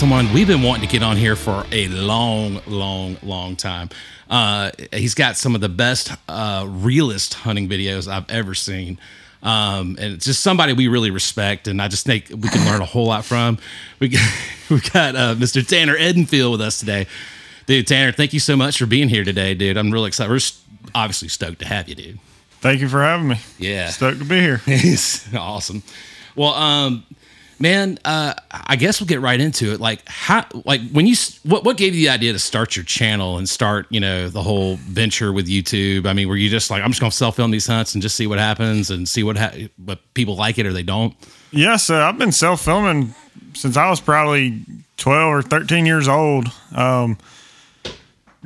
someone we've been wanting to get on here for a long, long, long time. Uh, he's got some of the best uh, realist hunting videos I've ever seen. Um, and it's just somebody we really respect, and I just think we can learn a whole lot from. We got, we got uh, Mr. Tanner Edenfield with us today. Dude, Tanner, thank you so much for being here today, dude. I'm really excited. We're obviously stoked to have you, dude. Thank you for having me. Yeah. Stoked to be here. It's awesome. Well, um, man, uh, I guess we'll get right into it. Like, how, like when you, what, what gave you the idea to start your channel and start, you know, the whole venture with YouTube? I mean, were you just like, I'm just gonna self film these hunts and just see what happens and see what ha- what people like it or they don't? Yeah, so I've been self filming since I was probably 12 or 13 years old. Um,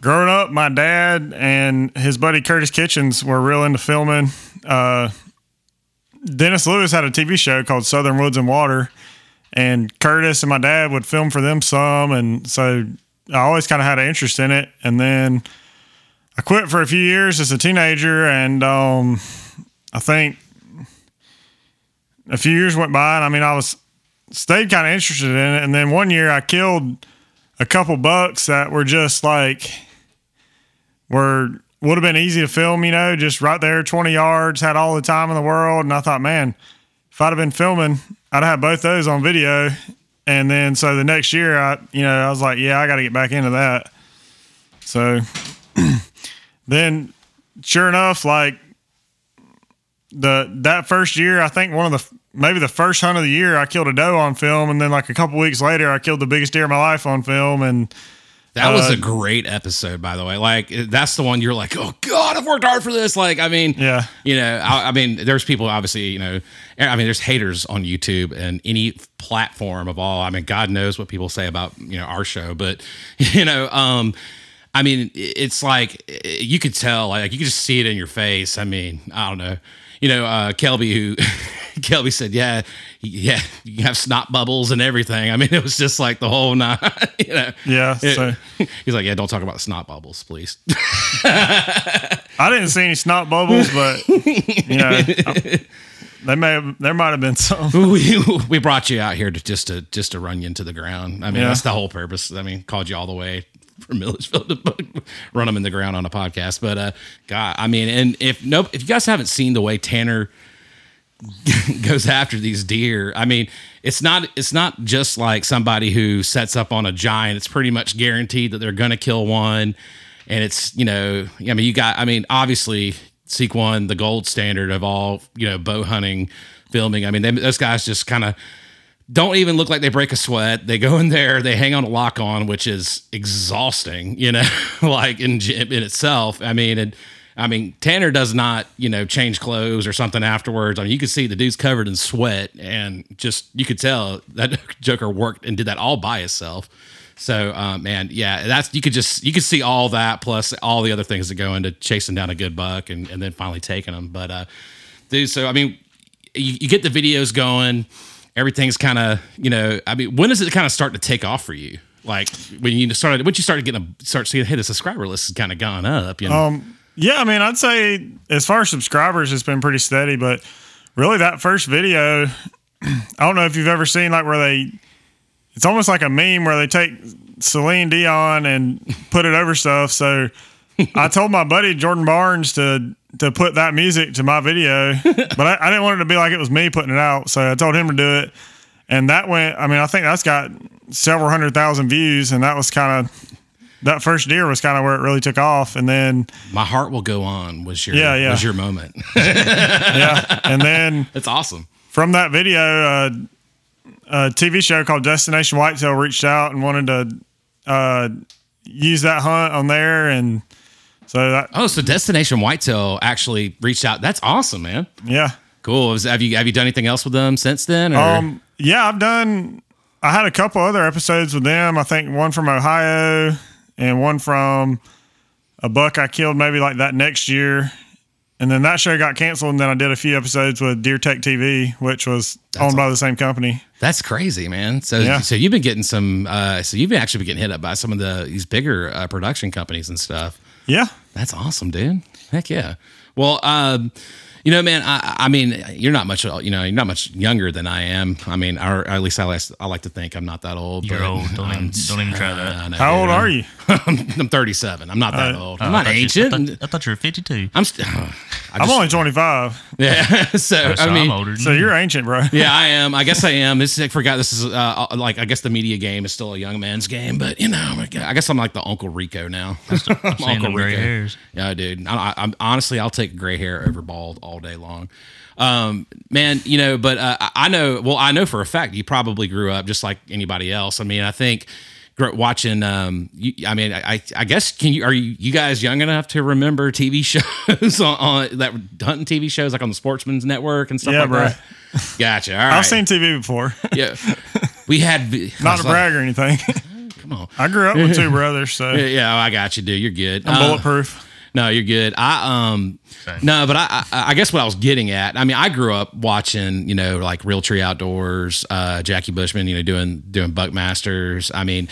growing up, my dad and his buddy Curtis Kitchens were real into filming. Uh, Dennis Lewis had a TV show called Southern Woods and Water, and Curtis and my dad would film for them some. And so I always kind of had an interest in it. And then I quit for a few years as a teenager, and um, I think a few years went by, and I mean, I was stayed kind of interested in it. And then one year, I killed a couple bucks that were just like were would have been easy to film, you know, just right there, twenty yards, had all the time in the world. And I thought, man, if I'd have been filming, I'd have both those on video. And then so the next year, I you know, I was like, yeah, I got to get back into that. So then, sure enough, like the that first year, I think one of the maybe the first hunt of the year, I killed a doe on film, and then like a couple weeks later, I killed the biggest deer of my life on film, and That was Uh, a great episode, by the way. Like, that's the one you're like, oh God, I've worked hard for this. Like, I mean, Yeah. you know, I, I mean, there's people obviously, you know, I mean, there's haters on YouTube and any platform of all. I mean, God knows what people say about you know our show, but you know, um, I mean, it's like you could tell, like you could just see it in your face. I mean, I don't know. You know, uh, Kelby, who Kelby said, "Yeah, yeah, you have snot bubbles and everything." I mean, it was just like the whole night. You know, Yeah, It- so- he's like, "Yeah, don't talk about snot bubbles, please." I didn't see any snot bubbles, but you know, I- they may have, there might have been some. we we brought you out here to just to just to run you into the ground. I mean, Yeah. that's the whole purpose. I mean, called you all the way from Milledgeville to run them in the ground on a podcast. But uh, God, I mean, and if no, if you guys haven't seen the way Tanner goes after these deer, I mean, it's not it's not just like somebody who sets up on a giant. It's pretty much guaranteed that they're to kill one, and it's you know, I mean, you got, I mean, obviously. Seek one, the gold standard of all you know bow hunting, filming. I mean, they, those guys just kind of don't even look like they break a sweat. They go in there, they hang on a lock on, which is exhausting, you know, like in in itself. I mean, and I mean Tanner does not, you know, change clothes or something afterwards. I mean, you can see the dude's covered in sweat, and just you could tell that Joker worked and did that all by himself. So, um, man, yeah, that's you could just you could see all that plus all the other things that go into chasing down a good buck and, and then finally taking them. But, uh, dude, so I mean, you, you get the videos going, everything's kind of you know. I mean, when does it kind of start to take off for you? Like when you started, once you started getting a start seeing, hey, the subscriber list has kind of gone up. You know, Um, yeah, I mean, I'd say as far as subscribers, it's been pretty steady, but really that first video, I don't know if you've ever seen like where they, it's almost like a meme where they take Celine Dion and put it over stuff. So I told my buddy Jordan Barnes to to put that music to my video, but I, I didn't want it to be like it was me putting it out. So I told him to do it, and that went. I mean, I think that's got several hundred thousand views, and that was kind of that first deer was kind of where it really took off, and then my heart will go on. Was your Yeah, yeah. was your moment? yeah, and then That's awesome. from that video, uh, a TV show called Destination Whitetail reached out and wanted to uh, use that hunt on there, and so that Oh, so Destination Whitetail actually reached out. That's awesome, man. yeah, Cool. Was- have you have you done anything else with them since then? Or? um, yeah, I've done. I had a couple other episodes with them. I think one from Ohio and one from a buck I killed maybe like that next year. And then that show got canceled, and then I did a few episodes with Deer Tech TV, which was owned by the same company. That's crazy, man. So, Yeah. so you've been getting some. Uh, so you've been actually been getting hit up by some of the these bigger uh, production companies and stuff. Yeah, That's awesome, dude. Heck yeah. Well, um, You know, man. I, I mean, you're not much. You know, you're not much younger than I am. I mean, or, or at least I like, I like to think I'm not that old. You're old. Don't even- don't even try that. I know, How dude. old are you? I'm 37. I'm not that Uh, old. Oh, I'm I not thought you- ancient. I thought, I thought you were 52. I'm. St- I I'm only 25. Yeah. so So I mean, I'm older. So you. you're ancient, bro. yeah, I am. I guess I am. This is, I forgot. This is uh, like I guess the media game is still a young man's game, but you know, I guess I'm like the Uncle Rico now. I'm seeing them gray hairs. Yeah, dude. I, I, I'm honestly, I'll take gray hair over bald all day long. Um, man, you know, but uh, I- I know. Well, I know for a fact you probably grew up just like anybody else. I mean, I think gr- watching. Um, you, I mean, I, I guess can you are you, you guys young enough to remember TV shows on, on that hunting TV shows like on the Sportsman's Network and stuff Yeah, like bro. that? Gotcha. All right. I've seen TV before. Yeah, we had. Not to like, brag or anything. Come on. I grew up with two brothers, so Yeah, yeah, oh, I got you, dude. You're good. I'm Uh, bulletproof. No, you're good. I um no, but I, I I guess what I was getting at. I mean, I grew up watching, you know, like Realtree Outdoors, uh, Jackie Bushman, you know, doing doing Buckmasters. I mean,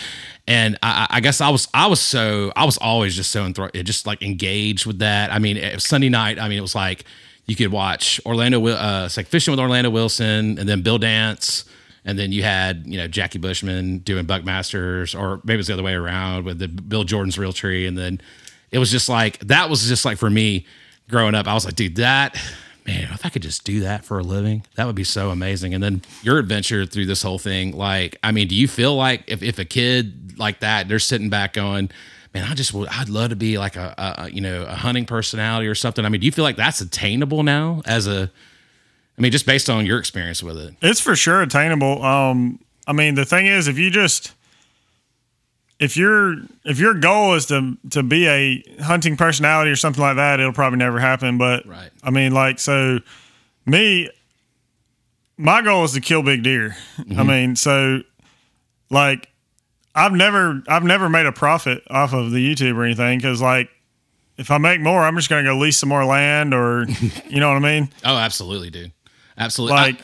and I, I guess I was I was so I was always just so enthr- just like engaged with that. I mean, it Sunday night. I mean, it was like you could watch Orlando, uh, it's like fishing with Orlando Wilson, and then Bill Dance. And then you had, you know, Jackie Bushman doing Buckmasters, or maybe it's the other way around with the Bill Jordan's Realtree. And then it was just like that was just like for me growing up. I was like, dude, that man, if I could just do that for a living, that would be so amazing. And then your adventure through this whole thing, like, I mean, do you feel like if, if a kid like that, they're sitting back going, man, I just would, I'd love to be like a, a, you know, a hunting personality or something. I mean, do you feel like that's attainable now as a, I mean, just based on your experience with it? It's for sure attainable. Um, I mean, the thing is, if you just if your if your goal is to to be a hunting personality or something like that, it'll probably never happen. But Right. I mean, like, so me, my goal is to kill big deer. I mm-hmm. mean, so like, I've never I've never made a profit off of the YouTube or anything because like. If I make more, I'm just gonna go lease some more land, or you know what I mean. Oh, absolutely, dude. Absolutely. Like,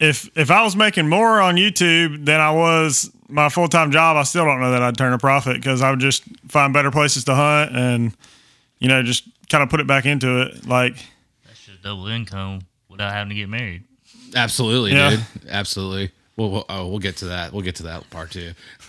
if if I was making more on YouTube than I was my full time job, I still don't know that I'd turn a profit because I would just find better places to hunt and you know just kind of put it back into it. Like, That's just double income without having to get married. Absolutely, Yeah. dude. Absolutely. Well, we'll, oh, we'll get to that. We'll get to that part too.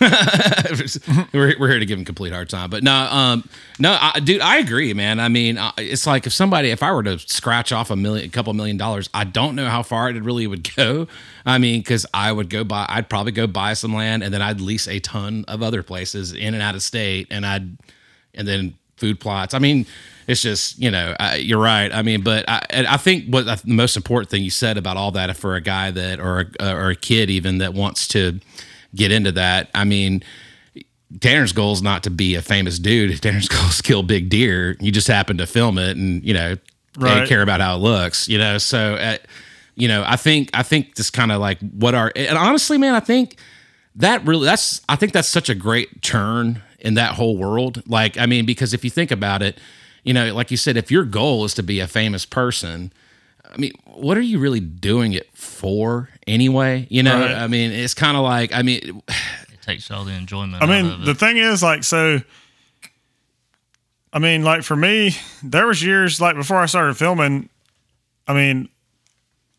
we're, we're here to give him complete hard time, but no, um, no, I, dude, I agree, man. I mean, uh, it's like if somebody, if I were to scratch off a million, a couple million dollars, I don't know how far it really would go. I mean, because I would go buy, I'd probably go buy some land, and then I'd lease a ton of other places in and out of state, and I'd, and then food plots. I mean, it's just you know, I, you're right. I mean, but I, and I think what the most important thing you said about all that for a guy that or a, or a kid even that wants to get into that. I mean, Tanner's goal is not to be a famous dude. Tanner's goal is to kill big deer. You just happen to film it, and you know, they care about how it looks. You know, so uh, you know, I think I think this kind of like what are and honestly, man, I think that really that's I think that's such a great turn in that whole world. Like, I mean, because if you think about it, you know, like you said, if your goal is to be a famous person, I mean, what are you really doing it for anyway? You know, Right. I mean, it's kind of like, I mean, It takes all the enjoyment. I out mean, of the thing is, like, so. I mean, like for me, there was years like before I started filming. I mean,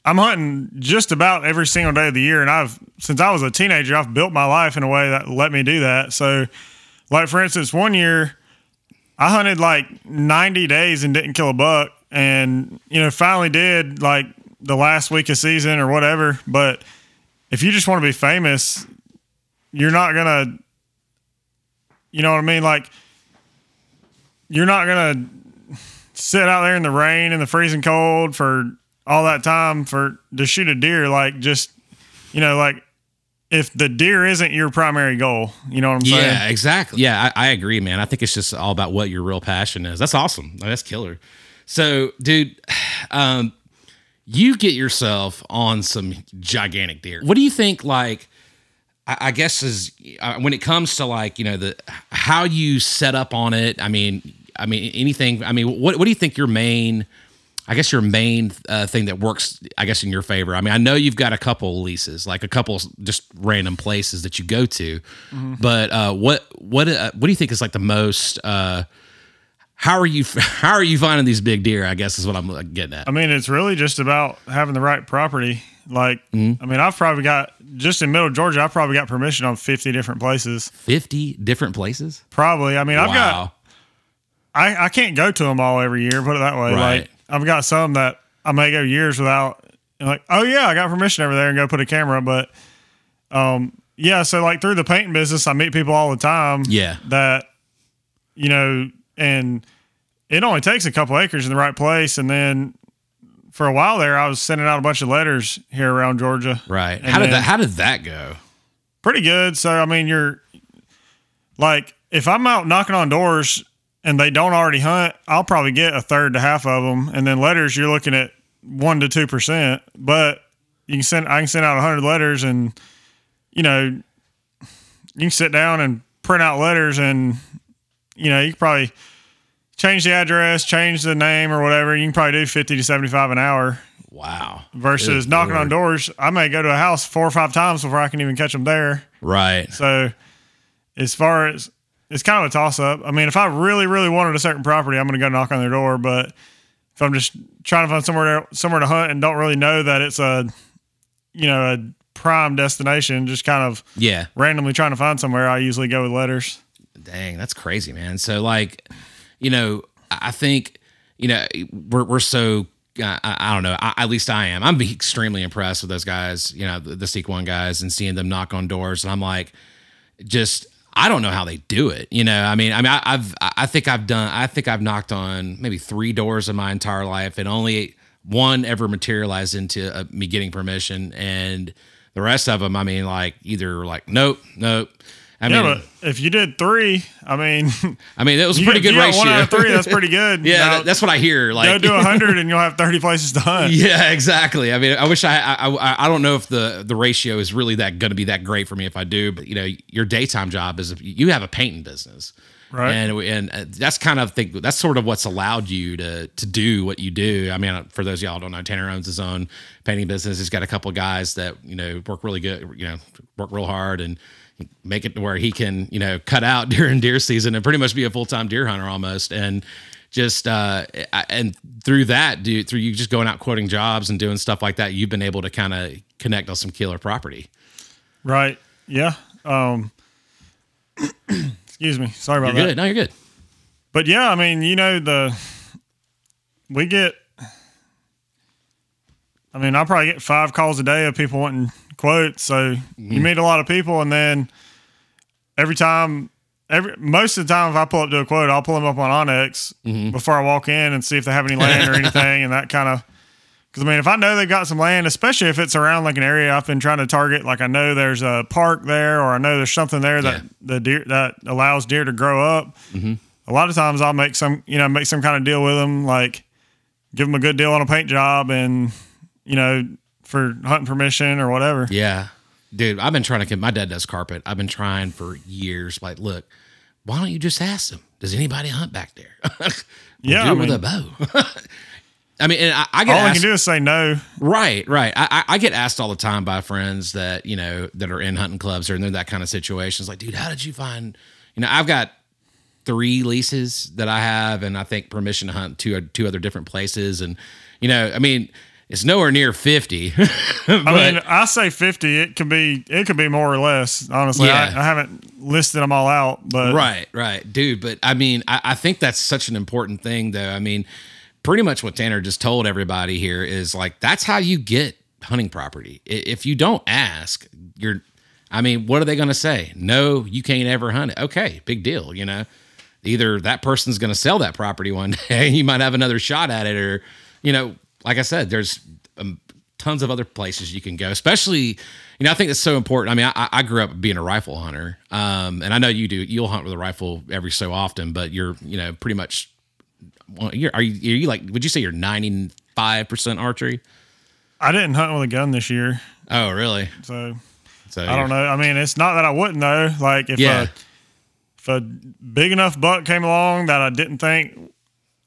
I'm hunting just about every single day of the year, and I've since I was a teenager, I've built my life in a way that let me do that. So, like for instance, one year I hunted like 90 days and didn't kill a buck, and you know, finally did like the last week of season or whatever. But if you just want to be famous, you're not gonna, you know what I mean? Like, you're not gonna sit out there in the rain and the freezing cold for all that time for to shoot a deer. Like, just you know, like if the deer isn't your primary goal, you know what I'm saying? yeah, exactly. Yeah, I, I agree, man. I think it's just all about what your real passion is. That's awesome. That's killer. So, dude, um, you get yourself on some gigantic deer. What do you think? Like, I, I guess is uh, when it comes to like you know the how you set up on it. I mean, I mean anything. I mean, what what do you think your main? I guess your main uh, thing that works, I guess, in your favor. I mean, I know you've got a couple leases, like a couple just random places that you go to, but uh, what what uh, what do you think is like the most? Uh, how are you how are you finding these big deer? I guess is what I'm getting at. I mean, it's really just about having the right property. Like, Mm-hmm. I mean, I've probably got just in middle Georgia, I've probably got permission on 50 different places. Fifty different places. Probably. I mean, I've got. I, I can't go to them all every year, put it that way. Right. Like, I've got some that I may go years without, like, oh, yeah, I got permission over there and go put a camera. But, um, yeah, so like through the painting business, I meet people all the time. Yeah. That, you know, and it only takes a couple acres in the right place. And then for a while there, I was sending out a bunch of letters here around Georgia. Right. And How did that how did that go? Pretty good. So, I mean, you're like, if I'm out knocking on doors and they don't already hunt, I'll probably get a third to half of them. And then letters, you're looking at one to 2%. But you can send, I can send out 100 letters and, you know, you can sit down and print out letters and, you know, you can probably change the address, change the name or whatever. You can probably do 50 to 75 an hour Wow. versus Good knocking on doors. I may go to a house four or five times before I can even catch them there. Right. So, as far as it's kind of a toss up. I mean, if I really, really wanted a certain property, I'm going to go knock on their door. But if I'm just trying to find somewhere somewhere to hunt and don't really know that it's a, you know, a prime destination, just kind of Yeah. randomly trying to find somewhere, I usually go with letters. Dang, that's crazy, man. So like, you know, I I think, you know, we're we're so uh, I, I don't know. I, at least I am. I'm extremely impressed with those guys. You know, the, the Seek One guys, and seeing them knock on doors, and I'm like, just I don't know how they do it. You know, I mean, I mean, I, I've I think I've done. I think I've knocked on maybe three doors in my entire life, and only one ever materialized into uh, me getting permission, and the rest of them, I mean, like either like nope, nope. I Yeah, mean, but if you did three, I mean, I mean, it was a pretty get- good ratio. One out of three, that's pretty good. yeah, Now, that- that's what I hear. Like, go do hundred and you'll have thirty places to hunt. yeah, exactly. I mean, I wish I, I, I, I don't know if the the ratio is really that going to be that great for me if I do. But you know, your daytime job is you have a painting business, Right. And and uh, that's kind of think that's sort of what's allowed you to to do what you do. I mean, uh, for those of y'all who don't know, Tanner owns his own painting business. He's got a couple of guys that you know work really good, you know, work real hard and make it to where he can you know cut out during deer season and pretty much be a full time deer hunter almost and. Just uh, and through that, dude, through you just going out quoting jobs and doing stuff like that, you've been able to kind of connect on some killer property. Right. Yeah. Um, excuse me. Sorry about You're that. good. No, you're good. But yeah, I mean, you know, the we get I mean, I probably get five calls a day of people wanting quotes. So you mm. meet a lot of people and then every time every most of the time if I pull up to a quote, I'll pull them up on onX mm-hmm. before I walk in and see if they have any land or anything and that kind of because I mean, if I know they've got some land, especially if it's around like an area I've been trying to target, like I know there's a park there, or I know there's something there that Yeah. the deer that allows deer to grow up. Mm-hmm. A lot of times I'll make some, you know, make some kind of deal with them, like give them a good deal on a paint job, and you know, for hunting permission or whatever. Yeah. Dude, I've been trying to get my dad does carpet. I've been trying for years. Like, look, why don't you just ask them? Does anybody hunt back there? We'll Yeah, do I it with a bow. I mean, and I, I get All I can do is say no. right, right. I, I I get asked all the time by friends that you know that are in hunting clubs or in that kind of situations. Like, dude, how did you find? You know, I've got three leases that I have, and I think permission to hunt two two other different places, and you know, I mean, it's nowhere near fifty. I mean, I say fifty. It could be, it could be more or less. Honestly, Yeah. I, I haven't listed them all out, but Right, right, dude. But I mean, I, I think that's such an important thing, though. I mean, pretty much what Tanner just told everybody here is like that's how you get hunting property. If you don't ask, you're. I mean, what are they going to say? No, you can't ever hunt it. Okay, big deal. You know, either that person's going to sell that property one day, you might have another shot at it, or you know, like I said, there's um, tons of other places you can go. Especially, you know, I think it's so important. I mean, I, I grew up being a rifle hunter, um, and I know you do. You'll hunt with a rifle every so often, but you're, you know, pretty much. Well, you're, are you? Are you like? Would you say you're ninety five percent archery? I didn't hunt with a gun this year, Oh, really? so So I don't know. I mean, it's not that I wouldn't though. Like if Yeah. a if a big enough buck came along that I didn't think,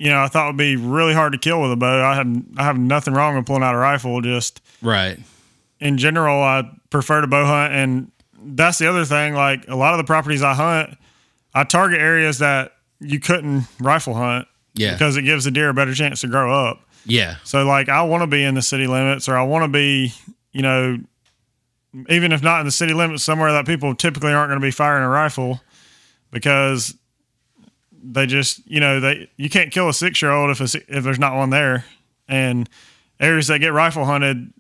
you know, I thought would be really hard to kill with a bow, I had I have nothing wrong with pulling out a rifle. Just Right. in general, I prefer to bow hunt, and that's the other thing. Like a lot of the properties I hunt, I target areas that you couldn't rifle hunt Yeah. because it gives the deer a better chance to grow up. Yeah. So like I want to be in the city limits or I want to be, you know, even if not in the city limits, somewhere that people typically aren't going to be firing a rifle because they just, you know, they you can't kill a six year old if it's, if there's not one there, and areas that get rifle hunted,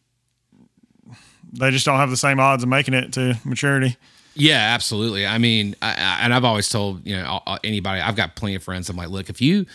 they just don't have the same odds of making it to maturity. Yeah, absolutely. I mean, I, I, and I've always told you know anybody. I've got plenty of friends. I'm like, look, if you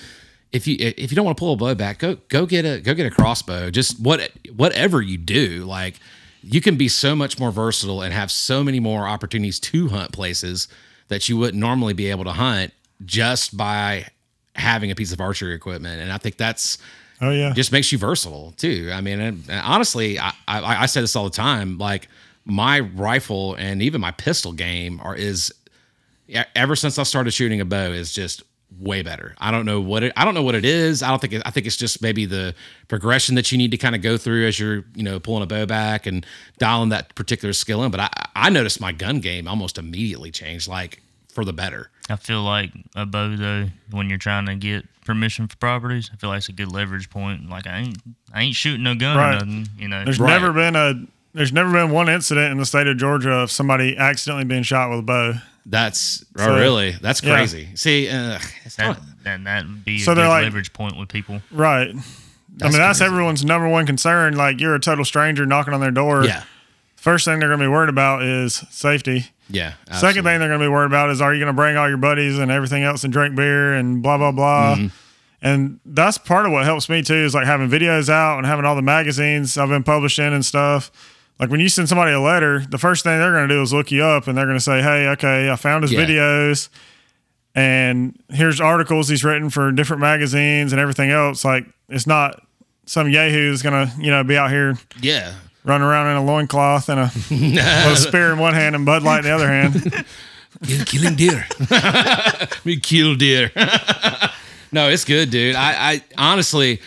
if you if you don't want to pull a bow back, go go get a go get a crossbow. Just what whatever you do, like you can be so much more versatile and have so many more opportunities to hunt places that you wouldn't normally be able to hunt just by having a piece of archery equipment. And I think that's Oh yeah, just makes you versatile too. I mean, and, and honestly, I, I I say this all the time. Like my rifle and even my pistol game are is ever since I started shooting a bow is just way better. I don't know what it I don't know what it is. I don't think it, I think it's just maybe the progression that you need to kind of go through as you're, you know, pulling a bow back and dialing that particular skill in, but I I noticed my gun game almost immediately changed like for the better. I feel like a bow though, when you're trying to get permission for properties, I feel like it's a good leverage point. Like I ain't, I ain't shooting no gun Right. or nothing. You know, there's Right. never been a there's never been one incident in the state of Georgia of somebody accidentally being shot with a bow. That's oh So- really? That's Yeah. crazy. See, uh, it's that that that would be a So good they're like- leverage point with people. Right. I mean, that's crazy. everyone's number one concern. Like, you're a total stranger knocking on their door. yeah. First thing they're going to be worried about is safety. Yeah. Second thing they're going to be worried about is are you going to bring all your buddies and everything else and drink beer and blah, blah, blah. Mm-hmm. And that's part of what helps me too is like having videos out and having all the magazines I've been publishing and stuff. Like when you send somebody a letter, the first thing they're going to do is look you up and they're going to say, hey, okay, I found his Yeah. videos and here's articles he's written for different magazines and everything else. Like it's not some yahoo's gonna, you know, be out here Yeah. Running around in a loincloth and a, a spear in one hand and Bud Light in the other hand. Kill- killing deer. we kill deer. no, it's good, dude. I, I honestly,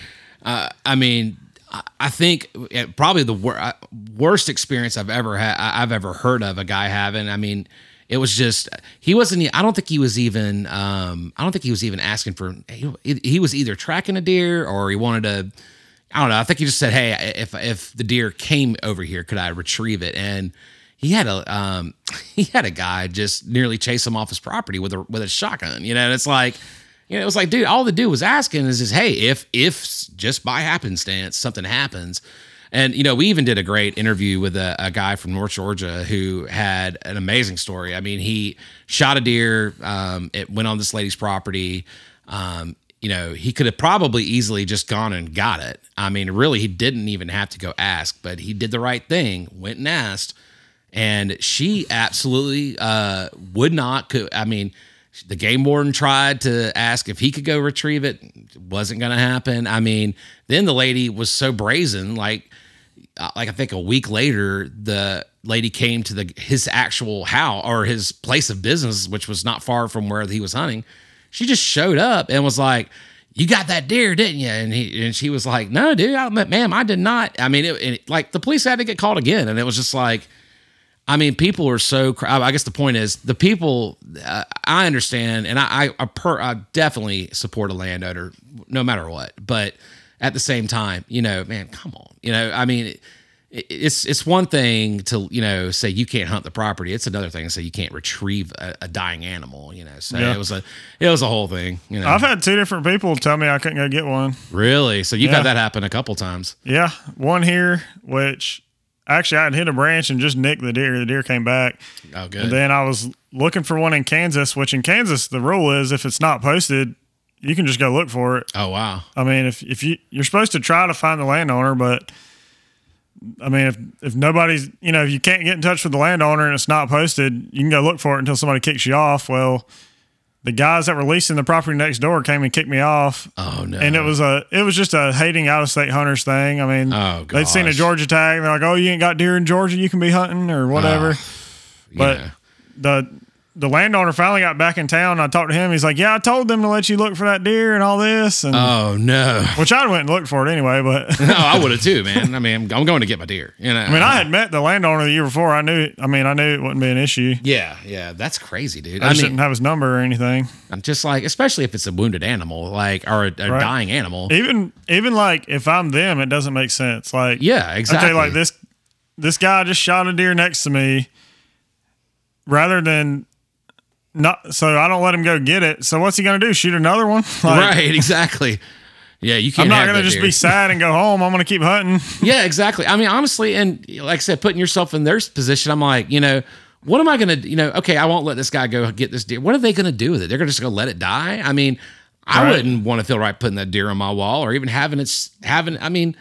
uh, I mean, I, I think probably the wor- uh, worst experience I've ever had, I've ever heard of a guy having. I mean, it was just he wasn't. I don't think he was even. Um, I don't think he was even asking for. He, he was either tracking a deer or he wanted to. I don't know. I think he just said, "Hey, if if the deer came over here, could I retrieve it?" And he had a um, he had a guy just nearly chase him off his property with a with a shotgun. You know, and it's like, you know, it was like, dude, all the dude was asking is just, hey, if if just by happenstance something happens. And you know, we even did a great interview with a, a guy from North Georgia who had an amazing story. I mean, he shot a deer. Um, it went on this lady's property. Um, you know, he could have probably easily just gone and got it. I mean, really, he didn't even have to go ask, but he did the right thing, went and asked, and she absolutely uh, would not. Could I mean, the game warden tried to ask if he could go retrieve it, wasn't going to happen. I mean, then the lady was so brazen, like uh, like I think a week later, the lady came to the his actual how or his place of business, which was not far from where he was hunting. She just showed up and was like, "You got that deer, didn't you?" And he and she was like, "No, dude, I, ma'am, I did not." I mean, it, it, like the police had to get called again, and it was just like. I mean, people are so. I guess the point is the people. Uh, I understand, and I, I, I, per, I definitely support a landowner, no matter what. But at the same time, you know, man, come on. You know, I mean, it, it's it's one thing to you know say you can't hunt the property. It's another thing to say you can't retrieve a, a dying animal. You know, so Yeah. it was a it was a whole thing. You know, I've had two different people tell me I couldn't go get one. really. So you've Yeah. had that happen a couple times. Yeah, one here, which actually I had hit a branch and just nicked the deer. The deer came back. Oh, good. And then I was looking for one in Kansas, which in Kansas the rule is if it's not posted, you can just go look for it. oh wow. I mean, if if you you're supposed to try to find the landowner, but I mean, if if nobody's you know if you can't get in touch with the landowner and it's not posted, you can go look for it until somebody kicks you off. Well, the guys that were leasing the property next door came and kicked me off. Oh no. And it was a it was just a hating out of state hunters thing. I mean, Oh, they'd seen a. Georgia tag and they're like, "Oh, you ain't got deer in Georgia, you can be hunting or whatever." you but the the landowner finally got back in town. I talked to him. He's like, "Yeah, I told them to let you look for that deer and all this." And Oh no. which I went and looked for it anyway. But No, I would have too, man. I mean, I'm, I'm going to get my deer. You know. I mean, I had met the landowner the year before. I knew. I mean, I knew it wouldn't be an issue. Yeah, yeah, that's crazy, dude. I I mean, didn't have his number or anything. I'm just like, especially if it's a wounded animal, like or a, a Right. dying animal. Even even like if I'm them, it doesn't make sense. Like yeah, exactly. okay, like this this guy just shot a deer next to me. Rather than not, so I don't let him go get it. So what's he gonna do? Shoot another one? Like, right, exactly. Yeah, you can't. I'm not gonna just deer. be sad and go home. I'm gonna keep hunting. Yeah, exactly. I mean, honestly, and like I said, putting yourself in their position, I'm like, you know, what am I going to, you know, okay, I won't let this guy go get this deer. What are they going to do with it? They're gonna just to let it die? I mean, I Right. wouldn't want to feel right putting that deer on my wall or even having it, s- having, I mean,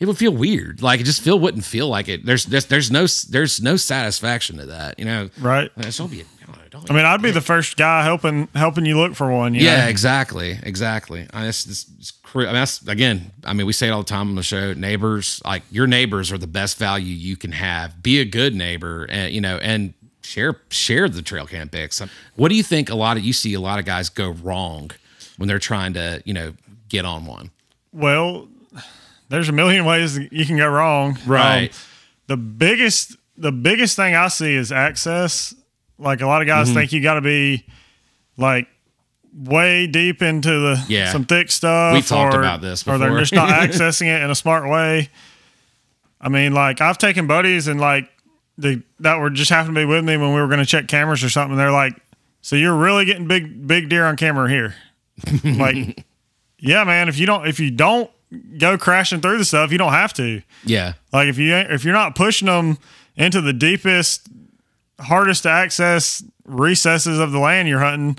it would feel weird. Like it just feel, wouldn't feel like it. There's, there's, there's no, there's no satisfaction to that, you know? Right. It's be, don't I mean, I'd be the first guy helping helping you look for one. You Yeah, know? exactly, exactly. I, it's, it's, it's I mean, that's again. I mean, we say it all the time on the show. Neighbors, like your neighbors, are the best value you can have. Be a good neighbor, and you know, and share share the trail cam pics. What do you think? A lot of you see a lot of guys go wrong when they're trying to, you know, get on one. Well, there's a million ways you can go wrong. Right. Um, the biggest the biggest thing I see is access. Like a lot of guys Mm-hmm. think you got to be like way deep into the Yeah. some thick stuff. We talked or- about this or they're just not accessing it in a smart way. I mean, like I've taken buddies and like the that were just happened to be with me when we were going to check cameras or something. They're like, "So you're really getting big big deer on camera here?" like, yeah, man. If you don't if you don't go crashing through the stuff, you don't have to. Yeah, Like if you if you're not pushing them into the deepest, hardest to access recesses of the land you're hunting,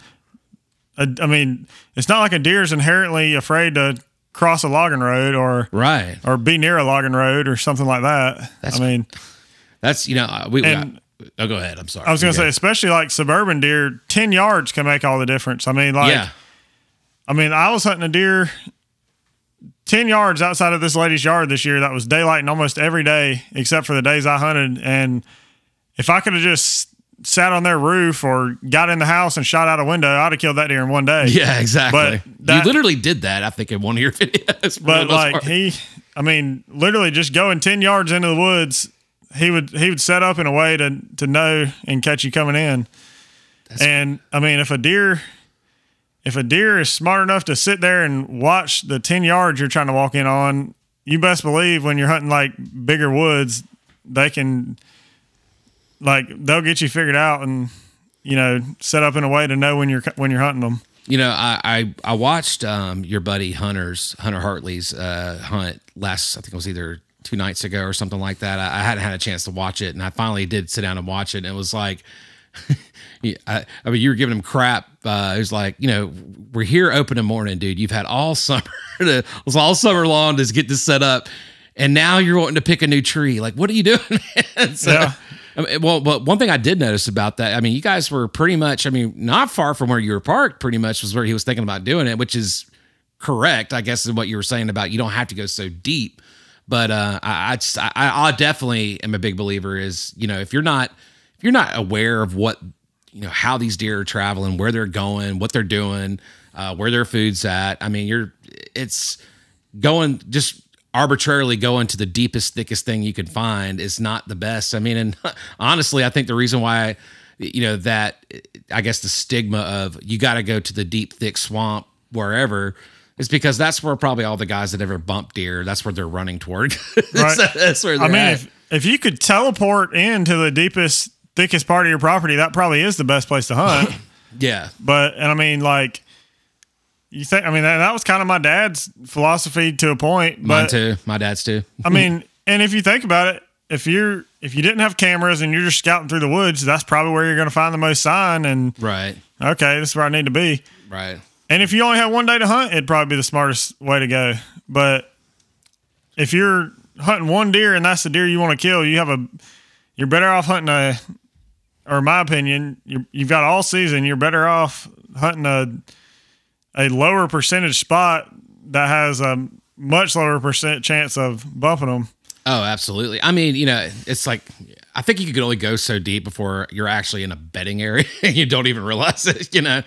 I, I mean, it's not like a deer is inherently afraid to cross a logging road or right. or be near a logging road or something like that. That's- I mean, That's you know, we. we And- oh, go ahead. I'm sorry. I was gonna say, especially like suburban deer, ten yards can make all the difference. I mean, like, yeah, I mean, I was hunting a deer ten yards outside of this lady's yard this year that was daylighting almost every day except for the days I hunted. And if I could have just sat on their roof or got in the house and shot out a window, I'd have killed that deer in one day. yeah, exactly. But that- you literally did that. I think in one of your videos. But like part. he, I mean, literally just going ten yards into the woods, he would he would set up in a way to to know and catch you coming in. and I mean, if a deer, if a deer is smart enough to sit there and watch the ten yards you're trying to walk in on, you best believe when you're hunting like bigger woods, they can, like, they'll get you figured out and you know set up in a way to know when you're when you're hunting them. You know, I I, I watched um, your buddy Hunter's Hunter Hartley's uh, hunt last. I think it was either two nights ago or something like that. I, I hadn't had a chance to watch it, and I finally did sit down and watch it. And it was like, yeah, I, I mean, you were giving him crap. Uh, it was like, you know, we're here open opening morning, dude. You've had all summer, to, it was all summer long to get this set up, and now you're wanting to pick a new tree. Like, what are you doing? so, Yeah. I mean, well, but one thing I did notice about that, I mean, you guys were pretty much, I mean, not far from where you were parked, pretty much was where he was thinking about doing it, which is correct, I guess, is what you were saying about you don't have to go so deep. But uh, I, I, just, I, I definitely am a big believer is, you know, if you're not, if you're not aware of what, you know, how these deer are traveling, where they're going, what they're doing, uh, where their food's at, I mean, you're, it's going just arbitrarily going to the deepest, thickest thing you can find is not the best. I mean, and honestly, I think the reason why, you know, that I guess the stigma of you got to go to the deep, thick swamp wherever is because that's where probably all the guys that ever bump deer, that's where they're running toward. Right. That's where they're I mean, at. if if you could teleport into the deepest, thickest part of your property, that probably is the best place to hunt. yeah. but and I mean, like, you think? I mean, that, that was kind of my dad's philosophy to a point. Mine too. My dad's too. I mean, and if you think about it, if you're if you didn't have cameras and you're just scouting through the woods, that's probably where you're going to find the most sign. And Right. okay, this is where I need to be. Right. And if you only have one day to hunt, it'd probably be the smartest way to go. But if you're hunting one deer and that's the deer you want to kill, you have a you're better off hunting a or in my opinion, you you've got all season, you're better off hunting a a lower percentage spot that has a much lower percent chance of bumping them. Oh, absolutely. I mean, you know, it's like I think you could only go so deep before you're actually in a bedding area and you don't even realize it, you know,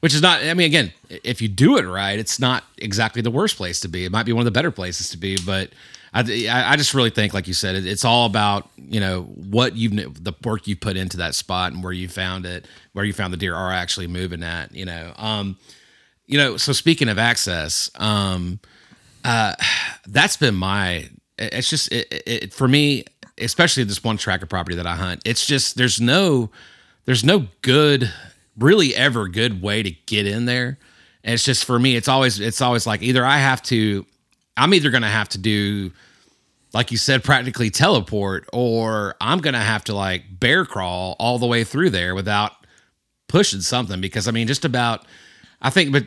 which is not, I mean, again, if you do it right, it's not exactly the worst place to be. It might be one of the better places to be, but I, I just really think, like you said, it's all about, you know, what you've, the work you put into that spot and where you found it, where you found the deer are actually moving at, you know. Um, you know, so speaking of access, um, uh, that's been my, it's just, it, it, for me, especially this one tracker property that I hunt, it's just there's no there's no good really ever good way to get in there. And it's just for me, it's always it's always like either I have to I'm either gonna have to do like you said, practically teleport, or I'm gonna have to like bear crawl all the way through there without pushing something. Because I mean, just about I think, but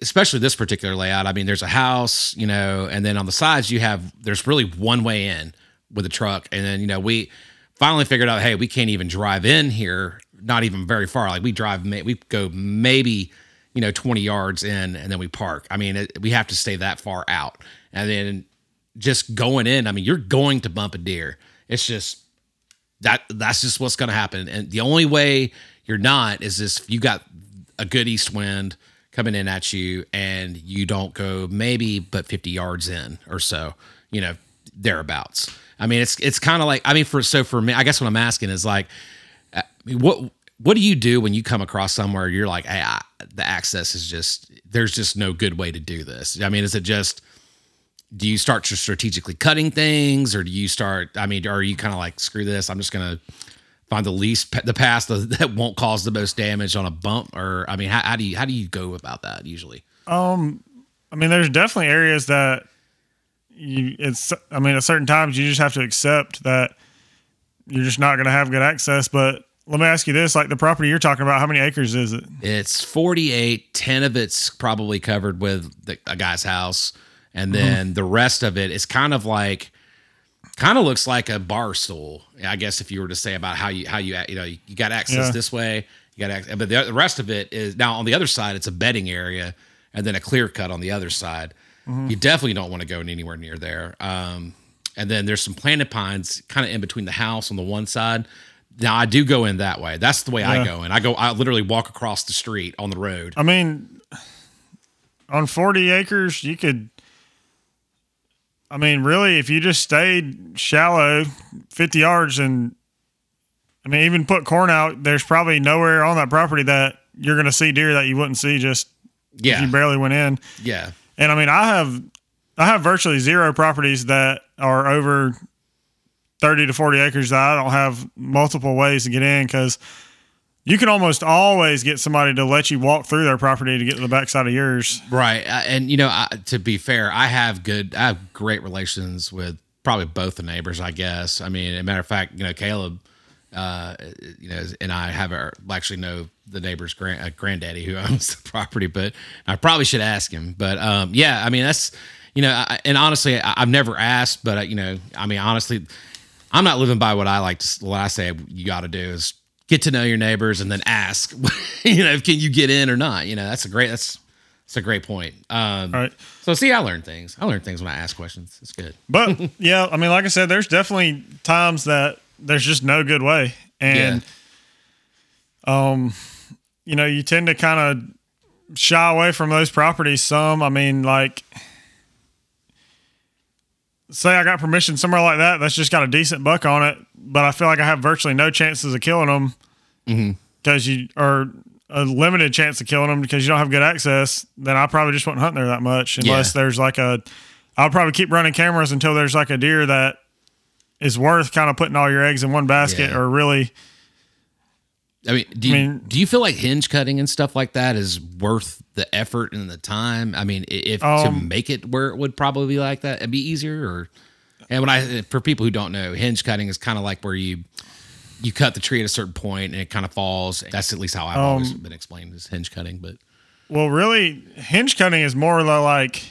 especially this particular layout, I mean, there's a house, you know, and then on the sides you have there's really one way in with a truck. And then, you know, we finally figured out, hey, we can't even drive in here, not even very far. Like we drive, we go maybe, you know, 20 yards in and then we park. I mean, it, we have to stay that far out. And then just going in, I mean, you're going to bump a deer. It's just that that's just what's going to happen. And the only way you're not is this you got a good east wind coming in at you and you don't go maybe but 50 yards in or so, you know, thereabouts. I mean, it's it's kind of like I mean, for so for me, I guess what I'm asking is like, uh, what what do you do when you come across somewhere you're like, hey, I, the access is just there's just no good way to do this. I mean, is it just do you start to strategically cutting things, or do you start? I mean, are you kind of like screw this? I'm just gonna find the least the path that won't cause the most damage on a bump, or I mean, how, how do you how do you go about that usually? Um, I mean, there's definitely areas that you it's I mean at certain times you just have to accept that you're just not going to have good access. But let me ask you this: like the property you're talking about, how many acres is it? It's 48. Ten of it's probably covered with the, a guy's house, and mm-hmm. then mm-hmm. the rest of it is kind of like kind of looks like a bar stool. I guess if you were to say about how you how you you know you got access yeah. this way, you got access, but the, the rest of it is now on the other side. It's a bedding area, and then a clear cut on the other side. Mm-hmm. You definitely don't want to go anywhere near there. Um, and then there's some planted pines kind of in between the house on the one side. Now I do go in that way. That's the way yeah. I go in. I go. I literally walk across the street on the road. I mean, on 40 acres, you could. I mean, really, if you just stayed shallow, 50 yards, and I mean, even put corn out, there's probably nowhere on that property that you're going to see deer that you wouldn't see just yeah. if you barely went in. Yeah. And I mean, I have I have virtually zero properties that are over 30 to 40 acres that I don't have multiple ways to get in because you can almost always get somebody to let you walk through their property to get to the backside of yours. Right. And, you know, I, to be fair, I have good, I have great relations with probably both the neighbors, I guess. I mean, a matter of fact, you know, Kaleb uh, you know, and I have our, actually know the neighbor's grand, uh, granddaddy who owns the property, but I probably should ask him. But um, yeah, I mean that's you know, I, and honestly, I, have never asked, but uh, you know, I mean honestly, I'm not living by what I like to. What I say you got to do is get to know your neighbors and then ask, you know, can you get in or not? You know, that's a great that's that's a great point. Um, All right. So see, I learn things. I learn things when I ask questions. It's good. But yeah, I mean, like I said, there's definitely times that there's just no good way. And yeah. um you know, you tend to kind of shy away from those properties some. I mean, like say I got permission somewhere like that that's just got a decent buck on it, but I feel like I have virtually no chances of killing them because mm-hmm. you are a limited chance of killing them because you don't have good access. Then I probably just wouldn't hunt there that much unless yeah. there's like a. I'll probably keep running cameras until there's like a deer that is worth kind of putting all your eggs in one basket yeah. or really I mean, do you, I mean, do you feel like hinge cutting and stuff like that is worth the effort and the time? I mean, if um, to make it where it would probably be like that, it'd be easier. Or and when I for people who don't know, hinge cutting is kind of like where you you cut the tree at a certain point and it kind of falls. That's at least how I've um, always been explained as hinge cutting. But well, really, hinge cutting is more like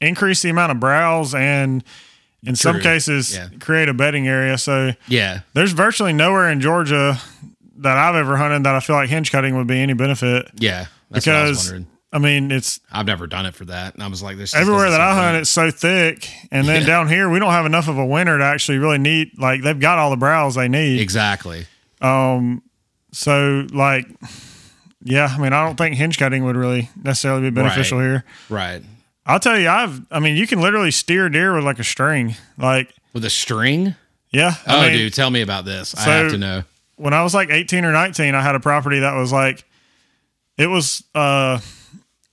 increase the amount of browse and in True. some cases yeah. create a bedding area. So yeah, there's virtually nowhere in Georgia that I've ever hunted that I feel like hinge cutting would be any benefit. Yeah, because I mean, it's I've never done it for that. And I was like, this everywhere that I hunt, it's so thick. And then Yeah. down here, we don't have enough of a winter to actually really need. Like they've got all the browse they need. Exactly. Um. So like, yeah, I mean, I don't think hinge cutting would really necessarily be beneficial Right. here. Right. I'll tell you, I've. I mean, you can literally steer deer with like a string. Like, With a string? yeah. I Oh, mean, dude, tell me about this. I have to know. When I was like 18 or 19, I had a property that was like, it was, uh,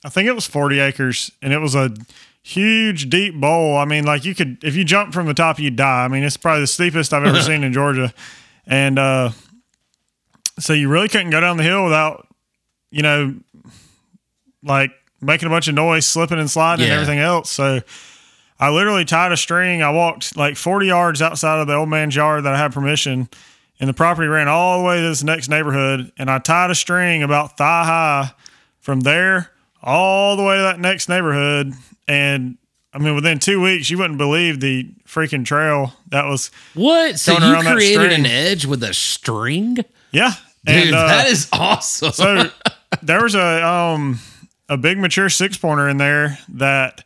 I think it was 40 acres and it was a huge, deep bowl. I mean, like you could, if you jump from the top, you'd die. I mean, it's probably the steepest I've ever seen in Georgia. And, uh, so you really couldn't go down the hill without, you know, like making a bunch of noise, slipping and sliding and everything else. So I literally tied a string. I walked like 40 yards outside of the old man's yard that I had permission and the property ran all the way to this next neighborhood and i tied a string about thigh high from there all the way to that next neighborhood and i mean within two weeks you wouldn't believe the freaking trail that was What? So you created an edge with a string? yeah Dude, and uh, that is awesome. so there was a um a big mature six pointer in there that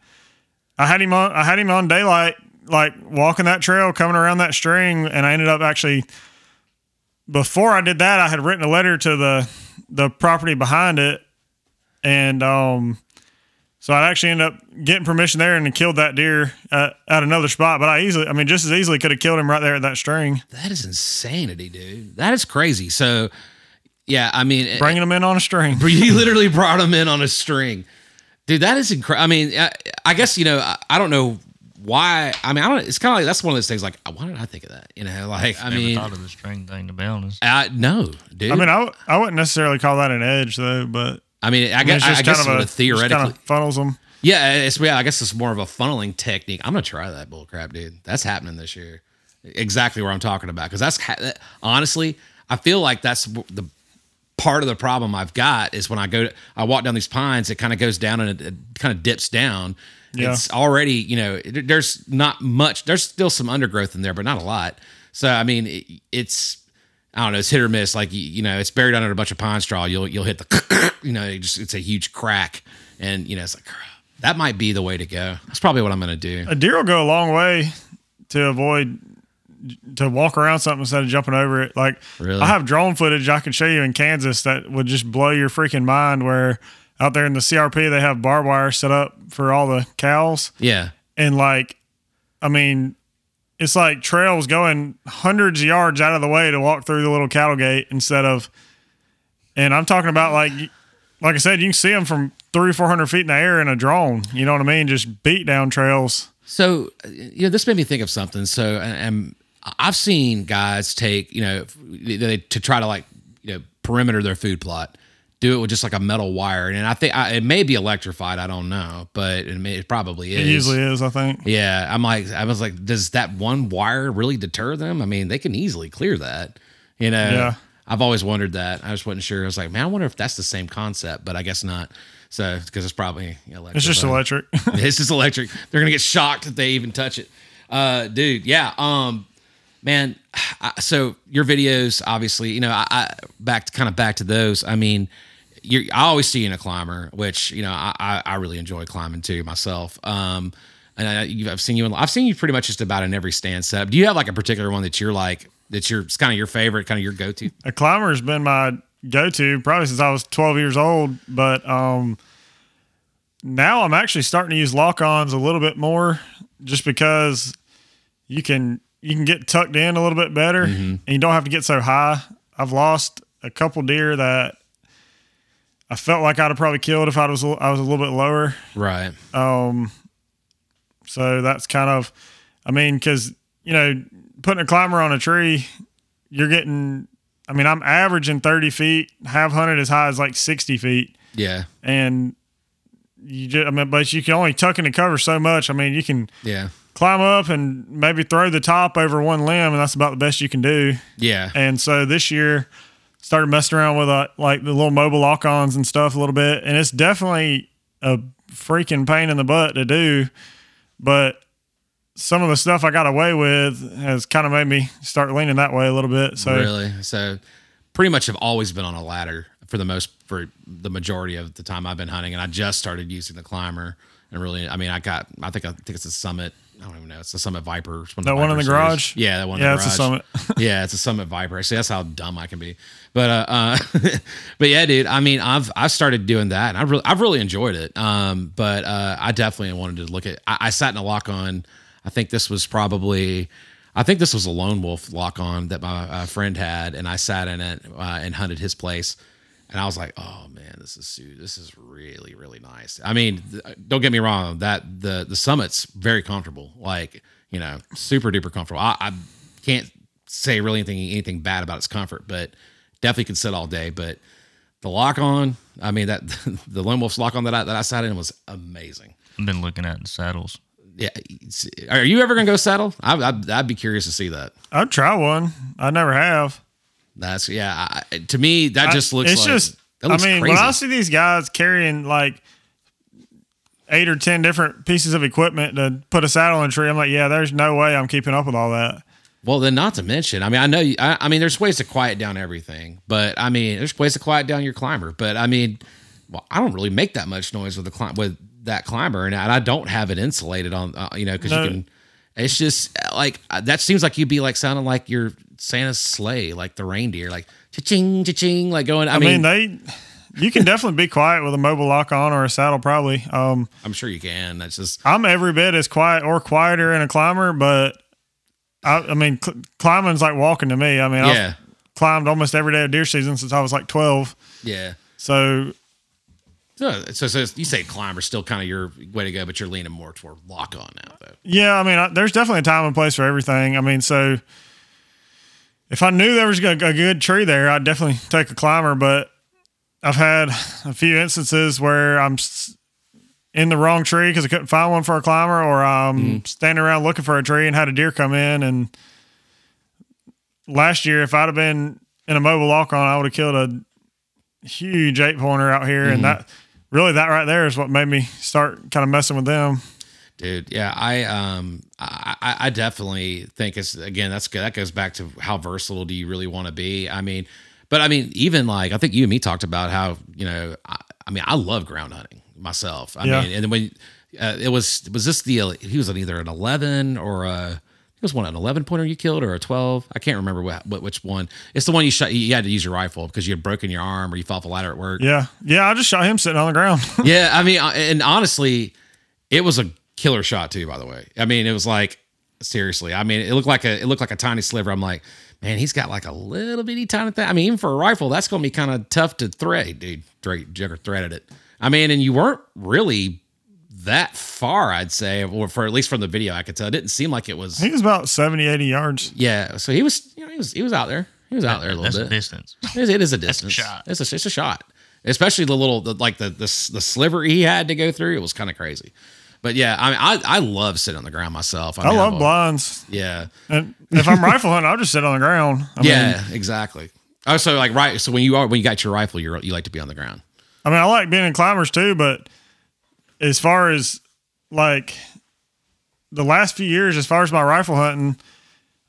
i had him on i had him on daylight like walking that trail coming around that string and i ended up actually before i did that i had written a letter to the the property behind it and um so i actually ended up getting permission there and killed that deer at, at another spot but i easily i mean just as easily could have killed him right there at that string that is insanity, dude. That is crazy. So, yeah, I mean, bringing him in on a string you literally brought him in on a string, dude. That is incredible. I mean, I, I guess you know, I, I don't know why. I mean, I don't. It's kind of like that's one of those things. Like, why did I think of that? You know, like I Never mean, thought of the string thing to be honest. I no, dude. i mean I, w- I wouldn't necessarily call that an edge though but I mean, I I mean, guess, it's I, just guess kind of it a would have theoretically. kind of funnels them. Yeah, it's yeah. I guess it's more of a funneling technique. I'm gonna try that bull bullcrap, dude. That's happening this year. Exactly where I'm talking about because that's ha- that- honestly, I feel like that's the part of the problem I've got is when I go to I walk down these pines, it kind of goes down and it, it kind of dips down. Yeah. It's already you know it- there's not much. There's still some undergrowth in there, but not a lot. So I mean, it, it's I don't know. It's hit or miss. Like you, you know, it's buried under a bunch of pine straw. You'll you'll hit the you know, it just it's a huge crack, and you know, it's like that might be the way to go. That's probably what I'm gonna do. A deer will go a long way to avoid to walk around something instead of jumping over it. Like Really? I have drone footage I can show you in Kansas that would just blow your freaking mind. Where out there in the CRP they have barbed wire set up for all the cows, Yeah, and like, I mean. It's like trails going hundreds of yards out of the way to walk through the little cattle gate instead of, and I'm talking about like, like I said, you can see them from three, four hundred feet in the air in a drone. You know what I mean? Just beat down trails. So, you know, this made me think of something. So, and I've seen guys take, you know, they, to try to like, you know, perimeter their food plot, do it with just like a metal wire, and I think I, it may be electrified. I don't know, but it, may, it probably is. It usually is, I think. Yeah, I'm like, I was like, does that one wire really deter them? I mean, they can easily clear that. You know, Yeah. I've always wondered that. I just wasn't sure. I was like, man, I wonder if that's the same concept, but I guess not. So, because it's probably electric. It's just electric. This is electric. They're gonna get shocked if they even touch it. Uh, dude, yeah. Um, man. I, so your videos, obviously, you know, I, I back to kind of back to those. I mean, you're, I always see you in a climber, which you know I, I, I really enjoy climbing too myself. Um, and I, I've seen you. In, I've seen you pretty much just about in every stand setup. Do you have like a particular one that you're like that you're it's kind of your favorite, kind of your go to? a climber's been my go-to probably since I was 12 years old. But um, now I'm actually starting to use lock-ons a little bit more, just because you can you can get tucked in a little bit better, and you don't have to get so high. I've lost a couple deer that I felt like I'd have probably killed if I was a- I was a little bit lower. Right. Um, so that's kind of, I mean, because you know, putting a climber on a tree, you're getting. I mean, I'm averaging 30 feet. Have hunted as high as like 60 feet, Yeah. and you just. I mean, but you can only tuck into cover so much. I mean, you can Yeah. climb up and maybe throw the top over one limb, and that's about the best you can do. Yeah. And so this year, started messing around with uh, like the little mobile lock-ons and stuff a little bit, and it's definitely a freaking pain in the butt to do. But some of the stuff I got away with has kind of made me start leaning that way a little bit. So Really? So pretty much have always been on a ladder for the most for the majority of the time I've been hunting, and I just started using the climber. And really, I mean, I got I think I think it's a Summit. I don't even know. It's the Summit Viper. It's one of That one in the series. garage? Yeah, that one. Yeah, in the it's a. Summit. yeah, it's a Summit Viper. See, that's how dumb I can be. But uh, uh but yeah, dude. I mean, I've I've started doing that, and I've really I've really enjoyed it. Um, but uh, I definitely wanted to look at. I, I sat in a lock on. I think this was probably. I think this was a lone wolf lock on that my uh, friend had, and I sat in it uh, and hunted his place. And I was like, "Oh man, this is su- this is really really nice." I mean, th- uh, don't get me wrong that the the summit's very comfortable, like you know, super duper comfortable. I, I can't say really anything anything bad about its comfort, but definitely can sit all day. But the lock on, I mean that the lone wolf's lock on that I, that I sat in was amazing. I've been looking at saddles. Yeah, are you ever gonna go saddle? I, I'd, I'd be curious to see that. I'd try one. I never have. That's yeah. I, to me, that just looks. It's like, just. that I looks mean, crazy. when I see these guys carrying like eight or ten different pieces of equipment to put a saddle on a tree, I'm like, yeah, there's no way I'm keeping up with all that. Well, then not to mention, I mean, I know, you, I, I mean, there's ways to quiet down everything, but I mean, there's ways to quiet down your climber. But I mean, well, I don't really make that much noise with the climb with that climber, and I don't have it insulated on, uh, you know, because No. you can. It's just like uh, that seems like you'd be like sounding like your Santa's sleigh, like the reindeer, like cha-ching, cha-ching, like going. I, I mean, mean, they. You can definitely be quiet with a mobile lock on or a saddle, probably. Um, I'm sure you can. That's just I'm every bit as quiet or quieter in a climber, but I, I mean, cl- climbing's like walking to me. I mean, yeah, I've climbed almost every day of deer season since I was like 12. yeah. So So, so, so you say climber still kind of your way to go, but you're leaning more toward lock on now, though. Yeah, I mean, I, there's definitely a time and place for everything. I mean, so if I knew there was a, a good tree there, I'd definitely take a climber. But I've had a few instances where I'm in the wrong tree because I couldn't find one for a climber, or I'm hmm. standing around looking for a tree and had a deer come in. And last year, if I'd have been in a mobile lock on, I would have killed a huge eight pointer out here, and mm-hmm. that really that right there is what made me start kind of messing with them. dude yeah i um I, I definitely think it's again that's good that goes back to how versatile do you really want to be i mean but i mean even like i think you and me talked about how you know i, I mean i love ground hunting myself i Yeah. mean and when uh, it was was this the he was on either an 11 or a it was one an 11 pointer you killed or a 12 i can't remember what, what which one it's the one you shot you had to use your rifle because you had broken your arm or you fell off a ladder at work Yeah, yeah. I just shot him sitting on the ground. yeah, I mean, uh, and honestly, it was a killer shot too. By the way, I mean, it was like seriously. I mean, it looked like a it looked like a tiny sliver. I'm like, man, he's got like a little bitty tiny thing. I mean, even for a rifle, that's gonna be kind of tough to thread, dude. Drake Jugger threaded it. I mean, and you weren't really that far, I'd say, or for at least from the video, I could tell. It didn't seem like it was. he was about 70, 80 yards. Yeah, so he was, you know, he was he was out there. He was out there a little That's bit. a distance. It is, it is a distance. shot. It's a it's a shot. Especially the little the, like the, the the sliver he had to go through. It was kind of crazy. But yeah, I mean, I I love sitting on the ground myself. I mean, love a- blinds. Yeah, And if I'm rifle hunting, I'll just sit on the ground. I yeah, Mean, exactly. Oh, so like right. So when you are when you got your rifle, you are you like to be on the ground. I mean, I like being in climbers too, but as far as like the last few years, as far as my rifle hunting,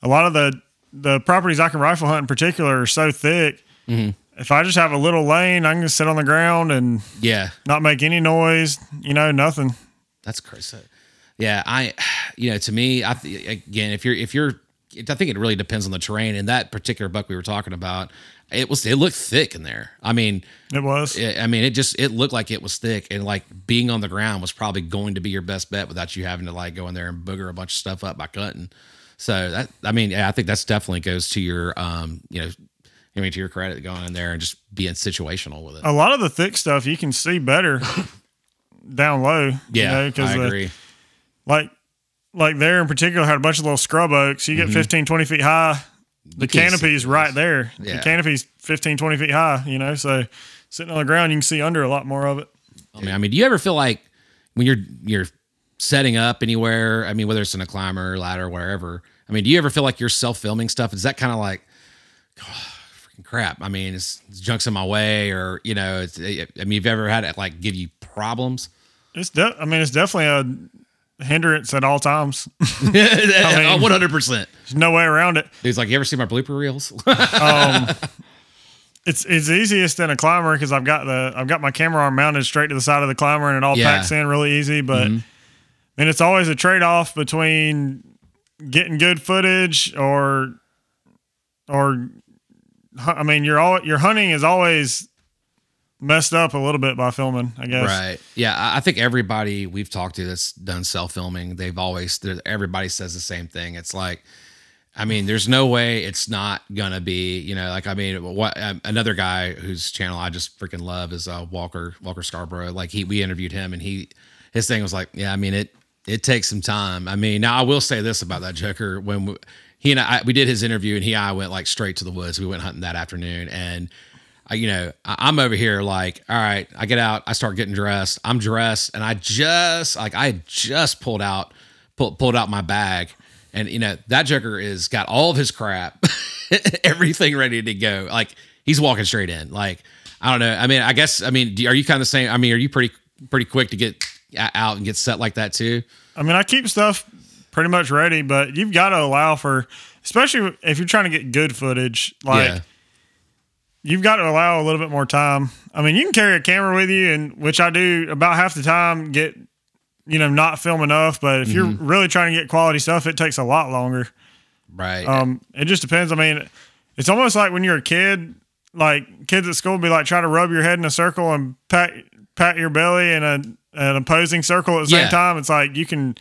a lot of the the properties I can rifle hunt in particular are so thick. Mm-hmm. If I just have a little lane, I can just sit on the ground and Yeah, not make any noise. You know, nothing. That's crazy. Yeah, I, you know, to me, I again, if you're if you're, I think it really depends on the terrain. And that particular buck we were talking about, it was it looked thick in there. I mean, It was. it, I mean, it just it looked like it was thick, and like being on the ground was probably going to be your best bet without you having to like go in there and booger a bunch of stuff up by cutting. So that, I mean, yeah, I think that's definitely goes to your, um, you know, I mean, to your credit, going in there and just being situational with it. a lot of the thick stuff you can see better down low. yeah, you know, I the- agree. like like there in particular had a bunch of little scrub oaks. You get 15, 20 feet high. The can't canopy's right there. Yeah. The canopy's 15, 20 feet high, you know, so sitting on the ground, you can see under a lot more of it. I mean, I mean, do you ever feel like when you're you're setting up anywhere? I mean, whether it's in a climber, ladder, wherever. I mean, do you ever feel like you're self filming stuff? Is that kind of like, oh, freaking crap? I mean, it's, it's junks in my way, or you know, it's, I mean, you've ever had it like give you problems? It's de- I mean, it's definitely a hindrance at all times. One hundred percent. There's no way around it. He's like, you ever see my blooper reels? Um, it's it's easiest in a climber because I've got the I've got my camera arm mounted straight to the side of the climber and it all Yeah. Packs in really easy. But mm-hmm. and it's always a trade off between getting good footage or or hu- I mean your all your hunting is always messed up a little bit by filming. I guess. Right. Yeah. I think everybody we've talked to that's done self filming, they've always, everybody says the same thing. It's like, I mean, there's no way it's not gonna be, you know, like I mean, what um, another guy whose channel I just freaking love is uh, Walker Walker Scarborough. Like he, we interviewed him, and he, his thing was like, yeah, I mean it, it takes some time. I mean, now I will say this about that Joker when we, he and I, we did his interview, and he and I went like straight to the woods. We went hunting that afternoon, and you know, I'm over here like, all right, I get out, I start getting dressed. I'm dressed, and I just like I just pulled out, pulled pulled out my bag, and you know that Joker is got all of his crap, everything ready to go. Like he's walking straight in. Like I don't know. I mean, I guess I mean, do, are you kind of saying? I mean, are you pretty pretty quick to get out and get set like that too? I mean, I keep stuff pretty much ready, but you've got to allow for, especially if you're trying to get good footage. Like yeah, you've got to allow a little bit more time. I mean, you can carry a camera with you, and which I do about half the time. Get you know not film enough, but if you're really trying to get quality stuff, it takes a lot longer. right. Um, it just depends. I mean, it's almost like when you're a kid, like kids at school be like try to rub your head in a circle and pat pat your belly in a an opposing circle at the Yeah. same time. It's like you can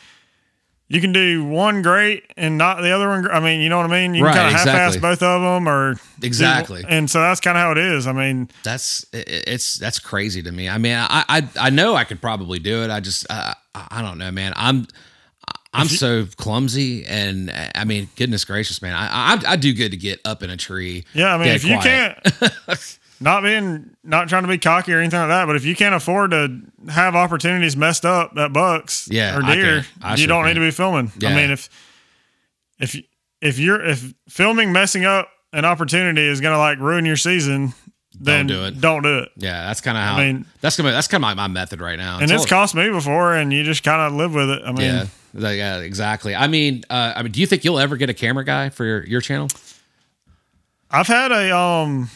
you can do one great and not the other one. I mean, you know what I mean? You Right, can kind of half-ass both of them, or do- Exactly. and so that's kind of how it is. I mean, that's it's that's crazy to me. I mean, I I, I know I could probably do it. I just I I don't know, man. I'm I'm so clumsy, and uh, I mean, goodness gracious, man. I, I I do good to get up in a tree. yeah. I mean, if you can't. Not being, not trying to be cocky or anything like that, but if you can't afford to have opportunities messed up at bucks Yeah, or deer, can. I you don't can. need to be filming. Yeah. I mean, if if if you're if filming messing up an opportunity is going to like ruin your season, then do it. Don't do it. yeah, that's kind of how. I mean- that's gonna that's kind of my, my method right now. And Until- it's cost me before, and you just kind of live with it. I mean, yeah, Like, yeah, exactly. I mean, uh, I mean, do you think you'll ever get a camera guy for your, your channel? I've had a um,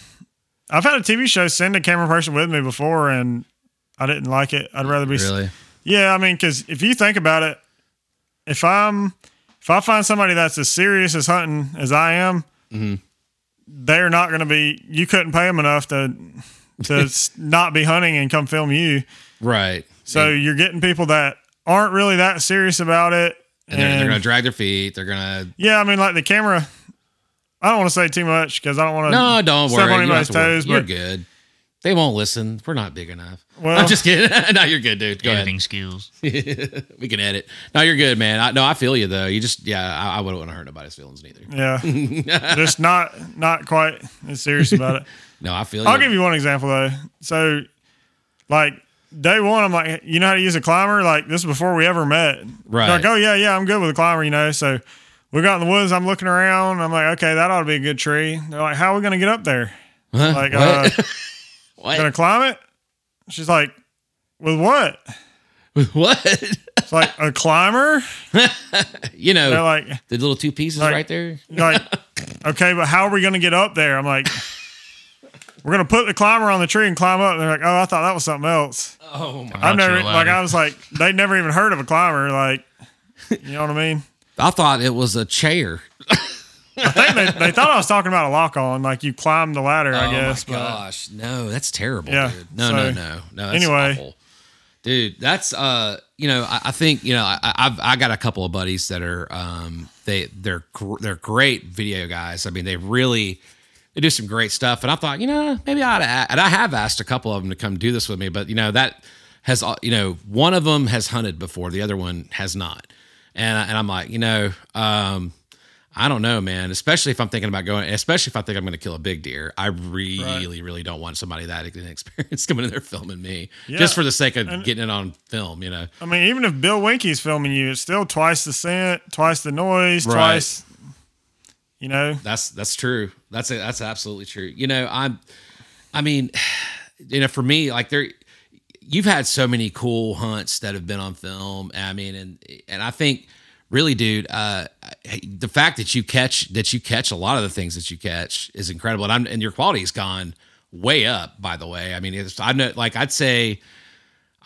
I've had a TV show send a camera person with me before, and I didn't like it. I'd rather be Really? Yeah, I mean, because if you think about it, if I'm if I find somebody that's as serious as hunting as I am, Mm-hmm. they're not going to be. You couldn't pay them enough to to not be hunting and come film you. Right. So you're getting people that aren't really that serious about it. and they're, they're gonna drag their feet. They're gonna yeah, I mean, like the camera. I don't want to say too much because I don't want to. No, don't step worry. on You don't anybody's have toes. You're But good. They won't listen. We're not big enough. Well- I'm just kidding. no, you're good, dude. Go Editing skills. ahead. we can edit. No, you're good, man. I, no, I feel you though. You just, yeah, I, I wouldn't want to hurt nobody's feelings neither. yeah, just not not quite as serious about it. No, I feel you. I'll you. give you one example though. So, like day one, I'm like, you know how to use a climber? Like this is before we ever met. Right. They're like, oh yeah, yeah, I'm good with a climber. You know, so we got in the woods. I'm looking around. I'm like, okay, that ought to be a good tree. They're like, how are we gonna get up there? Huh? Like, what? uh, gonna climb it? She's like, with what? With what? It's like a climber. you know, They're like, the little two pieces like- right there. like, okay, but how are we gonna get up there? I'm like. We're gonna put the climber on the tree and climb up. And they're like, "Oh, I thought that was something else." Oh my! I've never like. I was like they'd never even heard of a climber. Like, you know what I mean? I thought it was a chair. I think they, they thought I was talking about a lock on, like you climb the ladder. I guess. Oh my but- gosh, no, that's terrible, Yeah, dude. No, no, so- no, no. That's anyway. awful. dude, that's uh, you know, I, I think you know, I, I've I got a couple of buddies that are um, they they're gr- they're great video guys. I mean, they really they do some great stuff, and I thought, you know, maybe I ought to, and I have asked a couple of them to come do this with me, but you know that has uh, you know one of them has hunted before, the other one has not, and I- and I'm like, you know, um. I don't know, man. Especially if I'm thinking about going, especially if I think I'm going to kill a big deer. I really, really don't want somebody that inexperienced coming in there filming me Yeah. just for the sake of getting it on film. You know, I mean, even if Bill Winke's filming you, it's still twice the scent, twice the noise, Right. twice. You know, that's that's true. That's it. That's absolutely true. You know, I'm. I mean, you know, for me, like there, you've had so many cool hunts that have been on film. I mean, and and I think really, dude, uh, the fact that you catch that you catch a lot of the things that you catch is incredible, and I'm and your quality's gone way up. By the way, I mean, it's I know like I'd say.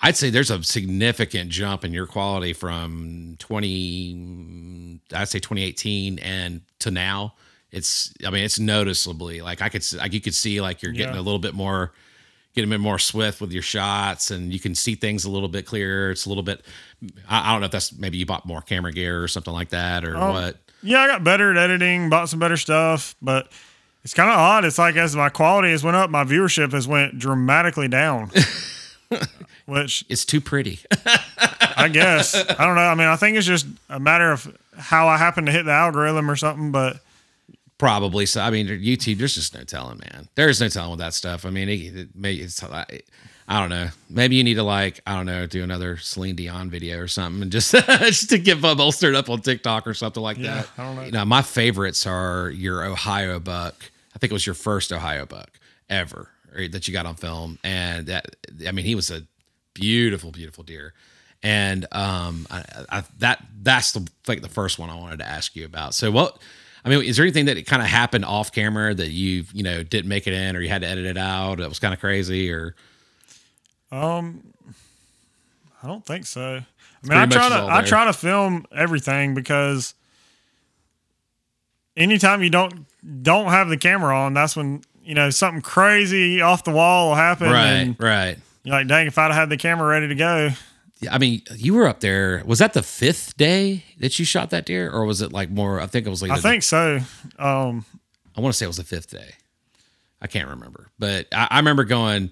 I'd say there's a significant jump in your quality from 20, I'd say 2018 and to now. It's, I mean, it's noticeably like I could, like you could see like you're getting Yeah. a little bit more, getting a bit more swift with your shots and you can see things a little bit clearer. It's a little bit, I, I don't know if that's maybe you bought more camera gear or something like that or Um, what. Yeah, I got better at editing, bought some better stuff, but it's kind of odd. It's like as my quality has went up, my viewership has went dramatically down. Which It's too pretty. I guess I don't know. I mean, I think it's just a matter of how I happen to hit the algorithm or something. But Probably so. I mean, YouTube, there's just no telling, man. There's no telling with that stuff. I mean, it, it may, it's, I, I don't know. Maybe you need to like, I don't know, do another Celine Dion video or something, and just just to get bolstered up on TikTok or something like Yeah, that. I don't know. You know, my favorites are your Ohio buck. I think it was your first Ohio buck ever or that you got on film, and that I mean, he was a beautiful, beautiful deer. And um, I, I, that that's the like the first one I wanted to ask you about. So what? I mean, is there anything that kind of happened off camera that you you know didn't make it in, or you had to edit it out? That was kind of crazy, or um, I don't think so. I mean, I try to I try to film everything because anytime you don't don't have the camera on, that's when you know something crazy off the wall will happen. right, And right. you're like, dang, if I'd have had the camera ready to go, I mean, you were up there. Was that the fifth day that you shot that deer, or was it like more? I think it was like I think so. Um, I want to say it was the fifth day. I can't remember, but I, I remember going,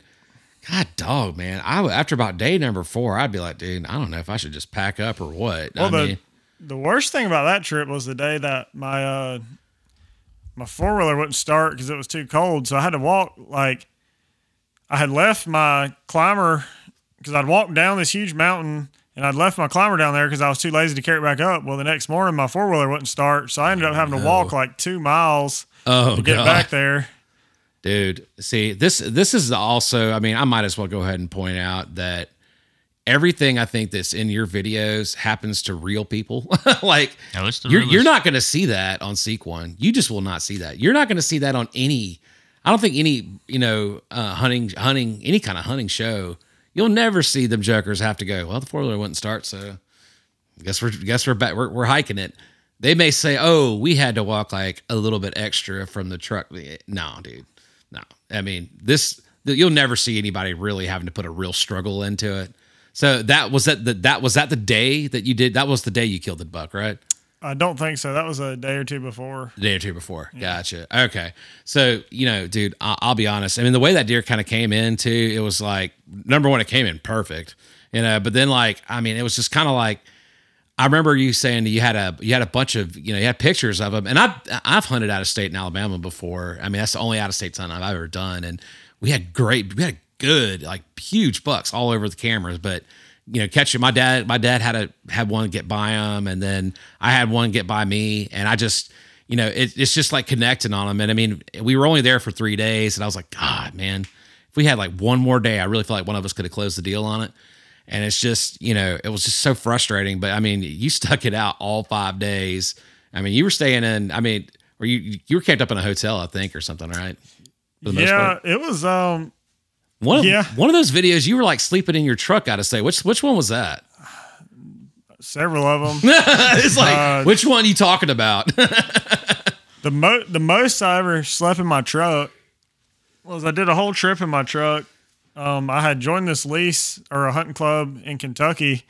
God, dog, man. I after about day number four, I'd be like, dude, I don't know if I should just pack up or what. Well, I the mean, the worst thing about that trip was the day that my uh, my four wheeler wouldn't start because it was too cold. So I had to walk like I had left my climber because I'd walked down this huge mountain and I'd left my climber down there because I was too lazy to carry it back up. Well, the next morning my four wheeler wouldn't start, so I ended up having to walk like two miles oh to get god, back there. dude. See, this this is also. I mean, I might as well go ahead and point out that everything I think that's in your videos happens to real people. like No, you're you're not going to see that on Seek One. You just will not see that. You're not going to see that on any. I don't think any you know uh, hunting hunting any kind of hunting show. You'll never see them jokers have to go. Well, the four wheeler wouldn't start, so guess we're guess we're back. We're, we're hiking it. They may say, "Oh, we had to walk like a little bit extra from the truck." No, dude, no. I mean, this you'll never see anybody really having to put a real struggle into it. So that was that the that was that the day that you did. That was the day you killed the buck, right? I don't think so. That was a day or two before. The day or two before. Gotcha. Okay. So, you know, dude, I'll, I'll be honest. I mean, the way that deer kind of came in too, it was like, number one, it came in perfect, you know, but then like, I mean, it was just kind of like, I remember you saying you had a, you had a bunch of, you know, you had pictures of them and I've, I've hunted out of state in Alabama before. I mean, that's the only out of state hunt I've ever done. And we had great, we had good, like huge bucks all over the cameras, but you know, catching my dad, my dad had a, had one get by him and then I had one get by me and I just, you know, it, it's just like connecting on them. And I mean, we were only there for three days, and I was like, God, man, if we had like one more day, I really feel like one of us could have closed the deal on it. And it's just, you know, it was just so frustrating. But I mean, you stuck it out all five days. I mean, you were staying in. I mean, or you you were camped up in a hotel, I think, or something, right? Yeah, it was. Um, One of, yeah. one of those videos, you were like sleeping in your truck. To say, which which one was that? several of them. it's like, Uh, which one you talking about? The mo the most I ever slept in my truck was I did a whole trip in my truck. Um, I had joined this lease or a hunting club in Kentucky.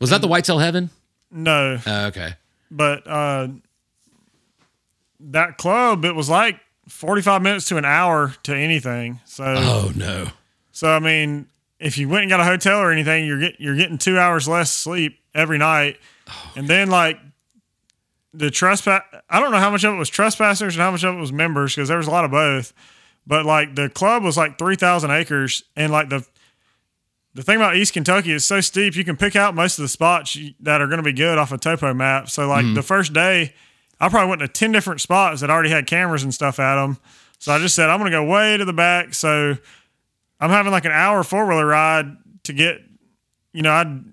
was that the Whitetail Heaven? No, Oh, okay. but uh, that club it was like forty five minutes to an hour to anything. So Oh no. so I mean, if you went and got a hotel or anything, you're get you're getting two hours less sleep every night, oh, and then like the trespass. I don't know how much of it was trespassers and how much of it was members because there was a lot of both. But like the club was like three thousand acres, and like the the thing about East Kentucky is so steep, you can pick out most of the spots that are going to be good off a topo map. So like mm-hmm. the first day, I probably went to ten different spots that already had cameras and stuff at them. So I just said I'm going to go way to the back. So I'm having like an hour four wheeler ride to get, you know, I'd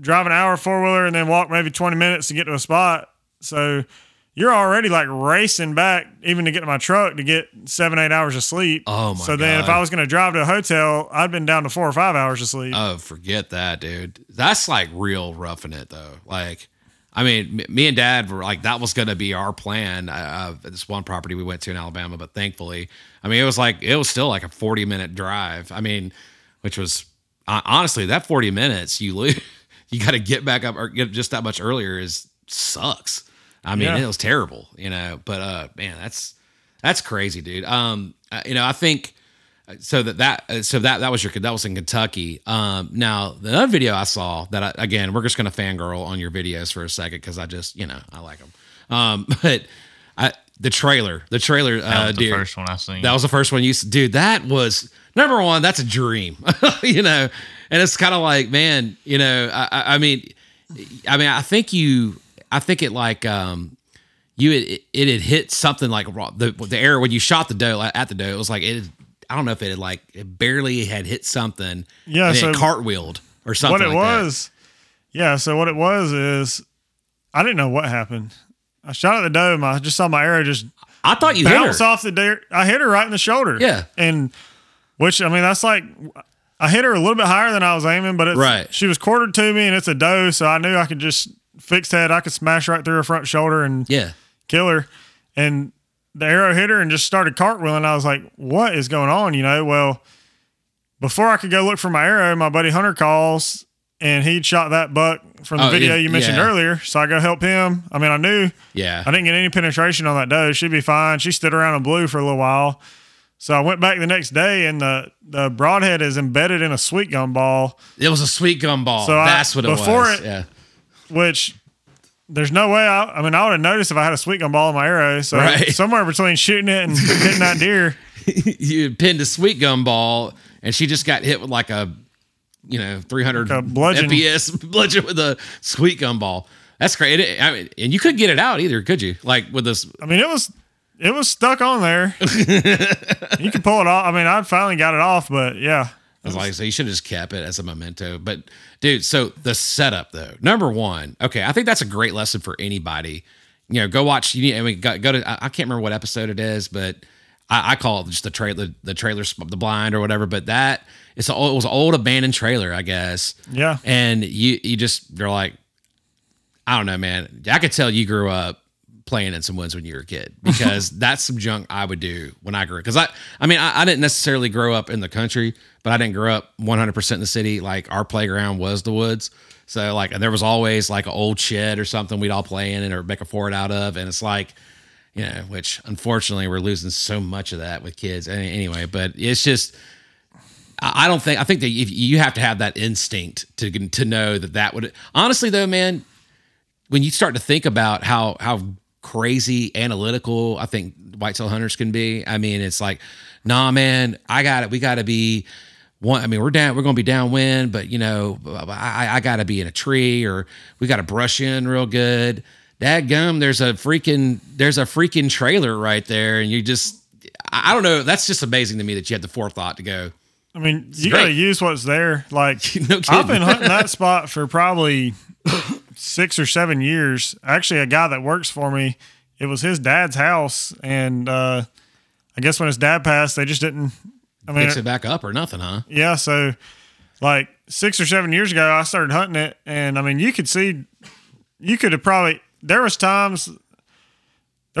drive an hour four wheeler and then walk maybe 20 minutes to get to a spot. So you're already like racing back even to get to my truck to get seven, eight hours of sleep. Oh, my god. So then if I was going to drive to a hotel, I'd been down to four or five hours of sleep. Oh, forget that, dude. That's like real roughing it though. Like, I mean, me and Dad were like, that was going to be our plan. Uh, this one property we went to in Alabama, but thankfully, I mean, it was like it was still like a forty minute drive. I mean, which was uh, honestly that forty minutes you lose, you got to get back up or get just that much earlier is sucks. I mean, Yeah. it was terrible, you know. But uh, man, that's that's crazy, dude. Um, uh, you know, I think so that that uh, so that that was your that was in Kentucky. Um, now the other video I saw that I, again we're just gonna fangirl on your videos for a second because I just you know I like them. Um, but I the trailer the trailer That uh, was the dude, first one I seen. that was the first one you dude that was number one that's a dream you know and it's kind of like man you know I, I mean I mean I think you I think it like um you it, it had hit something like the the air when you shot the doe at the doe it was like it I don't know if it had like it barely had hit something Yeah, and so it cartwheeled or something what it like that. was, yeah. So what it was is, I didn't know what happened. I shot at the dome. I just saw my arrow just I thought you hit her off the deer. I hit her right in the shoulder. Yeah. and which I mean that's like I hit her a little bit higher than I was aiming, but it's, Right. She was quartered to me, and it's a doe, so I knew I could just fix that. I could smash right through her front shoulder and yeah kill her. And the arrow hit her and just started cartwheeling. I was like, what is going on? You know, well, before I could go look for my arrow, my buddy Hunter calls and he'd shot that buck from the Oh, video it- you mentioned yeah. earlier. So I go help him. I mean, I knew yeah I didn't get any penetration on that doe. She'd be fine. She stood around and blew for a little while. So I went back the next day and the, the broadhead is embedded in a sweet gum ball, it was a sweet gum ball So I- that's what it before was it- yeah which there's no way I, I mean, I would have noticed if I had a sweet gum ball in my arrow. So Right. somewhere between shooting it and hitting that deer. you pinned a sweet gum ball and she just got hit with like a you know 300 Like bludgeon. fps bludgeon with a sweet gum ball that's crazy. It- I mean, and you couldn't get it out either could you like with this I mean, it was it was stuck on there. you can pull it off. I mean, I finally got it off, but yeah, I was like, so you should have just kept it as a memento. But dude, so the setup though, number one, okay, I think that's a great lesson for anybody. You know, go watch. You need, I mean, go, go to. I I can't remember what episode it is, but I, I call it just the trailer, the trailer, the blind or whatever. But that it's a, it was an old abandoned trailer, I guess. Yeah. And you you just you're like, I don't know, man. I could tell you grew up playing in some woods when you were a kid because that's some junk I would do when I grew up. Because I, I mean, I, I didn't necessarily grow up in the country, but I didn't grow up 100% in the city. Like our playground was the woods. So like and there was always like an old shed or something we'd all play in or make a fort out of. And it's like, you know, which unfortunately we're losing so much of that with kids anyway, but it's just, I I don't think I think that if you have to have that instinct to to know that that would honestly though, man, when you start to think about how how crazy analytical I think whitetail hunters can be, I mean, it's like, nah, man, I got it. We got to be one. I mean, we're down. We're going to be downwind, but you know, I I got to be in a tree or we got to brush in real good. Dad gum, there's a freaking there's a freaking trailer right there, and you just I don't know. That's just amazing to me that you had the forethought to go. I mean, you got to use what's there. Like No I've been hunting that spot for probably six or seven years. Actually, a guy that works for me, it was his dad's house, and uh, I guess when his dad passed, they just didn't. I mean, Fix it back up or nothing, huh? yeah. So, like six or seven years ago, I started hunting it, and I mean, you could see, you could have probably. There was times.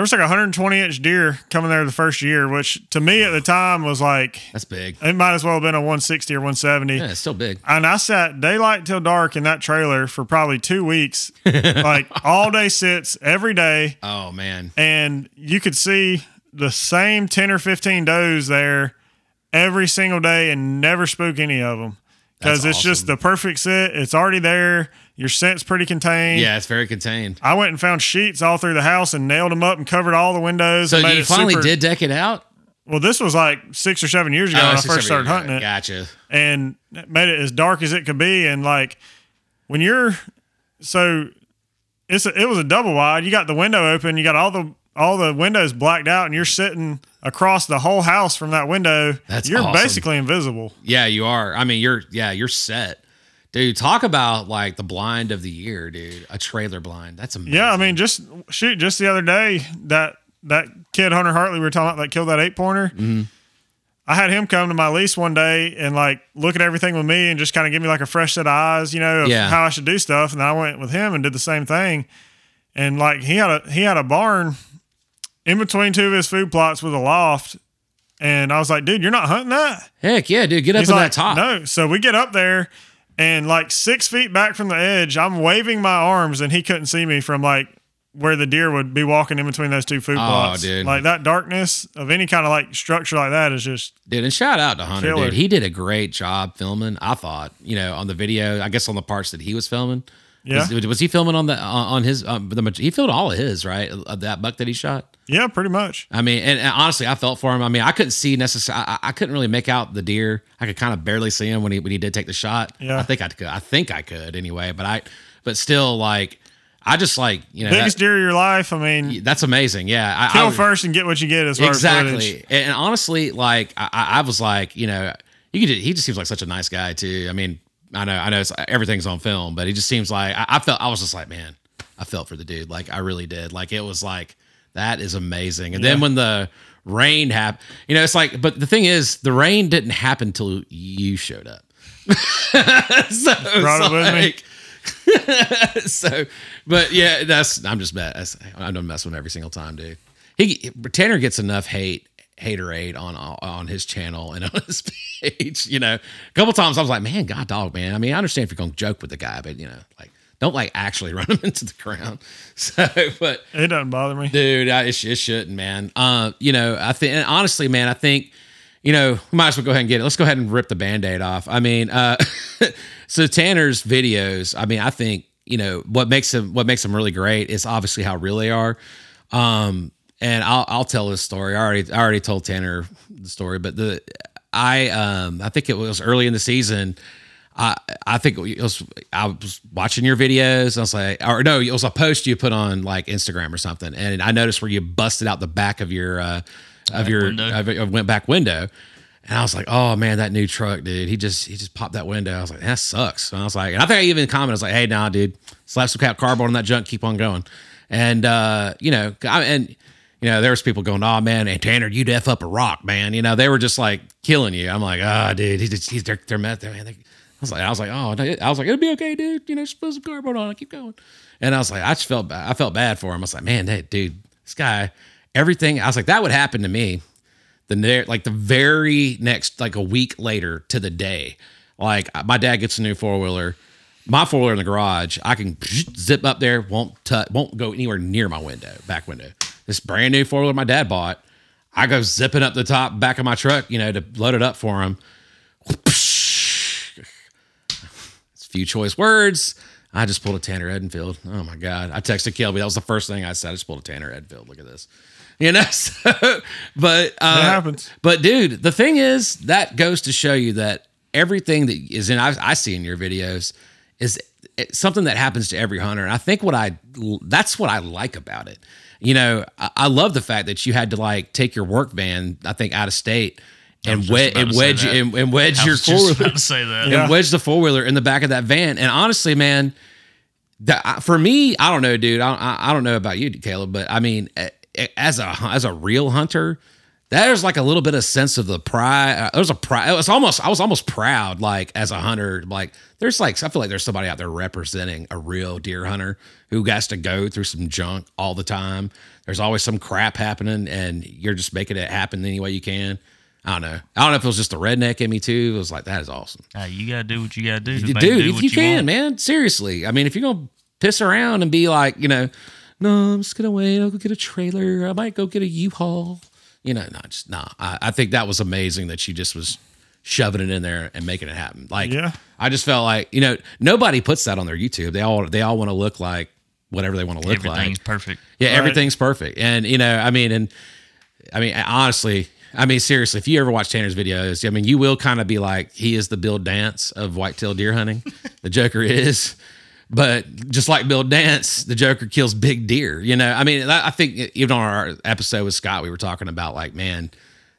There was like a 120 inch deer coming there the first year, which to me at the time was like That's big. it might as well have been a 160 or 170. Yeah, it's still big. And I sat daylight till dark in that trailer for probably two weeks, like all day sits every day. Oh man. And you could see the same 10 or 15 does there every single day and never spook any of them. Because it's just the perfect sit. It's already there. Your scent's pretty contained. Yeah, it's very contained. I went and found sheets all through the house and nailed them up and covered all the windows. So you finally super- did deck it out? Well, this was like six or seven years ago oh, when I first started hunting it. Gotcha. and made it as dark as it could be. And like when you're so it's a, it was a double wide. You got the window open. You got all the all the windows blacked out, and you're sitting across the whole house from that window. That's you're awesome. basically invisible. Yeah, you are. I mean, you're yeah, you're set. Dude, talk about like the blind of the year, dude. A trailer blind. That's amazing. Yeah, I mean, just shoot, just the other day that that kid Hunter Hartley we were talking about that killed that eight pointer. Mm-hmm. I had him come to my lease one day and like look at everything with me and just kind of give me like a fresh set of eyes, you know, of Yeah. how I should do stuff. And I went with him and did the same thing. And like he had a he had a barn in between two of his food plots with a loft. And I was like, dude, you're not hunting that? Heck yeah, dude. Get up He's in like, that top. no. So we get up there, and like six feet back from the edge, I'm waving my arms, and he couldn't see me from like where the deer would be walking in between those two food plots. Oh, dude. Like that darkness of any kind of like structure like that is just Dude, and shout out to Hunter, Killer. dude. He did a great job filming. I thought, you know, on the video. I guess on the parts that he was filming. Yeah. Was, was he filming on the on his? Um, the he filmed all of his right of that buck that he shot. yeah, pretty much. I mean, and, and honestly, I felt for him. I mean, I couldn't see necessarily. I, I couldn't really make out the deer. I could kind of barely see him when he when he did take the shot. Yeah. I think I could. I think I could anyway. But I, but still, like, I just like you know Biggest that- deer of your life. I mean, that's amazing. Yeah, I, kill I, first and get what you get as far as exactly. And, and honestly, like I, I was like, you know, you could. He just seems like such a nice guy too. I mean, I know, I know, it's, everything's on film, but he just seems like I, I felt. I was just like, man, I felt for the dude. Like I really did. Like it was like that is amazing. And then when the rain happened, you know, it's like. But the thing is, the rain didn't happen till you showed up. so Brought it with me. like- so, but yeah, that's I'm just mess. I'm gonna mess with him every single time, dude. He Tanner gets enough hate haterade on on his channel and on his page. You know, a couple times I was like, man, God dog, man. I mean, I understand if you're gonna joke with the guy, but you know, like don't like actually run him into the ground. So, but It doesn't bother me. dude, I, it, it shouldn't, man. Uh, you know, I think, honestly, man, I think, you know, we might as well go ahead and get it. Let's go ahead and rip the band-aid off. I mean, uh, so Tanner's videos, I mean, I think, you know, what makes them, what makes them really great is obviously how real they are. Um, and I'll, I'll tell this story. I already, I already told Tanner the story, but the, I, um, I think it was early in the season. I I think it was I was watching your videos. I was like, or no, it was a post you put on like Instagram or something, and I noticed where you busted out the back of your uh, of your window. of went back window, and I was like, oh man, that new truck, dude. He just he just popped that window. I was like, that sucks. And I was like, and I think I even commented, I was like, hey, nah, dude, slap some cap cardboard on that junk, keep on going, and uh, you know, I, and you know, there was people going, "Oh man, and Tanner, you'd f up a rock, man." You know, they were just like killing you. I'm like, "Ah, dude, he's he's they're they're met man." They, I was like, I was like, "Oh," no," I was like, "It'll be okay, dude. You know, just put some cardboard on it, keep going." And I was like, I just felt bad. I felt bad for him. I was like, "Man, that dude, this guy, everything." I was like, that would happen to me. The like the very next like a week later to the day, like my dad gets a new four wheeler. My four wheeler in the garage, I can zip up there, won't touch, won't go anywhere near my window, back window. This brand new four wheeler my dad bought, I go zipping up the top back of my truck, you know, to load it up for him. It's few choice words. I just pulled a Tanner Edenfield. Oh my God. I texted Kelby. That was the first thing I said. I just pulled a Tanner Edenfield. Look at this. You know, so, but, uh, It happens. but dude, the thing is, that goes to show you that everything that is in, I, I see in your videos is something that happens to every hunter. And I think what I, that's what I like about it. You know, I, I love the fact that you had to like take your work van, I think out of state and, just wed- and wedge, that. and, and wedge your four about to say that. Yeah. and wedge the four wheeler in the back of that van. And honestly, man, that for me, I don't know, dude. I, I, I don't know about you, Kaleb, but I mean, as a as a real hunter, there's like a little bit of sense of the pride. Uh, There's a pride. It was almost I was almost proud, like as a hunter. Like there's like I feel like there's somebody out there representing a real deer hunter who has to go through some junk all the time. There's always some crap happening, and you're just making it happen any way you can. I don't know. I don't know if it was just the redneck in me too. It was like that is awesome. Hey, you gotta do what you gotta do. to Dude, do if what you, can, want. man, seriously. I mean, if you're gonna piss around and be like, you know, no, I'm just gonna wait. I'll go get a trailer. I might go get a U-Haul. You know, no, just nah. I, I think that was amazing that she just was shoving it in there and making it happen. Like, Yeah. I just felt like, you know, nobody puts that on their YouTube. They all they all want to look like whatever they want to look Everything's like. perfect. Yeah, Right. everything's perfect. And you know, I mean, and I mean, honestly, I mean, seriously, if you ever watch Tanner's videos, I mean, you will kind of be like, he is the Bill Dance of whitetail deer hunting. the Joker is. But just like Bill Dance, the Joker kills big deer. You know, I mean, I think even on our episode with Scott, we were talking about like, man,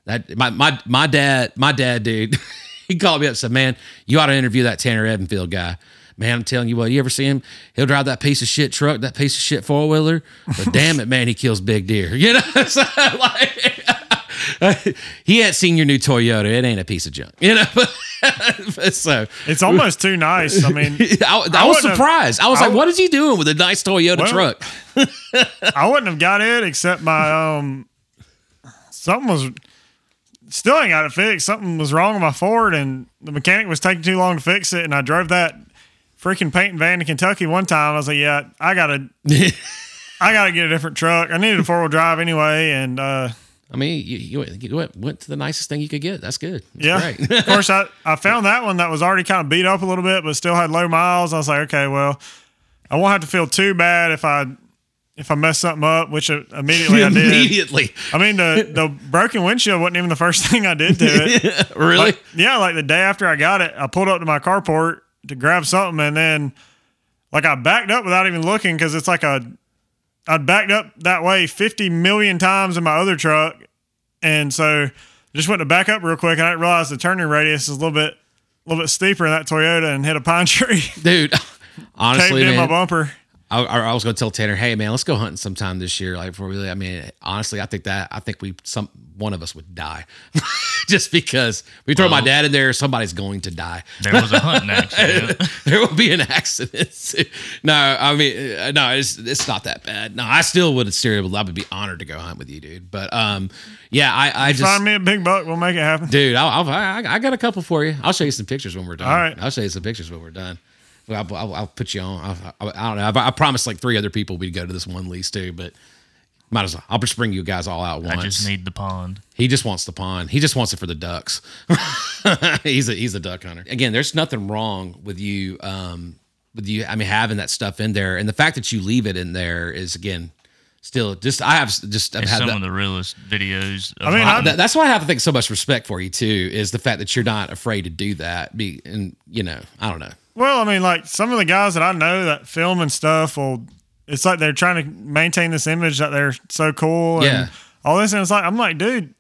that my my my dad, my dad, dude, he called me up and said, "Man, you ought to interview that Tanner Edenfield guy." Man, I'm telling you what, you ever see him? He'll drive that piece of shit truck, that piece of shit four wheeler, but damn it, man, he kills big deer. You know, So, like, he hadn't seen your new Toyota. It ain't a piece of junk. You know, so It's almost too nice. I mean, I, I I was wouldn't have- surprised. I was I like, "What is he doing with a nice Toyota Well, truck?" I wouldn't have got it except my um something was still ain't got it fixed. Something was wrong with my Ford and the mechanic was taking too long to fix it and I drove that freaking painting van to Kentucky one time. I was like, Yeah, I gotta I gotta get a different truck. I needed a four wheel drive anyway and uh I mean, you, you, went- you went, went to the nicest thing you could get. That's good. That's yeah. great. of course I, I found that one that was already kind of beat up a little bit but still had low miles. I was like, okay, well, I won't have to feel too bad if I if I mess something up, which immediately I did. Immediately, I mean, the the broken windshield wasn't even the first thing I did to it. really? Like, yeah, like the day after I got it, I pulled up to my carport to grab something, and then like I backed up without even looking because it's like a I'd backed up that way fifty million times in my other truck, and so just went to back up real quick, and I didn't realize the turning radius is a little bit a little bit steeper in that Toyota, and hit a pine tree, dude. caved Honestly, in my man, bumper. I, I I was going to tell Tanner, hey man, let's go hunting sometime this year. Like for really, I mean, honestly, I think that I think we some one of us would die, just because we throw my dad in there, somebody's going to die. There was a hunting accident. there will be an accident. no, I mean, uh, no, it's it's not that bad. No, I still would still I would be honored to go hunt with you, dude. But um, yeah, I I just Find me a big buck, we'll make it happen. dude, I'll, I'll, I I got a couple for you. I'll show you some pictures when we're done. All right. I'll show you some pictures when we're done. Well, I'll, I'll, I'll put you on. I, I, I don't know. I, I promised like three other people we'd go to this one lease too, but might as well. I'll just bring you guys all out I just need the pond. he just wants the pond. He just wants it for the ducks. he's a he's a duck hunter. Again, there's nothing wrong with you. Um, with you, I mean, having that stuff in there, and the fact that you leave it in there is again still just. I have just I've had some that. of the realest videos. Of I mean, I- that- that's why I have to think so much respect for you too. Is the fact that you're not afraid to do that. Be and you know, I don't know. Well, I mean, like some of the guys that I know that film and stuff will, it's like they're trying to maintain this image that they're so cool and Yeah. all this. And it's like, I'm like, dude,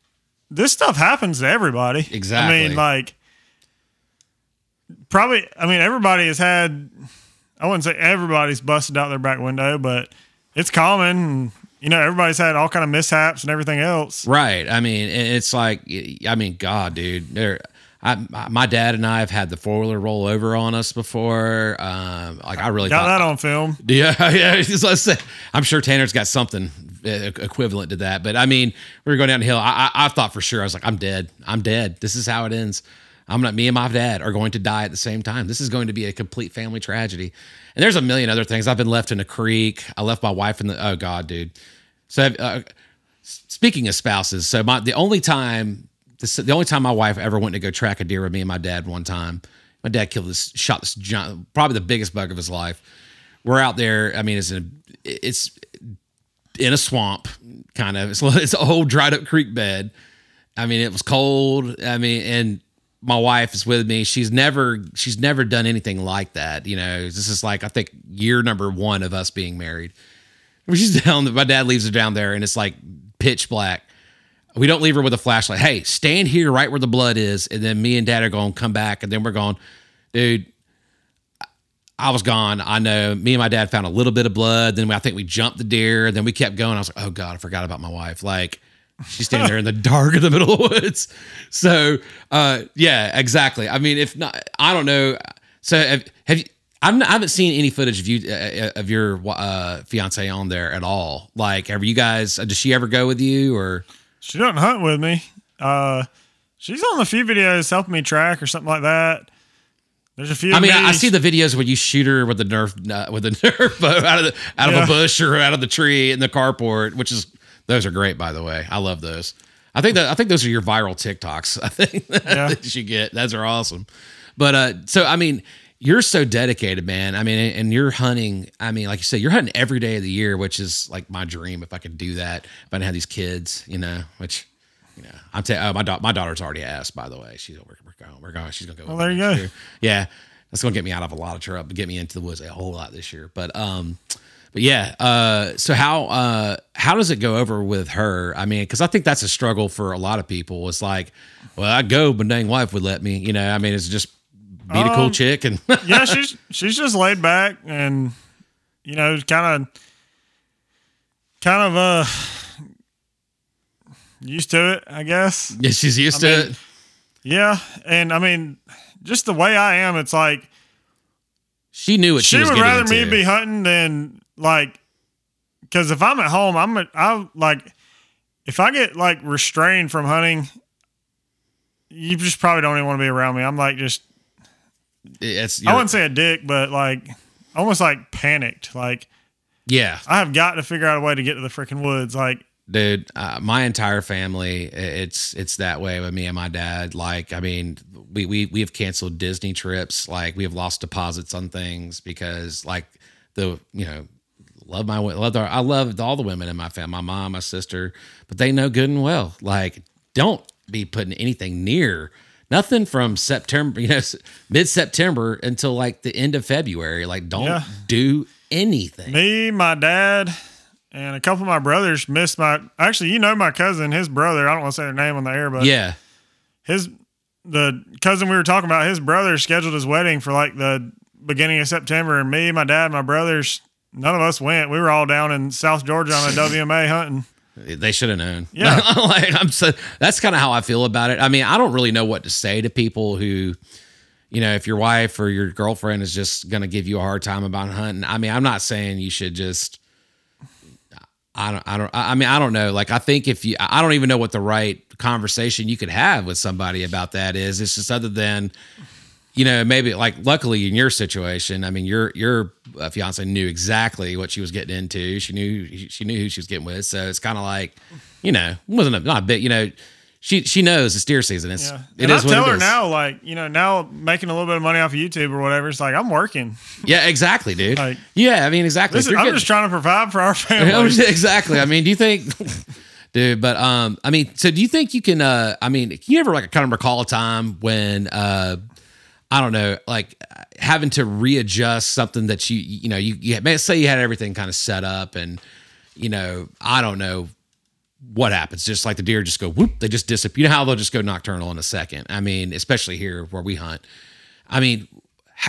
this stuff happens to everybody. Exactly. I mean, like, probably, I mean, everybody has had, I wouldn't say everybody's busted out their back window, but it's common. And, you know, everybody's had all kind of mishaps and everything else. Right. I mean, it's like, I mean, God, dude. There, I, my dad and I have had the four wheeler roll over on us before. Um, like I really Got thought, that on film. Yeah, yeah. say- I'm sure Tanner's got something uh, equivalent to that. But I mean, we were going down the hill. I, I, I thought for sure I was like, I'm dead. I'm dead. This is how it ends. I'm not. Me and my dad are going to die at the same time. This is going to be a complete family tragedy. And there's a million other things. I've been left in a creek. I left my wife in the. Oh God, dude. So uh, speaking of spouses, so my the only time this, the only time my wife ever went to go track a deer with me and my dad one time, my dad killed this shot this giant, probably the biggest buck of his life. We're out there. I mean, it's in a, it's in a swamp, kind of. It's it's an old dried up creek bed. I mean, it was cold. I mean, and my wife is with me. She's never she's never done anything like that. You know, this is like I think year number one of us being married. She's down. My dad leaves her down there, and it's like pitch black. We don't leave her with a flashlight. Hey, stand here right where the blood is, and then me and dad are going to come back, and then we're going, dude. I was gone. I know. Me and my dad found a little bit of blood. Then I think we jumped the deer. Then we kept going. I was like, oh god, I forgot about my wife. Like she's standing there in the dark of the middle of the woods. So uh, yeah, exactly. I mean, if not, I don't know. So have, have you? I'm not, I haven't seen any footage of you uh, of your uh, fiance on there at all. Like, have you guys? Does she ever go with you or? She doesn't hunt with me. Uh, she's on a few videos helping me track or something like that. There's a few. I mean, I, see the videos where you shoot her with the nerf uh, with the nerf bow out of the, out of a bush or out of the tree in the carport, which is those are great by the way. I love those. I think that I think those are your viral TikToks. I think Yeah. that you get. Those are awesome. But uh, so I mean, you're so dedicated, man. I mean, and you're hunting. I mean, like you said, you're hunting every day of the year, which is like my dream if I could do that. If I didn't have these kids, you know, which. You know, I'm telling oh, my da- my daughter's already asked. By the way, she's we're, we're going. We're going. She's gonna go. Well, there you go. year. Yeah, that's gonna get me out of a lot of trouble. Get me into the woods a whole lot this year. But um, but yeah. Uh, so how uh, how does it go over with her? I mean, because I think that's a struggle for a lot of people. It's like, well, I go, but dang wife would let me. You know, I mean, it's just beat a cool Um, chick and yeah, she's she's just laid back and you know, kind of kind of uh used to it, I guess. yeah, she's used I to mean, it. Yeah, and I mean, just the way I am, it's like She knew what she, she was would rather me be hunting than like because if I'm at home, I'm a, I like if I get like restrained from hunting, you just probably don't even want to be around me. I'm like just It's I wouldn't say a dick, but like almost like panicked. Like yeah, I have got to figure out a way to get to the freaking woods. Like dude uh, my entire family, it's it's that way with me and my dad like i mean we we we have canceled disney trips like we have lost deposits on things because like the you know love my love our, i love all the women in my family my mom my sister but they know good and well like don't be putting anything near nothing from september you know mid september until like the end of february like don't Yeah. do anything me, my dad, and a couple of my brothers missed my. Actually, you know my cousin, his brother. I don't want to say their name on the air, but yeah his the cousin we were talking about, his brother scheduled his wedding for like the beginning of September, and me, my dad, my brothers, none of us went. We were all down in South Georgia on a WMA hunting. They should have known. Yeah. like I'm so that's kind of how I feel about it. I mean, I don't really know what to say to people who, you know, if your wife or your girlfriend is just gonna give you a hard time about hunting. I mean, I'm not saying you should just I don't I don't I mean, I don't know. Like I think if you I don't even know what the right conversation you could have with somebody about that is. It's just other than you know, maybe like luckily in your situation, I mean, your your uh, fiance knew exactly what she was getting into. She knew she knew who she was getting with, so it's kind of like, you know, wasn't a, not a bit. You know, she she knows it's deer season. It's Yeah. it and is I tell it her is. now, like, you know, now making a little bit of money off of YouTube or whatever, it's like I'm working. Yeah, exactly, dude. Like- yeah, I mean, exactly. Is, I'm getting- just trying to provide for our family. exactly. I mean, do you think, dude? But um, I mean, so do you think you can? Uh, I mean, can you ever like kind of recall a time when uh, I don't know, like having to readjust something that you you know you you may say you had everything kind of set up and you know I don't know what happens. Just like the deer just go whoop, they just disappear. You know how they'll just go nocturnal in a second. I mean, especially here where we hunt. I mean,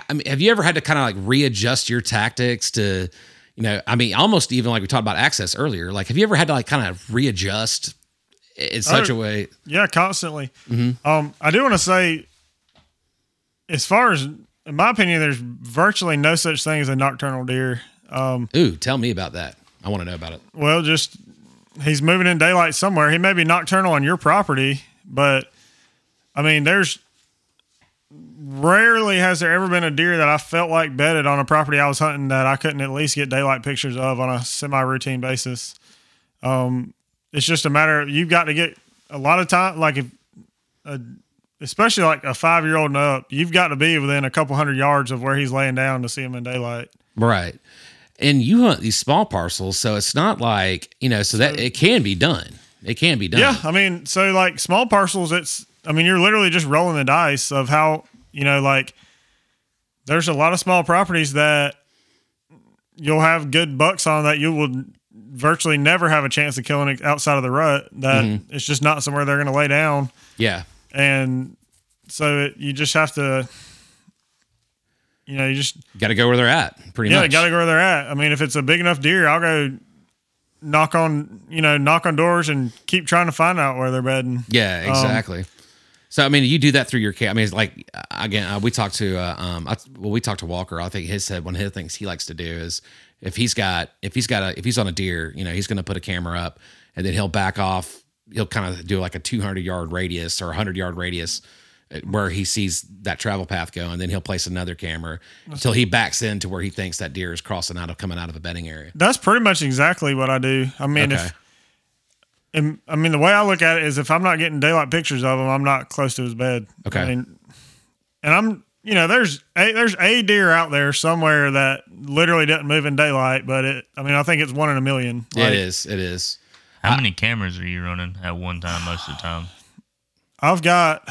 I mean, have you ever had to kind of like readjust your tactics to, you know, I mean, almost even like we talked about access earlier. Like, have you ever had to like kind of readjust in such Oh. a way? Yeah, constantly. Mm-hmm. Um, I do want to say, as far as in my opinion, there's virtually no such thing as a nocturnal deer. Um, Ooh, tell me about that. I want to know about it. well, just he's moving in daylight somewhere. He may be nocturnal on your property, but I mean, there's rarely has there ever been a deer that I felt like bedded on a property I was hunting that I couldn't at least get daylight pictures of on a semi-routine basis. Um, it's just a matter of you've got to get a lot of time, like if, a, especially like a five-year-old and up, you've got to be within a couple hundred yards of where he's laying down to see him in daylight. Right. And you hunt these small parcels, so it's not like, you know, so that it can be done. It can be done. Yeah, I mean, so like small parcels, it's I mean, you're literally just rolling the dice of how you know, like there's a lot of small properties that you'll have good bucks on that you will virtually never have a chance of killing it outside of the rut. That Mm-hmm. it's just not somewhere they're going to lay down, Yeah. And so it, you just have to, you know, you just Got to go where they're at, pretty much. yeah, got to go where they're at. I mean, if it's a big enough deer, I'll go knock on you know knock on doors and keep trying to find out where they're bedding. Yeah, exactly. so I mean, you do that through your. I mean, it's like again, uh, we talked to uh, um, I, well, we talked to Walker. I think his said one of the things he likes to do is if he's got if he's got a if he's on a deer, you know, he's going to put a camera up and then he'll back off. He'll kind of do like a 200 yard radius or 100 yard radius uh, where he sees that travel path go, and then he'll place another camera until he backs in to where he thinks that deer is crossing out of coming out of a bedding area. That's pretty much exactly what I do. I mean, Okay. if and, I mean the way I look at it is if I'm not getting daylight pictures of him, I'm not close to his bed. Okay. I mean, and I'm you know there's a, there's a deer out there somewhere that literally doesn't move in daylight, but it I mean I think it's one in a million. it Like, is. It is. How many cameras are you running at one time most of the time? I've got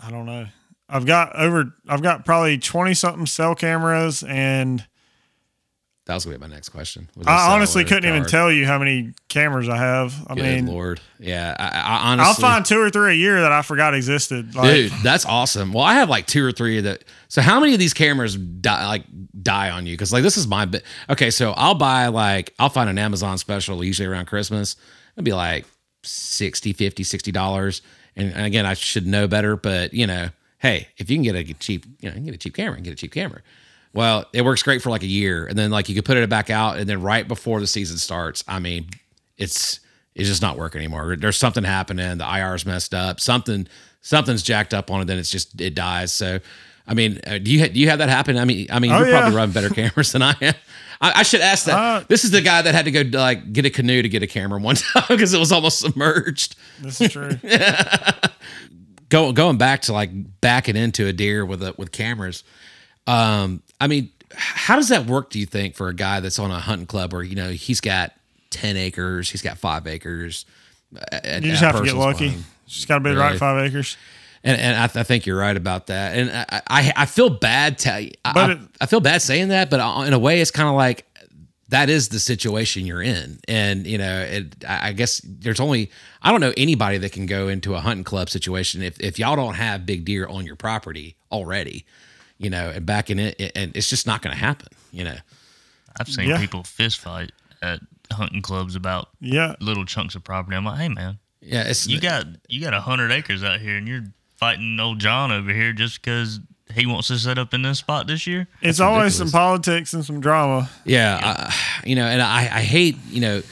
I don't know. I've got over I've got probably 20 something cell cameras and That was gonna be my next question. Was it cell I honestly couldn't even tell you how many cameras I have. I Good mean, lord, yeah. I, I honestly, I'll find two or three a year that I forgot existed. Like, dude, that's awesome. Well, I have like two or three that. So how many of these cameras die like die on you? Because like this is my bit. Okay, so I'll buy like I'll find an Amazon special usually around Christmas. It'll be like 60 50 60 dollars and, and again i should know better but you know hey if you can get a cheap you know you can get a cheap camera and get a cheap camera well it works great for like a year and then like you could put it back out and then right before the season starts i mean it's it's just not working anymore there's something happening the ir's messed up something something's jacked up on it then it's just it dies so i mean uh, do you ha- do you have that happen i mean i mean Oh, you're probably running better cameras than i am I, I should ask that. Uh, this is the guy that had to go like get a canoe to get a camera one time because it was almost submerged. This is true. Go, going back to like backing into a deer with a, with cameras. Um, I mean, how does that work? Do you think for a guy that's on a hunting club where you know he's got ten acres, he's got five acres. You just have to get lucky. Just got to be the Really? right five acres. And, and I, th- I think you're right about that. And I, I, I feel bad. Tell But I, it- I feel bad saying that, but uh, in a way, it's kind of like that is the situation you're in. And you know, it, I I guess there's only I don't know anybody that can go into a hunting club situation if if y'all don't have big deer on your property already, you know, and back in it, and it's just not going to happen. You know, I've seen Yeah. people fist fight at hunting clubs about Yeah. little chunks of property. I'm like, hey man, yeah, it's you got you got a hundred acres out here, and you're fighting old John over here just because he wants to set up in this spot this year. It's always some politics and some drama. Yeah, I, you know, and I, I hate, you know,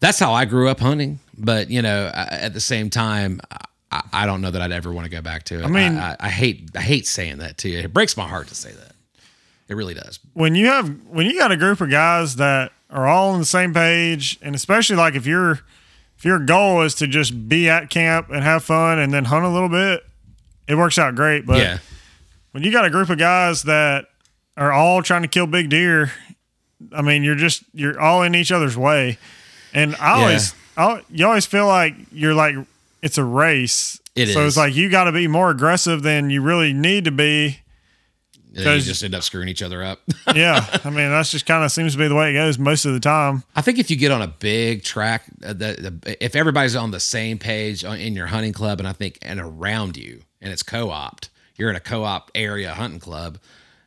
that's how I grew up hunting. But you know, at the same time, I, I don't know that I'd ever want to go back to it. I mean- I, I hate, I hate saying that to you. It breaks my heart to say that. It really does. when you have when you got a group of guys that are all on the same page, and especially like if your if your goal is to just be at camp and have fun and then hunt a little bit, it works out great. But yeah, when you got a group of guys that are all trying to kill big deer, I mean, you're just you're all in each other's way, and I always, I, you always feel like you're like it's a race. It so is. it's like you got to be more aggressive than you really need to be. And then just end up screwing each other up. Yeah, I mean that's just kind of seems to be the way it goes most of the time. I think if you get on a big track, uh, the, the, if everybody's on the same page on- in your hunting club, and I think and around you, and it's co-opt, you're in a co-op area hunting club,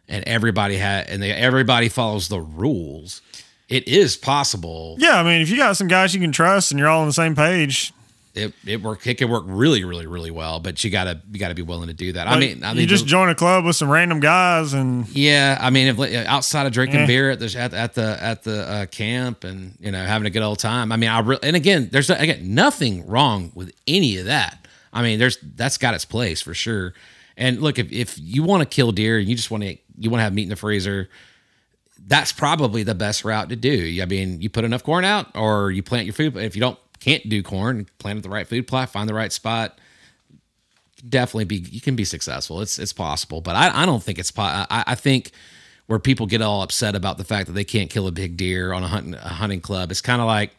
and everybody had and they everybody follows the rules. It is possible. Yeah, I mean if you got some guys you can trust and you're all on the same page, It it work. It can work really, really, really well. But you gotta you gotta be willing to do that. I mean, I mean, you just the- join a club with some random guys and Yeah, I mean, if outside of drinking Eh. beer at the at, at the at the uh, camp and you know having a good old time. I mean, I re- and again, there's again nothing wrong with any of that. I mean, there's that's got its place for sure. And look, if if you want to kill deer and you just want to you want to have meat in the freezer, that's probably the best route to do. I mean, you put enough corn out, or you plant your food. If you don't can't do corn, plant the right food plot, find the right spot definitely be you can be successful. It's it's possible, but I, I don't think it's po- I, I think where people get all upset about the fact that they can't kill a big deer on a hunting a hunting club. It's kind of like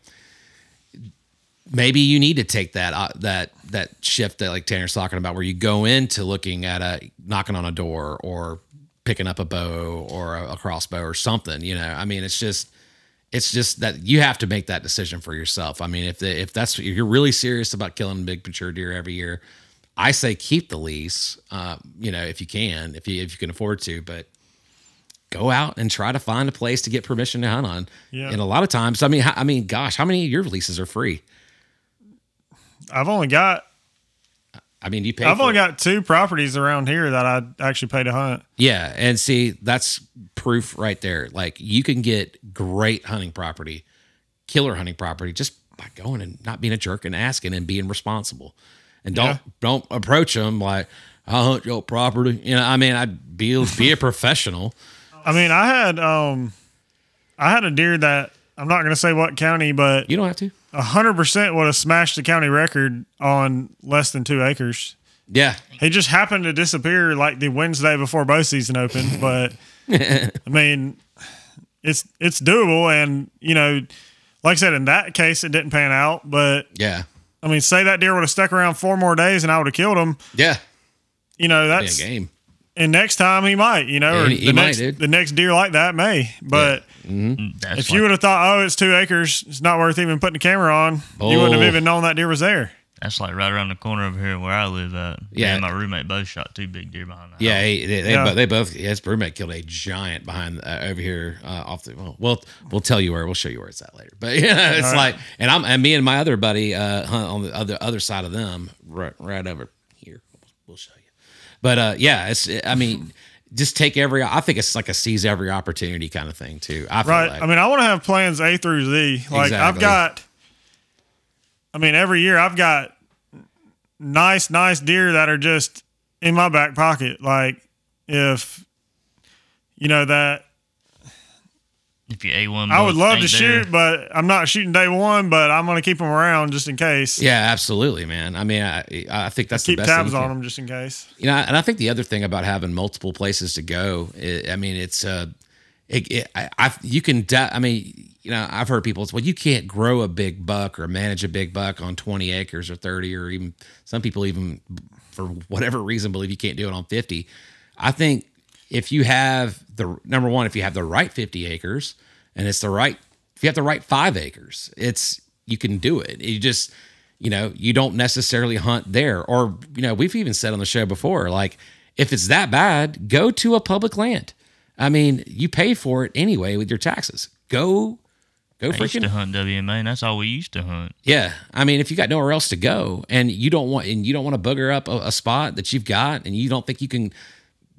maybe you need to take that uh, that that shift that like Tanner's talking about, where you go into looking at a knocking on a door or picking up a bow or a, a crossbow or something. You know, I mean, it's just it's just that you have to make that decision for yourself. I mean, if the, if that's if you're really serious about killing big mature deer every year, I say keep the lease. Uh, you know, if you can, if you if you can afford to, but go out and try to find a place to get permission to hunt on. Yeah. And a lot of times, I mean, I mean, gosh, how many of your leases are free? I've only got I mean, you pay. I've only it. got two properties around here that I actually pay to hunt. Yeah, and see, that's proof right there. Like you can get great hunting property, killer hunting property, just by going and not being a jerk and asking and being responsible. And don't Yeah. don't approach them like I hunt your property. You know, I mean, I'd be be a professional. I mean, I had um I had a deer that I'm not going to say what county, but You don't have to. hundred percent would have smashed the county record on less than two acres. Yeah, He just happened to disappear like the Wednesday before bow season opened, but I mean, it's it's doable, and you know, like I said, in that case, it didn't pan out. But yeah, I mean, say that deer would have stuck around four more days, and I would have killed him. yeah. You know, Be a that's game. And next time he might, you know, or He- he the might, next dude. the next deer like that may. But That's if like, you would have thought, oh, it's two acres, it's not worth even putting a camera on, you wouldn't have Oh. even known that deer was there. that's like right around the corner over here where I live at. Yeah. and my roommate both shot two big deer behind the Yeah, house. they, they, Yeah. they both. His roommate killed a giant behind uh, over here uh, off the. Well, we'll we'll tell you where. We'll show you where it's at later. But yeah, it's All right. like, and I'm and me and my other buddy uh, hunt on the other other side of them, right right over here. We'll show you. But uh, yeah, it's. I mean, just take every. I think it's like a seize every opportunity kind of thing too. I feel Right. like. I mean, I want to have plans A through Z. Like I've got. I mean, every year I've got nice, nice deer that are just in my back pocket. Like if, you know that If you A1, I would love to there, shoot, but I'm not shooting day one. But I'm going to keep them around just in case. yeah, absolutely, man. I mean, I I think that's Keep the best thing tabs you on them just in case. You know, and I think the other thing about having multiple places to go, i I mean, it's uh, it, it, I, I you can, de- I mean, you know, I've heard people say, well, you can't grow a big buck or manage a big buck on 20 acres or 30, or even some people even for whatever reason believe you can't do it on 50. I think if you have the number one, if you have the right 50 acres and it's the right, if you have the right five acres, it's, you can do it. You just, you know, you don't necessarily hunt there. Or, you know, we've even said on the show before, like, if it's that bad, go to a public land. I mean, you pay for it anyway with your taxes. Go, go I used to hunt WMA, and that's all we used to hunt. yeah, I mean, if you got nowhere else to go, and you don't want, and you don't want to booger up a, a spot that you've got, and you don't think you can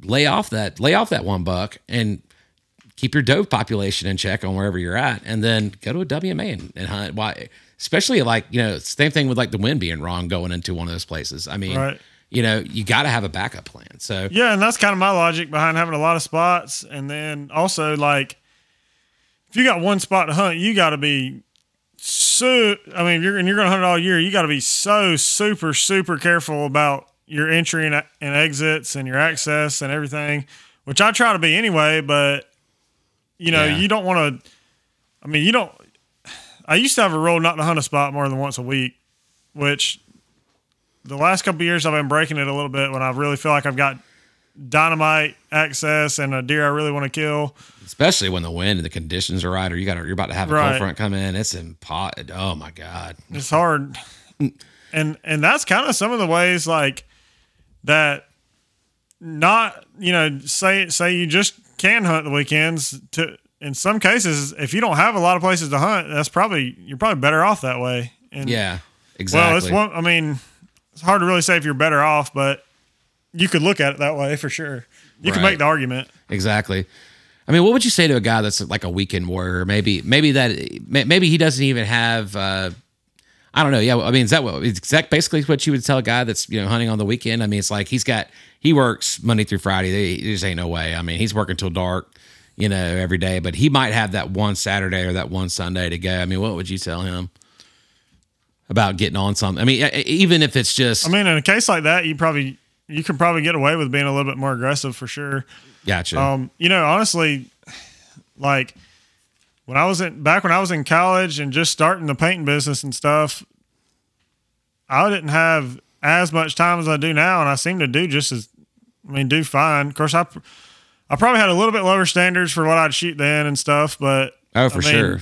lay off that, lay off that one buck, and keep your dove population in check on wherever you're at, and then go to a WMA and, and hunt. Why, especially like you know, same thing with like the wind being wrong going into one of those places. I mean, Right. you know, you got to have a backup plan. So Yeah, and that's kind of my logic behind having a lot of spots. And then also, like, if you got one spot to hunt, you got to be so. I mean, if you're and you're going to hunt it all year. You got to be so super super careful about your entry and, and exits and your access and everything, which I try to be anyway. But you know, Yeah. you don't want to. I mean, you don't. I used to have a rule not to hunt a spot more than once a week, which the last couple of years I've been breaking it a little bit when I really feel like I've got dynamite access and a deer I really want to kill. especially when the wind and the conditions are right, or you got you're about to have a Right. cold front come in, it's in pot. Oh my god. It's hard. Mm. And and that's kind of some of the ways like that not, you know, say say you just can hunt the weekends to in some cases if you don't have a lot of places to hunt, that's probably you're probably better off that way. And Yeah, exactly. well, it's one I mean, it's hard to really say if you're better off, but you could look at it that way for sure. You can make the argument. Exactly. I mean, what would you say to a guy that's like a weekend warrior? Maybe, maybe that, maybe he doesn't even have. Uh, I don't know. Yeah, I mean, is that what is that basically what you would tell a guy that's you know hunting on the weekend? I mean, it's like he's got he works Monday through Friday. There just ain't no way. I mean, he's working till dark, you know, every day. But he might have that one Saturday or that one Sunday to go. I mean, what would you tell him about getting on something? I mean, even if it's just, I mean, in a case like that, you probably you can probably get away with being a little bit more aggressive for sure. gotcha. Um, you know, honestly, like when I was in back when I was in college and just starting the painting business and stuff, I didn't have as much time as I do now, and I seem to do just as I mean, do fine. Of course, I I probably had a little bit lower standards for what I'd shoot then and stuff, but oh, for I mean, sure.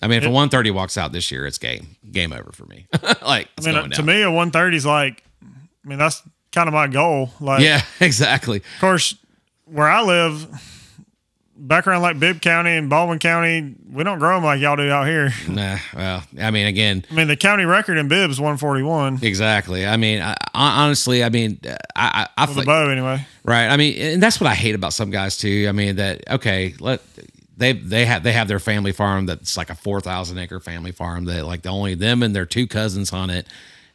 I mean, if a 130 walks out this year, it's game game over for me. like, it's I mean, to me, a 130 is like, I mean, that's kind of my goal. Like, Yeah, exactly. Of course, where I live, back around like Bibb County and Baldwin County, we don't grow them like y'all do out here. Nah, well, I mean, again, I mean, the county record in Bibb is 141 exactly. I mean, I, I, honestly, I mean, I, I, I with a bow anyway. right. I mean, and that's what I hate about some guys too. I mean, that okay, let they they have they have their family farm that's like a four thousand acre family farm that like the only them and their two cousins on it.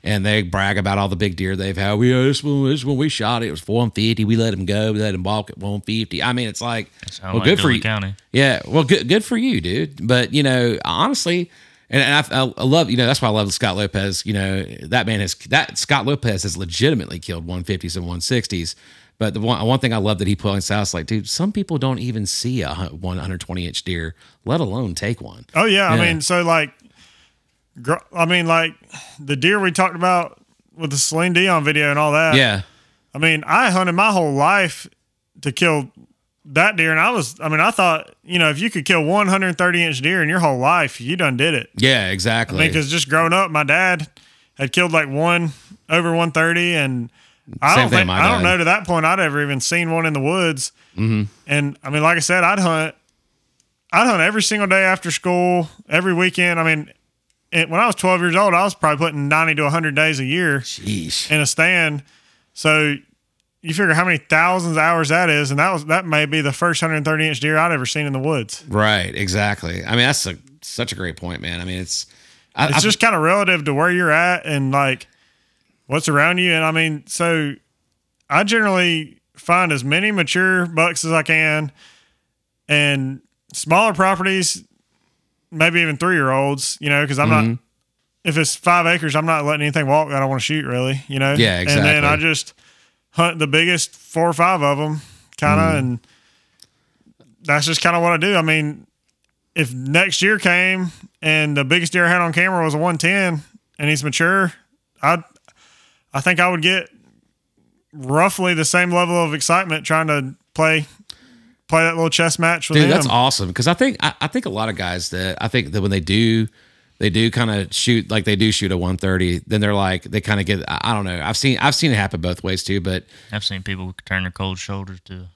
And they brag about all the big deer they've had. We uh, this one, this one we shot it. It was four one fifty. We let him go. We let him walk at one fifty. I mean, it's like, That's how I well, like good for you. County. Yeah, well, good good for you, dude. But you know, honestly, and, and I, I, I love you know that's why I love Scott Lopez. You know, that man has that Scott Lopez has legitimately killed 150s and 160s. But the one one thing I love that he points out is like, dude, some people don't even see a 120 inch deer, let alone take one. Oh yeah, I mean, so like, gr- I mean, like the deer we talked about with the Celine Dion video and all that. Yeah, I mean, I hunted my whole life to kill that deer, and I was, I mean, I thought, you know, if you could kill 130 inch deer in your whole life, you done did it. Yeah, exactly. I mean, because just growing up, my dad had killed like one over 130, and I Same don't think, I don't know to that point I'd ever even seen one in the woods. Mm-hmm. And I mean, like I said, I'd hunt, I'd hunt every single day after school, every weekend. I mean, it, when I was 12 years old, I was probably putting 90 to 100 days a year Sheesh. in a stand. So you figure how many thousands of hours that is, and that was that may be the first 130 inch deer I'd ever seen in the woods. Right, exactly. I mean, that's a, such a great point, man. I mean, it's I, It's I- just kind of relative to where you're at and like what's around you. And I mean, so I generally find as many mature bucks as I can and smaller properties, maybe even three year olds, you know, because I'm Mm-hmm. not, if it's five acres, I'm not letting anything walk that I want to shoot really, you know? Yeah, exactly. And then. I just hunt the biggest four or five of them kind of, Mm-hmm. and that's just kind of what I do. I mean, if next year came and the biggest deer I had on camera was a 110 and he's mature, I I think I would get roughly the same level of excitement trying to play play that little chess match with dude, him. that's awesome. Because I think I, I think a lot of guys that I think that when they do they do kind of shoot like they do shoot a 130, then they're like they kind of get I, I don't know. I've seen I've seen it happen both ways too, but I've seen people turn their cold shoulders to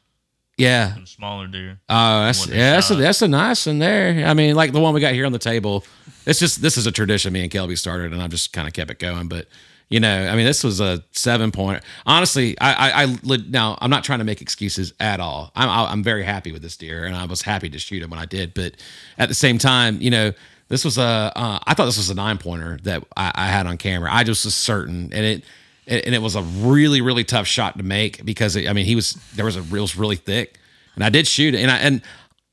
yeah. a smaller deer. Oh, that's yeah, that's a, that's a nice one there. I mean, like the one we got here on the table. It's just this is a tradition me and Kelby started, and I've just kind of kept it going. But you know, I mean, this was a seven point. Honestly, I I, I now I'm not trying to make excuses at all. I'm I'm very happy with this deer, and I was happy to shoot him when I did. But at the same time, you know. This was a. Uh, I thought this was a nine pointer that I, I had on camera. I just was certain, and it, and it was a really, really tough shot to make because it, I mean he was there was a was really thick, and I did shoot it, and I and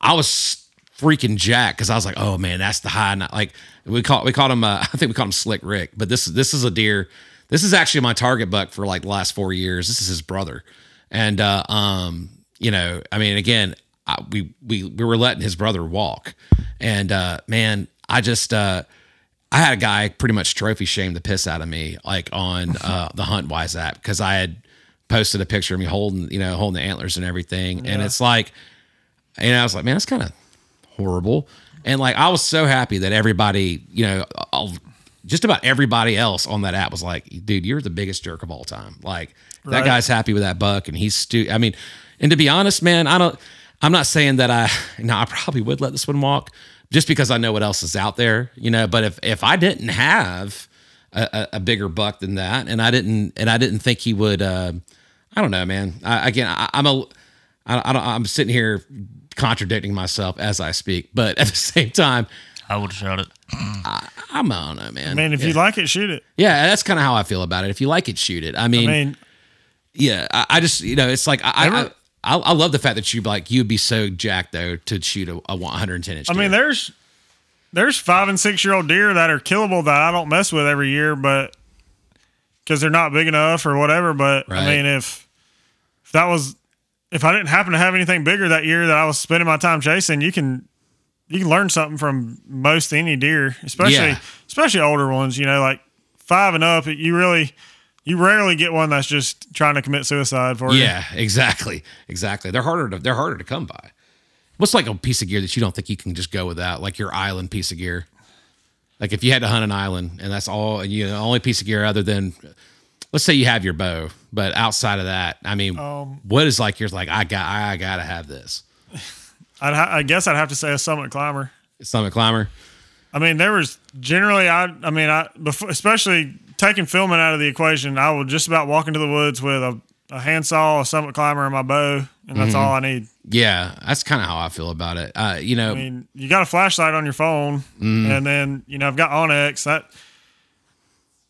I was freaking jacked because I was like, oh man, that's the high. Not like we call we called him. Uh, I think we called him Slick Rick, but this this is a deer. This is actually my target buck for like the last four years. This is his brother, and uh, um, you know, I mean, again, I, we we we were letting his brother walk, and uh, man, I just. Uh, I had a guy pretty much trophy shame the piss out of me, like on uh, the HuntWise app, because I had posted a picture of me holding, you know, holding the antlers and everything, and it's like, and I was like, man, that's kind of horrible, and like I was so happy that everybody, you know, all, just about everybody else on that app was like, dude, you're the biggest jerk of all time. Like that guy's happy with that buck, and he's stu. I mean, and to be honest, man, I don't. I'm not saying that I. No, I probably would let this one walk just because I know what else is out there, you know. But if if I didn't have a, a, a bigger buck than that, and I didn't and I didn't think he would, uh, I don't know, man. I, again, I, I'm a. I, I don't, I'm sitting here contradicting myself as I speak, but at the same time, I would have shot it. I'm I don't know, man. I mean, if yeah. you like it, shoot it. yeah, that's kind of how I feel about it. If you like it, shoot it. I mean, I mean, yeah, I, I just you know, it's like I, I, Ever- I I love the fact that you like you'd be so jacked though to shoot a, a 110 inch. I mean, there's there's five and six year old deer that are killable that I don't mess with every year, but because they're not big enough or whatever. But Right. I mean, if if that was if I didn't happen to have anything bigger that year that I was spending my time chasing, you can you can learn something from most any deer, especially Yeah. especially older ones. You know, like five and up. You really you rarely get one that's just trying to commit suicide for you. Yeah, exactly, exactly. They're harder to they're harder to come by. What's like a piece of gear that you don't think you can just go without, like your island piece of gear? Like if you had to hunt an island and that's all, and you know, the only piece of gear other than, let's say you have your bow, but outside of that, I mean, Um, what is like? You're like, I got, I gotta have this. I'd ha- I guess I'd have to say a summit climber. Summit climber. I mean, there was generally I I mean I before, especially taking filming out of the equation, I would just about walk into the woods with a, a handsaw, a summit climber, and my bow, and that's all I need. Yeah, that's kind of how I feel about it. Uh, you know, I mean, you got a flashlight on your phone, and then you know I've got onX. That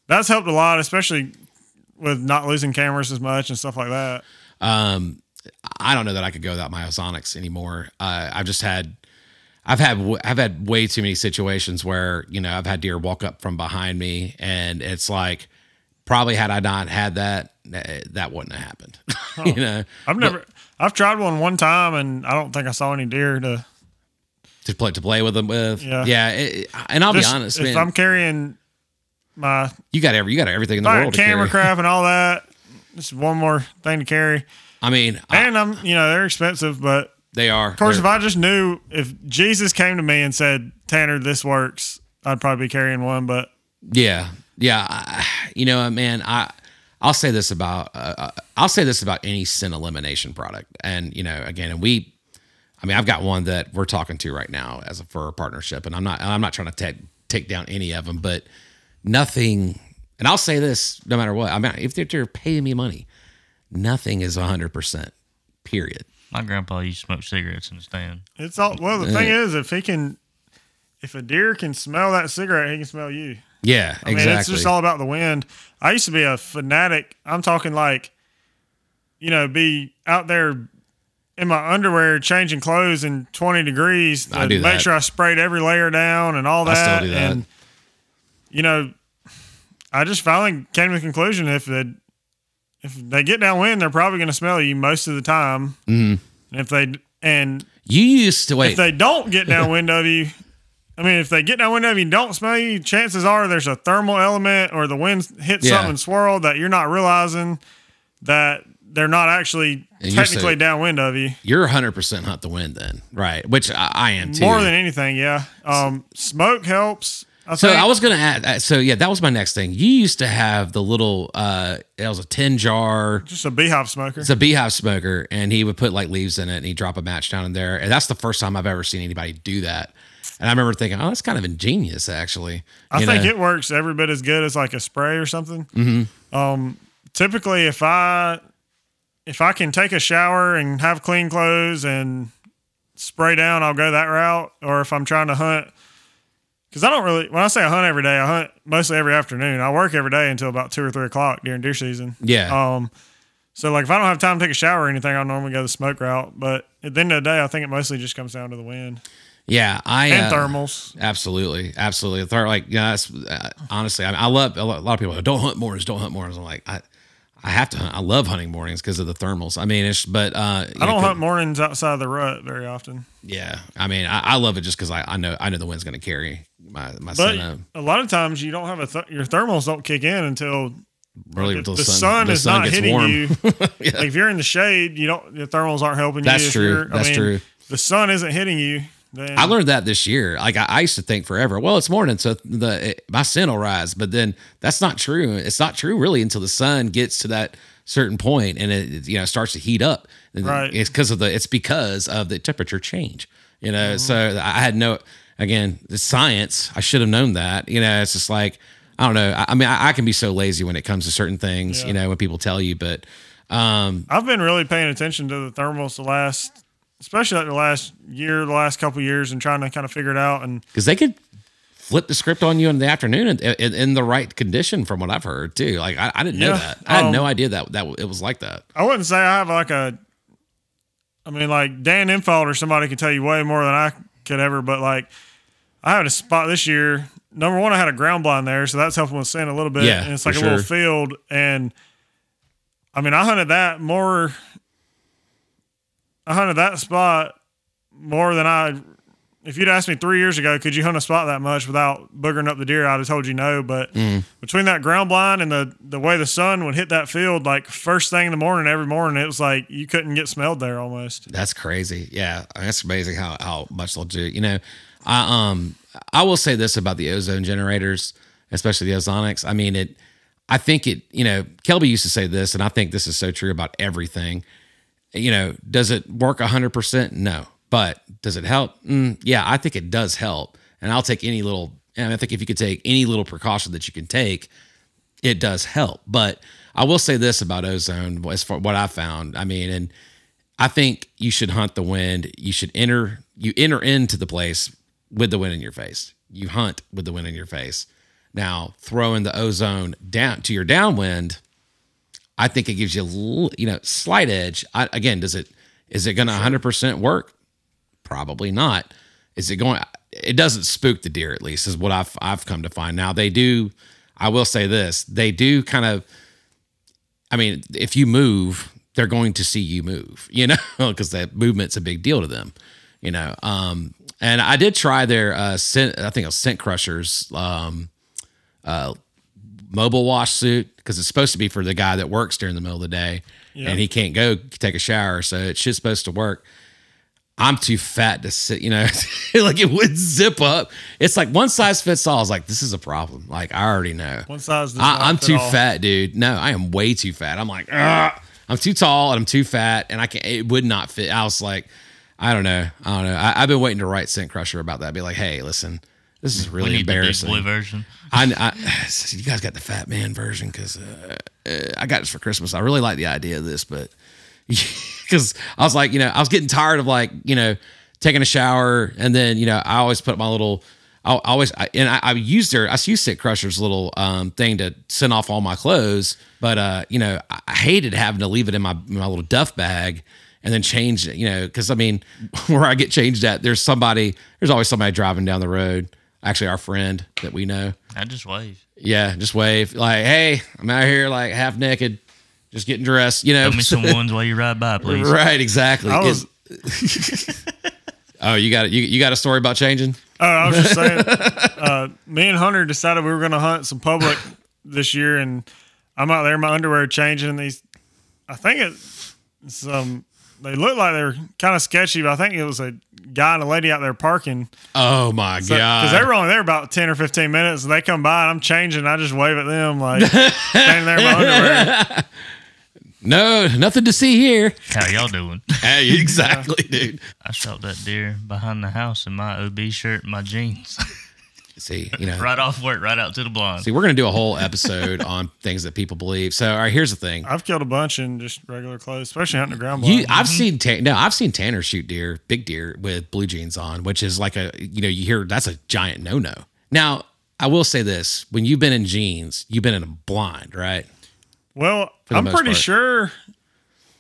that's helped a lot, especially with not losing cameras as much and stuff like that. um, I don't know that I could go without my Ozonics anymore. Uh, I've just had, I've had, I've had way too many situations where you know I've had deer walk up from behind me, and it's like, probably had I not had that, eh, that wouldn't have happened. you know, I've never. I've tried one one time, and I don't think I saw any deer to. to play to play with them with. Yeah. yeah. it- and I'll Just- be honest, if man, I'm carrying my you got every, you got everything in the world. to camera carry. craft and all that. Just one more thing to carry. I mean, I- And I'm, you know, they're expensive, but they are. of course, if I just knew if Jesus came to me and said, Tanner, this works, I'd probably be carrying one. But Yeah, yeah. I, you know, man, I I'll say this about uh, uh, I'll say this about any scent elimination product, and you know, again, and we, I mean, I've got one that we're talking to right now as a, for a partnership, and I'm not I'm not trying to take take down any of them, but nothing. And I'll say this, no matter what. I mean, if they're, they're paying me money, nothing is hundred percent. Period. My grandpa used to smoke cigarettes in the stand. it's all, well, the uh, thing is, if he can, if a deer can smell that cigarette, he can smell you. Yeah, I mean, exactly. it's just all about the wind. I used to be a fanatic. I'm talking like, you know, be out there in my underwear changing clothes in 20 degrees to I do make that. sure I sprayed every layer down and all I that. still do that. And, you know, I just finally came to the conclusion if they, if they get downwind, they're probably going to smell you most of the time. Mm-hmm. And if they, and you used to wait. if they don't get downwind of you, I mean, if they get downwind of you and don't smell you, chances are there's a thermal element or the wind hit Yeah. something and swirled that you're not realizing that they're not actually And technically so- downwind of you. you're 100% hunt the wind then, right? Which I, I am too. More than anything, yeah. Um, smoke helps. I So. I was gonna add. uh, So yeah, that was my next thing. You used to have the little. uh It was a tin jar. just a beehive smoker. It's a beehive smoker, and he would put like leaves in it, and he'd drop a match down in there. And that's the first time I've ever seen anybody do that. And I remember thinking, oh, that's kind of ingenious, actually. I You think know? it works every bit as good as like a spray or something. Mm-hmm. Um, typically, if I if I can take a shower and have clean clothes and spray down, I'll go that route. Or if I'm trying to hunt, because I don't really when I say I hunt every day, I hunt mostly every afternoon. I work every day until about two or three o'clock during deer season. Yeah. Um, so like if I don't have time to take a shower or anything, I'll normally go the smoke route. But at the end of the day, I think it mostly just comes down to the wind yeah. I and uh, thermals. Absolutely, absolutely. Like, yeah, uh, honestly, I, mean, I love a lot a lot of people. Don't hunt mornings. Don't hunt mornings. I'm like, I, I have to hunt. I love hunting mornings because of the thermals. I mean, it's but uh, I don't hunt mornings outside the rut very often. Yeah, I mean, I, I love it just because I, I know I know the wind's going to carry my my But son up. a lot of times you don't have a th- your thermals don't kick in until Really, the sun, the is sun not hitting warm. you. Like if you're in the shade, you don't the thermals aren't helping That's you. That's true. That's true. The sun isn't hitting you. Then I learned that this year. Like I, I used to think forever. Well, it's morning, so the it, my sin will rise. But then that's not true. It's not true really until the sun gets to that certain point and it it, you know starts to heat up. And Right. It's because of the. It's because of the temperature change. You know. Mm-hmm. So I had no. Again, the science. I should have known that. You know. It's just like I don't know. I, I mean, I, I can be so lazy when it comes to certain things. Yeah. You know, when people tell you, but um, I've been really paying attention to the thermals the last, especially like the last year, the last couple years, and trying to kind of figure it out. And because they could flip the script on you in the afternoon in, in, in the right condition from what i've heard too like i, I didn't know Yeah, that i had um, no idea that that it was like that I wouldn't say I have like a. I mean, like Dan Infalt or somebody could tell you way more than I could ever, but like I had a spot this year. Number one, I had a ground blind there, so that's helping with scent a little bit. Yeah, and it's like a little field, and I mean, I hunted that more. I hunted that spot more than I. If you'd asked me three years ago, could you hunt a spot that much without boogering up the deer? I'd have told you no. But Mm. between that ground blind and the the way the sun would hit that field, like first thing in the morning, every morning, it was like you couldn't get smelled there almost. that's crazy yeah that's amazing how how much they'll do you know i um i will say this about the ozone generators especially the ozonics i mean it i think it you know kelby used to say this and i think this is so true about everything you know, does it work 100%? No. But does it help? Mm, yeah, I think it does help. And I'll take any little, and I think if you could take any little precaution that you can take, it does help. But I will say this about ozone as far what I found. I mean, and I think you should hunt the wind. You should enter, you enter into the place with the wind in your face. You hunt with the wind in your face. Now, throwing the ozone down to your downwind, I think it gives you you know slight edge. I, again, does it is it going to 100% work? Probably not. Is it going? It doesn't spook the deer. At least is what I've I've come to find. Now they do. I will say this: they do kind of. I mean, if you move, they're going to see you move. You know, because that movement's a big deal to them. You know, um, and I did try their uh, scent. I think it was scent crushers. Um, mobile wash suit because it's supposed to be for the guy that works during the middle of the day Yeah. and he can't go take a shower. So it's just supposed to work. I'm too fat to sit, you know, like it would zip up. It's like one size fits all. I was like, this is a problem. Like, I already know. One size. I, I'm fit too all. fat, dude. No, I am way too fat. I'm like, Ugh. I'm too tall and I'm too fat, and I can't. It would not fit. I was like, I don't know. I don't know. I, I've been waiting to write Scent Crusher about that. Be like, hey, listen, this is really need the big embarrassing. boy version. I, I, you guys got the fat man version because uh, uh, I got this for Christmas. I really like the idea of this, but because I was like, you know, I was getting tired of like, you know, taking a shower and then, you know, I always put my little, I I always, I, and I, I used their, I used Scent Crusher's little um, thing to send off all my clothes, but uh, you know, I I hated having to leave it in my my little duff bag and then change it, you know, because I mean, where I get changed at, there's somebody, there's always somebody driving down the road. Actually, our friend that we know. I just wave. Yeah, just wave like, "Hey, I'm out here like half naked, just getting dressed." You know, Tell me some ones while you ride by, please. right? Exactly. I was. Oh, you got it. You, you got a story about changing? Oh, I was just saying. uh, me and Hunter decided we were going to hunt some public this year, and I'm out there in my underwear changing and these. I think it's some. They look like they were kind of sketchy, but I think it was a guy and a lady out there parking. Oh my god! Because they were only there about 10 or 15 minutes, and they come by, and I'm changing. And I just wave at them, like standing there in my underwear. no, nothing to see here. How y'all doing? Hey, exactly, dude. I shot that deer behind the house in my OB shirt and my jeans. See, you know, right off work, right out to the blind. see, we're gonna do a whole episode on things that people believe. So, all right, here's the thing. I've killed a bunch in just regular clothes, especially hunting the ground blind. You, I've mm-hmm. seen Tan- no, I've seen Tanner shoot deer, big deer with blue jeans on, which is like a you know you hear that's a giant no no. Now I will say this: when you've been in jeans, you've been in a blind, right? Well, I'm pretty part. sure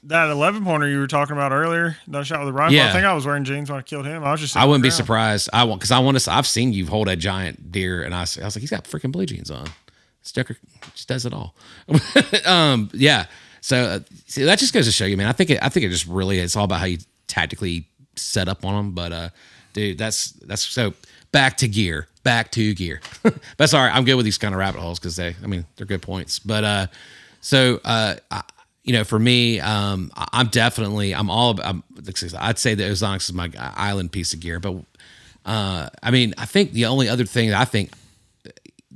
that 11 pointer you were talking about earlier that shot with a rifle. Yeah. I think I was wearing jeans when I killed him. I was just. I wouldn't be the surprised. I won't because I want to. I've seen you hold a giant deer, and I, I was like, he's got freaking blue jeans on. Sticker just does it all. um, yeah. So uh, see, that just goes to show you, man. I think it, I think it just really it's all about how you tactically set up on them. But uh, dude, that's that's so back to gear, back to gear. but sorry, I'm good with these kind of rabbit holes because they, I mean, they're good points. But uh, so uh, I, you know, for me, um, I'm definitely I'm all about. I'm, I'd say that Ozonics is my island piece of gear, but uh, I mean, I think the only other thing that I think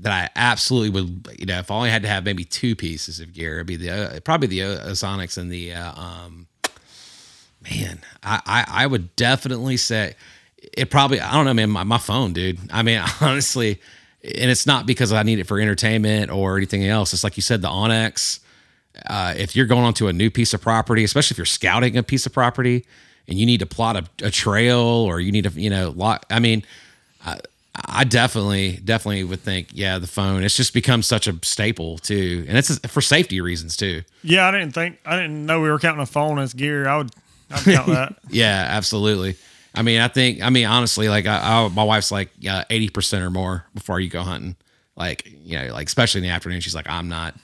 that I absolutely would, you know, if I only had to have maybe two pieces of gear, it'd be the uh, probably the uh, Ozonics and the uh, um, man. I, I I would definitely say it probably. I don't know, man. My, my phone, dude. I mean, honestly, and it's not because I need it for entertainment or anything else. It's like you said, the onX. Uh, if you're going onto a new piece of property, especially if you're scouting a piece of property and you need to plot a, a trail or you need to, you know, lot. I mean, I definitely, definitely would think, yeah, the phone. It's just become such a staple too, and it's for safety reasons too. Yeah, I didn't think I didn't know we were counting a phone as gear. I would I'd count that. Yeah, absolutely. I mean, I think, I mean, honestly, like, I, I my wife's like eighty percent or more before you go hunting. Like, you know, like especially in the afternoon, she's like, I'm not.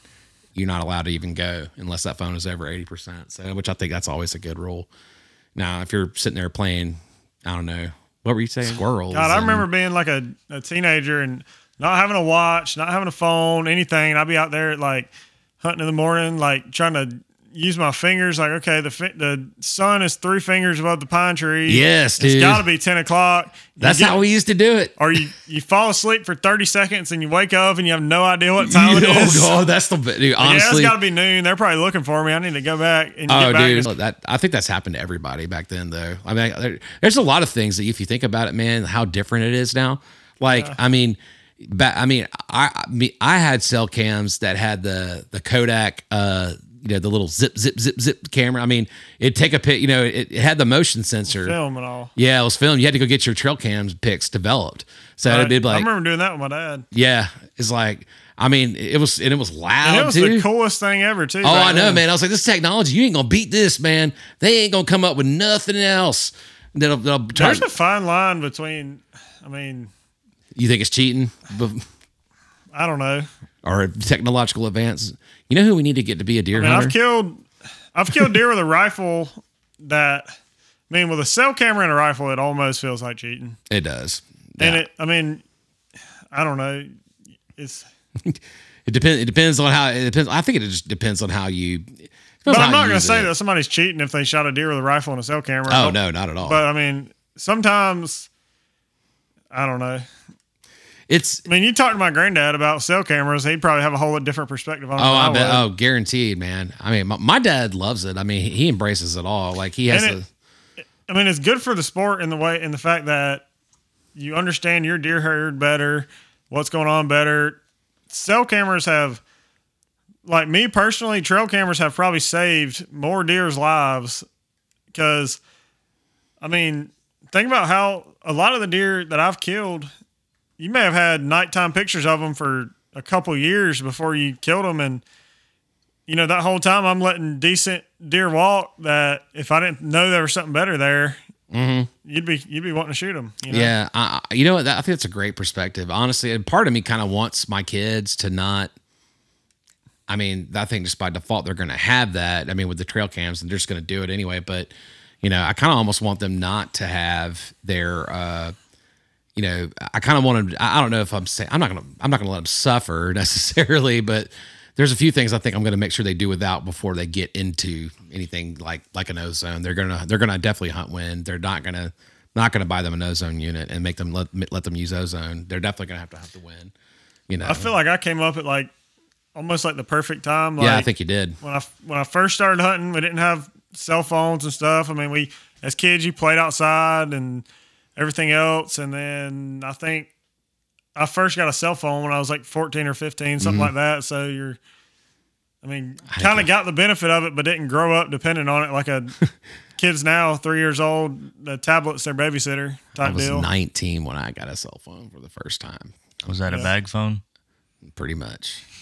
You're not allowed to even go unless that phone is over eighty percent. So, which I think that's always a good rule. Now, if you're sitting there playing, I don't know, what were you saying? Squirrels. God, I and- remember being like a, a teenager and not having a watch, not having a phone, anything. And I'd be out there like hunting in the morning, like trying to use my fingers. Like, okay, the fi- the sun is three fingers above the pine tree. Yes, it's got to be ten o'clock. You That's get- how we used to do it. Or you you fall asleep for thirty seconds and you wake up and you have no idea what time it is. oh god, that's the dude. yeah, it's Honestly, got to be noon. They're probably looking for me. I need to go back and Oh, get back. dude, that I think that's happened to everybody back then, though. I mean, there, there's a lot of things that if you think about it, man, how different it is now. Like, I mean, ba- I mean, I, I I had cell cams that had the the Kodak, uh, you know, the little zip zip zip zip camera. I mean, it'd take a pic. You know, it, it had the motion sensor. film and all. Yeah, it was filmed. You had to go get your trail cams pics developed. So it'd be like I remember doing that with my dad. yeah, it's like, I mean, it was and it was loud And it was too. the coolest thing ever, too. Oh, I know, then. man. I was like, this technology, you ain't gonna beat this, man. They ain't gonna come up with nothing else. That'll, that'll. There's a fine line between, I mean, You think it's cheating, But- I don't know. or technological advance? You know who we need to get to be a deer I mean, hunter? I've killed, I've killed deer with a rifle that, I mean, with a cell camera and a rifle, it almost feels like cheating. it does. And it, I mean, I don't know. It's it depends. It depends on how it depends. I think it just depends on how you. But I'm not going to say it. that somebody's cheating if they shot a deer with a rifle and a cell camera. Oh no, not at all. But I mean, sometimes I don't know. It's I mean, you talk to my granddad about cell cameras, he'd probably have a whole lot different perspective on it. oh I bet would. oh guaranteed, man. I mean, my, my dad loves it. I mean, he, embraces it all. Like he has it- I mean, it's good for the sport in the way in the fact that you understand your deer herd better, what's going on better. Cell cameras have, like me personally, trail cameras have probably saved more deer's lives because, I mean, think about how a lot of the deer that I've killed, you may have had nighttime pictures of them for a couple years before you killed them, and you know that whole time I'm letting decent deer walk. That if I didn't know there was something better there, you'd be you'd be wanting to shoot them. You know? Yeah, I, I- you know what? I think that's a great perspective. Honestly, and part of me kind of wants my kids to not. I mean, I think just by default they're going to have that. I mean, with the trail cams, and they're just going to do it anyway. But you know, I kind of almost want them not to have their. uh you know, I kind of want them. I don't know if I'm saying I'm not gonna. I'm not gonna let them suffer necessarily, but there's a few things I think I'm gonna make sure they do without before they get into anything like like an ozone. They're gonna they're gonna definitely hunt wind. They're not gonna not gonna buy them an ozone unit and make them let let them use ozone. They're definitely gonna have to have to win. You know. I feel like I came up at like almost like the perfect time. Like yeah, I think you did. when I when I first started hunting, we didn't have cell phones and stuff. I mean, we as kids you played outside and everything else, and then I think I first got a cell phone when I was like fourteen or fifteen, something mm-hmm. like that. So you're, I mean, kind of got the benefit of it, but didn't grow up dependent on it like a kids now, three years old. The tablet's their babysitter type deal. I was deal. 19 when I got a cell phone for the first time. Was that a bag phone? Pretty much.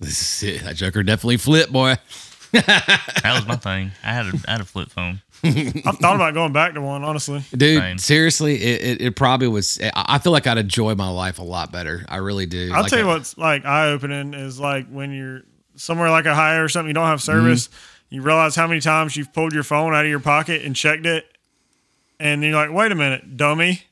This is it. That Joker definitely flipped, boy. That was my thing. I had a I had a flip phone. I've thought about going back to one, honestly. Dude, Same. seriously, it, it, it probably was. I I feel like I'd enjoy my life a lot better. I really do. I'll Like, tell you I- what's like eye opening is like when you're somewhere like a high or something, you don't have service, Mm-hmm. you realize how many times you've pulled your phone out of your pocket and checked it, and you're like, wait a minute, dummy.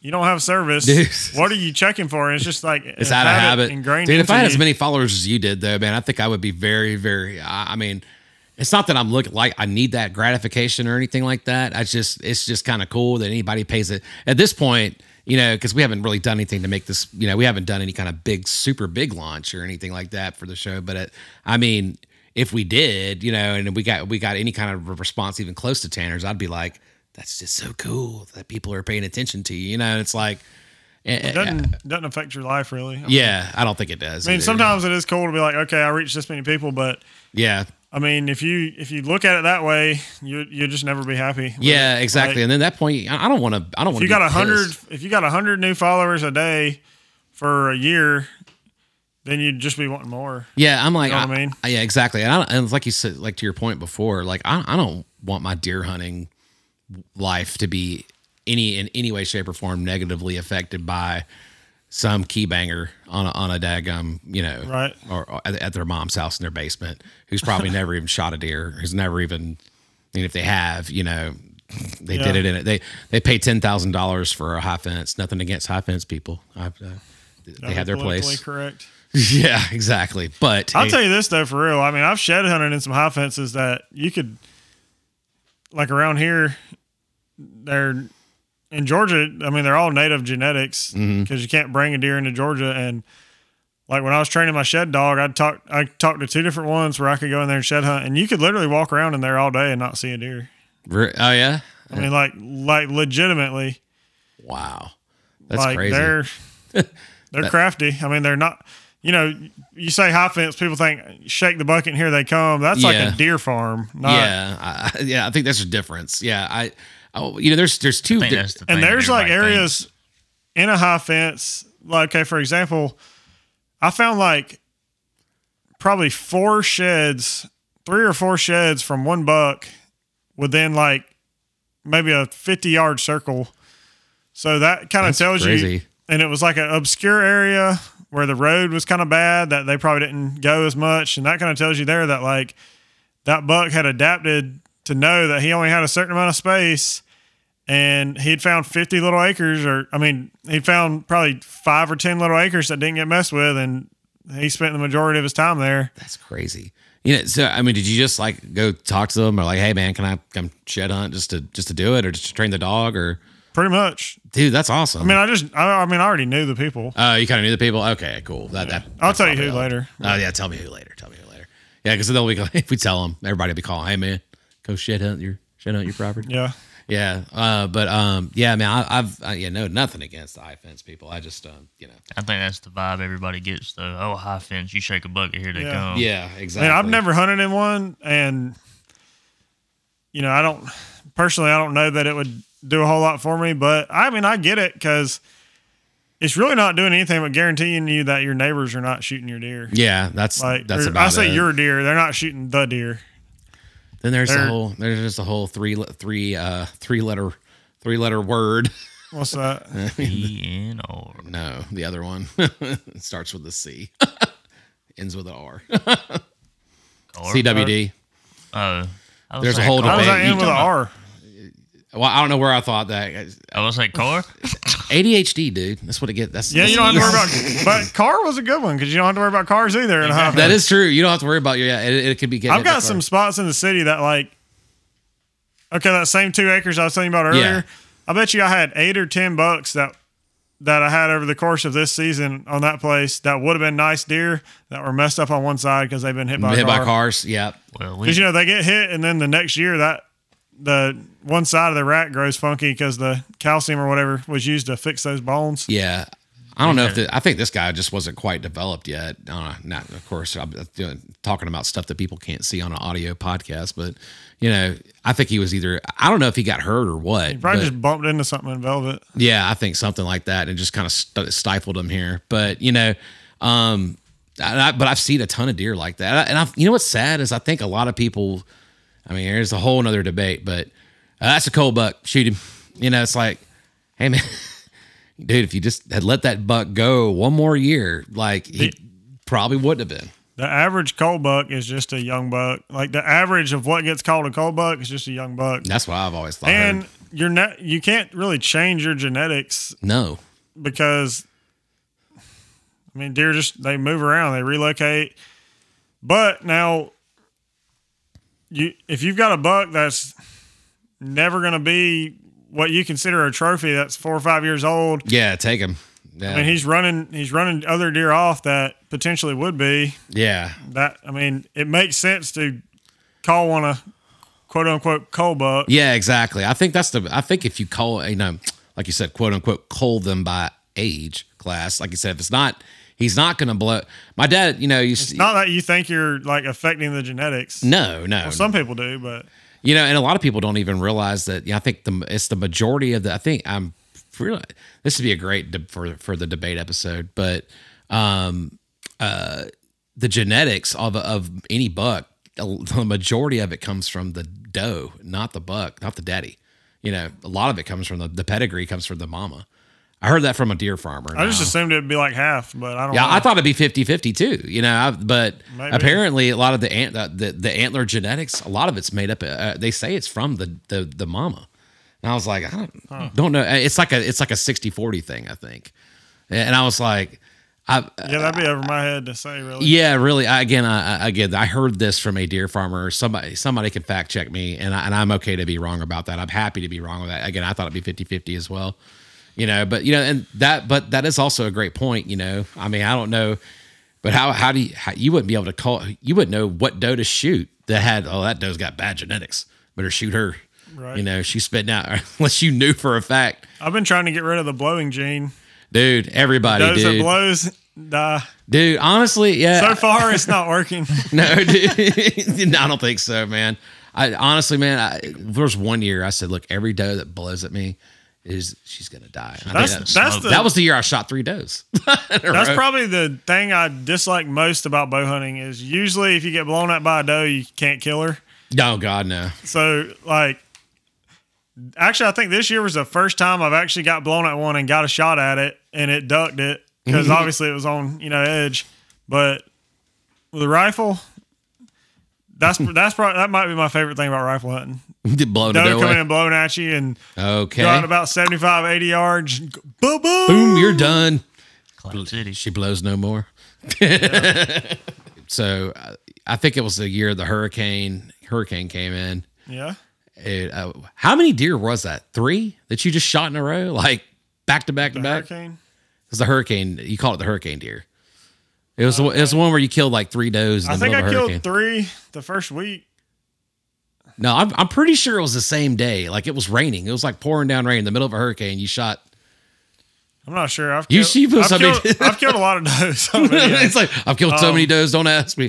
You don't have service. Dude. What are you checking for? And it's just like It's out of habit. ingrained. Dude, if I had as many followers as you did, though, man, I think I would be very, very. I, I mean, it's not that I'm looking like I need that gratification or anything like that. I just, it's just kind of cool that anybody pays it at this point. You know, because we haven't really done anything to make this. You know, we haven't done any kind of big, super big launch or anything like that for the show. But it, I mean, if we did, you know, and we got we got any kind of response even close to Tanner's, I'd be like, that's just so cool that people are paying attention to you. You know, it's like. It doesn't eh. doesn't affect your life really. I mean, Yeah, I don't think it does. I mean, either. sometimes it is cool to be like, okay, I reached this many people, but Yeah, I mean, if you if you look at it that way, you you just never be happy. yeah, it. exactly. And then that point, I I don't want to. I don't want you got a hundred, if you got a hundred new followers a day for a year, then you'd just be wanting more. Yeah, I'm like, You know what I mean? yeah, exactly. And, I, and like you said, like to your point before, like I, I don't want my deer hunting life to be any in any way, shape, or form negatively affected by some key banger on a, on a daggum, you know, Right. or, or at, at their mom's house in their basement, who's probably never even shot a deer, who's never even, I mean, if they have, you know, they Yeah. did it in it. They they pay ten thousand dollars for a high fence. Nothing against high fence people. I've, uh, they have their place. Correct. Yeah, exactly. But I'll hey, tell you this though, for real. I mean, I've shed hunted in some high fences that you could, like around here, they're in Georgia. I mean, they're all native genetics because Mm-hmm. you can't bring a deer into Georgia. And like when I was training my shed dog, I'd talk. I talked to two different ones where I could go in there and shed hunt, and you could literally walk around in there all day and not see a deer. Oh yeah. I mean, like like legitimately, Wow. That's like crazy. they're they're crafty. I mean, they're not. You know, you say high fence, people think shake the bucket and here they come. That's like a deer farm. Not, yeah, I, I- yeah. I think there's a difference. Yeah, I. Oh, you know, there's there's two. I think di- that's the and that there's like everybody areas thinks. in a high fence like okay for example i found like probably four sheds three or four sheds from one buck within like maybe a 50 yard circle so that kind of That's tells you and it was like an obscure area where the road was kind of bad that they probably didn't go as much and that kind of tells you there that like that buck had adapted to know that he only had a certain amount of space and he'd found 50 little acres or i mean he found probably five or ten little acres that didn't get messed with and he spent the majority of his time there. That's crazy. You know, so I mean, did you just like go talk to them or like, hey man, can I come shed hunt just to just to do it or just to train the dog or Pretty much. dude, that's awesome. I mean, I just, I, I mean, I already knew the people. Oh, you kind of knew the people. Okay, cool. That, that I'll tell you who helped. later. Oh yeah, tell me who later. Tell me who later. Yeah, because they'll be if we tell them, everybody will be calling. Hey man, go shed hunt your shed hunt your property. Yeah. Yeah, uh, but um, yeah, man, I, I've I, yeah, no, nothing against the high fence people. I just um, you know, I think that's the vibe everybody gets though. Oh, high fence, you shake a bucket, here they Yeah. come. yeah, exactly. mean, I've never hunted in one, and you know, I don't personally, I don't know that it would do a whole lot for me. But I mean, I get it because it's really not doing anything but guaranteeing you that your neighbors are not shooting your deer. Yeah, that's Like, that's about I say it. your deer, they're not shooting the deer. Then there's a whole there's just a whole three three uh three letter three letter word. What's that? E N R. No, the other one it starts with a C, ends with an R. CWD. Oh, I was There's a like, whole How does debate. that end with an R? Well, I don't know where I thought that. I was like car. ADHD, dude. That's what it gets. That's Yeah, you don't have to worry about. But car was a good one because you don't have to worry about cars either. In high That is true. You don't have to worry about your. Yeah, it, it could be. getting I've got some cars. spots in the city that like okay, that same two acres I was telling you about earlier. Yeah. I bet you I had eight or ten bucks that that I had over the course of this season on that place that would have been nice deer that were messed up on one side because they've been hit by hit a car. by cars. Yeah, Well, we, Because you know they get hit and then the next year that the one side of the rack grows funky because the calcium or whatever was used to fix those bones. yeah. I don't know if the, I think this guy just wasn't quite developed yet. Uh, not, of course, I'm uh, talking about stuff that people can't see on an audio podcast, but you know, I think he was either I don't know if he got hurt or what. Probably but- just bumped into something in velvet. Yeah, I think something like that, and just kind of st- stifled him here. But you know, um, I, I- but I've seen a ton of deer like that, and I, you know what's sad is I think a lot of people. I mean, there's a whole nother debate, but uh, that's a cold buck. Shoot him. You know, it's like, hey man, dude, if you just had let that buck go one more year, like he probably wouldn't have been. The average cold buck is just a young buck. Like the average of what gets called a cold buck is just a young buck. That's what I've always thought. And you're not you can't really change your genetics no, because I mean deer just they move around, they relocate. But now you if you've got a buck that's never gonna be what you consider a trophy that's four or five years old. yeah, take him. Yeah, I mean he's running he's running other deer off that potentially would be. yeah, That I mean, it makes sense to call one a quote unquote cold buck. Yeah, exactly. I think that's the. I think if you call, you know, like you said, quote unquote, call them by age class. Like you said, if it's not, he's not going to blow. My dad, you know, you It's not that you think you're like affecting the genetics. no, no, Some people do, but you know, and a lot of people don't even realize that. You know, I think the it's the majority of the. I think I'm really. This would be a great de- for for the debate episode, but um, uh, the genetics of of any buck, the majority of it comes from the doe, not the buck, not the daddy. You know, a lot of it comes from the the pedigree comes from the mama. I heard that from a deer farmer. I just assumed it'd be like half, but I don't Yeah, know. I thought it'd be 50-50 too, you know, I, but Maybe. apparently a lot of the, ant, the the antler genetics, a lot of it's made up. Uh, uh, they say it's from the the the mama, and I was like, I don't, don't know. Uh, it's like a it's like a 60-40 thing, I think, and I was like, I uh, yeah, that'd be over my head to say really. yeah, really. I, again, I, I- again, I heard this from a deer farmer. Somebody, somebody can fact check me, and I, and I'm okay to be wrong about that. I'm happy to be wrong with that. Again, I thought it'd be 50-50 as well, you know. But you know, and that, but that is also a great point. You know, I mean, I don't know, but how how do you how, you wouldn't be able to call you wouldn't know what doe to shoot that had oh that doe's got bad genetics, better shoot her. Right. You know, she's spitting out unless you knew for a fact, I've been trying to get rid of the blowing gene. dude. Everybody, does dude, blows die. dude. Honestly, yeah. So far, it's not working. No, dude. I don't think so, man. I honestly, man, I, there was one year I said, look, every doe that blows at me is she's gonna die. I think That's that, that's the that was the year I shot three does. That's probably the thing I dislike most about bow hunting is usually if you get blown at by a doe, you can't kill her. no, God, no. So like, actually, I think this year was the first time I've actually got blown at one and got a shot at it, and it ducked it because mm-hmm. obviously it was on you know edge. But with a rifle, that's that's probably that might be my favorite thing about rifle hunting. Blowing Doe a coming away. in blowing at you and Okay, going about 75, 80 yards. Boom, boom. boom, you're done. Cloud City. She blows no more. So uh, I think it was the year the hurricane hurricane came in. Yeah. It, uh, how many deer was that? Three that you just shot in a row, like back to back to The back. It was the hurricane. You call it the hurricane deer. It was the it was the one where you killed like three does in the I think I of hurricane. killed three the first week. No, I'm I'm pretty sure it was the same day. Like it was raining. It was like pouring down rain in the middle of a hurricane. You shot. I'm not sure. I've You- killed, you I've, somebody- killed, I've killed a lot of does. on video. it's like I've killed so Um, many does. Don't ask me.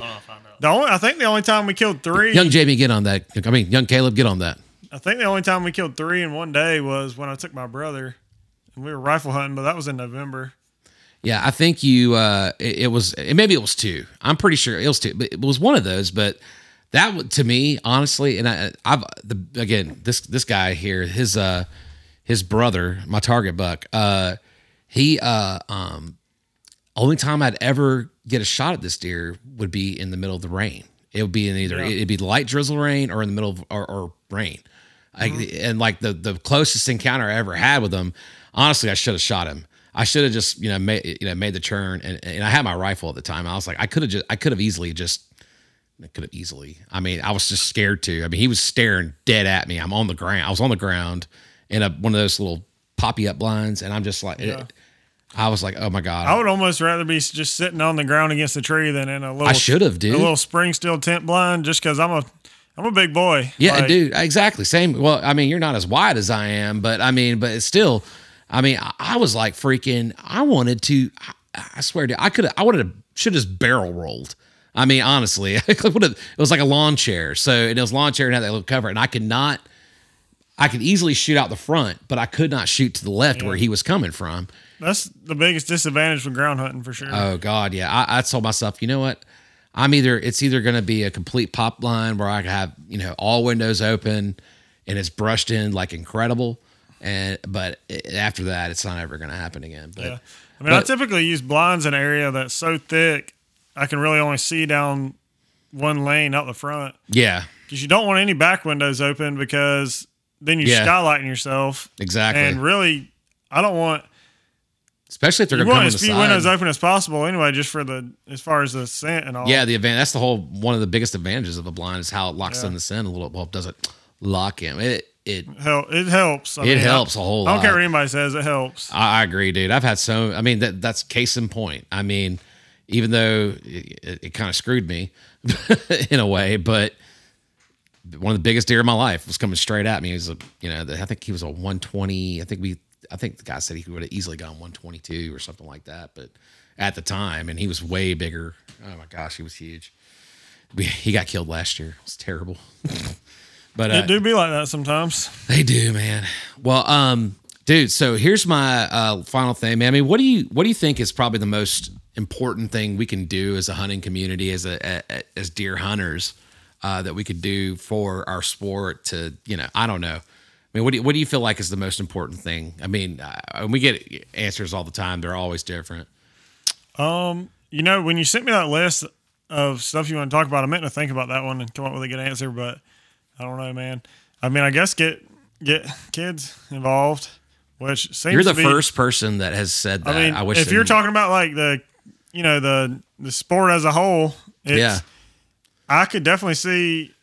the only, I think the only time we killed three. Young Jamie, get on that. I mean, young Kaleb, get on that. I think the only time we killed three in one day was when I took my brother, and we were rifle hunting, but that was in November. Yeah, I think you. Uh, it, it was it, maybe it was two. I'm pretty sure it was two, but it was one of those. But that to me, honestly, and I, I've the again this this guy here, his uh his brother, my target buck. Uh, he uh um only time I'd ever get a shot at this deer would be in the middle of the rain. It would be in either it'd be light drizzle rain or in the middle of or, or rain. I, and like the the closest encounter I ever had with him, honestly, I should have shot him. I should have just you know made you know made the turn, and, and I had my rifle at the time. I was like, I could have just I could have easily just I could have easily. I mean, I was just scared to. I mean, he was staring dead at me. I'm on the ground. I was on the ground in a one of those little poppy up blinds, and I'm just like, Yeah. I was like, oh my god, I would almost rather be just sitting on the ground against the tree than in a little. I should have, dude. A little spring steel tent blind, just because I'm a, I'm a big boy. Yeah, Like, dude, exactly. Same. Well, I mean, you're not as wide as I am, but I mean, but it's still, I mean, I, I was like freaking, I wanted to, I, I swear to I could have, I would have, should have just barrel rolled. I mean, honestly, it would have, it was like a lawn chair. So it was lawn chair and had that little cover, and I could not, I could easily shoot out the front, but I could not shoot to the left where mm. he was coming from. That's the biggest disadvantage with ground hunting for sure. Oh God, yeah. I, I told myself, you know what? I'm either it's either going to be a complete pop line where I have you know all windows open and it's brushed in like incredible, and but after that, it's not ever going to happen again. But yeah. I mean, I typically use blinds in an area that's so thick, I can really only see down one lane out the front. yeah, Because you don't want any back windows open because then you're Yeah. skylighting yourself. exactly. And really, I don't want Especially if they're going to come as few side. windows open as possible anyway, just for the as far as the scent and all. Yeah, the advantage. That's the whole one of the biggest advantages of a blind is how it locks Yeah. in the scent a little. Well, it does it lock in? It it. Hel- it helps. I It helps a whole lot. I don't care lot. what anybody says. It helps. I, I agree, dude. I've had so. I mean, that that's case in point. I mean, even though it, it kind of screwed me in a way, but one of the biggest deer of my life was coming straight at me. He was a, you know, the, I think he was a 120. I think we, I think the guy said he would have easily gone 122 or something like that. But at the time, and he was way bigger. Oh my gosh, he was huge. We, he got killed last year. It was terrible. but uh, It do be like that sometimes. they do, man. Well, um, dude. So here's my uh, final thing, man. I mean, what do you what do you think is probably the most important thing we can do as a hunting community, as a, a as deer hunters, uh, that we could do for our sport to, you know, I don't know. I mean, what do you, what do you feel like is the most important thing? I mean, uh, we get answers all the time. They're always different. Um, you know, when you sent me that list of stuff you want to talk about, I meant to think about that one and come up with a good answer, but I don't know, man. I mean, I guess get get kids involved, which seems You're the be, first person that has said that. I mean, I wish if you're talking about like the, you know, the the sport as a whole, it's, yeah, I could definitely see.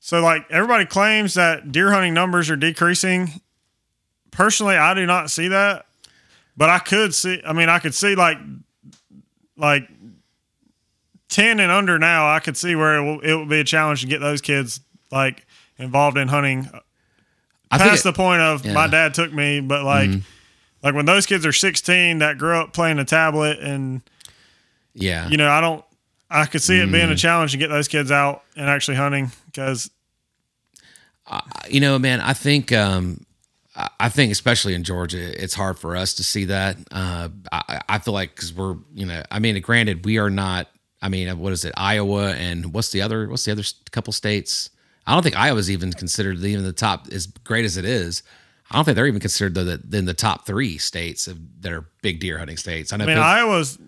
So, like everybody claims that deer hunting numbers are decreasing. Personally, I do not see that, but I could see. I mean, I could see like, like ten and under now. I could see where it will, it will be a challenge to get those kids like involved in hunting I think past it- the point of yeah. my dad took me, but like, mm-hmm. Like when those kids are 16 that grew up playing a tablet and yeah, you know, I don't, I could see it Mm. being a challenge to get those kids out and actually hunting because you know, man, I think um, I- I think especially in Georgia, it's hard for us to see that. Uh, I, I feel like because we're, you know, I mean, granted, we are not. I mean, what is it? Iowa and what's the other? What's the other couple states? I don't think Iowa's even considered even the top as great as it is. I don't think they're even considered the, the in the top three states of, that are big deer hunting states. I know I mean, Iowa's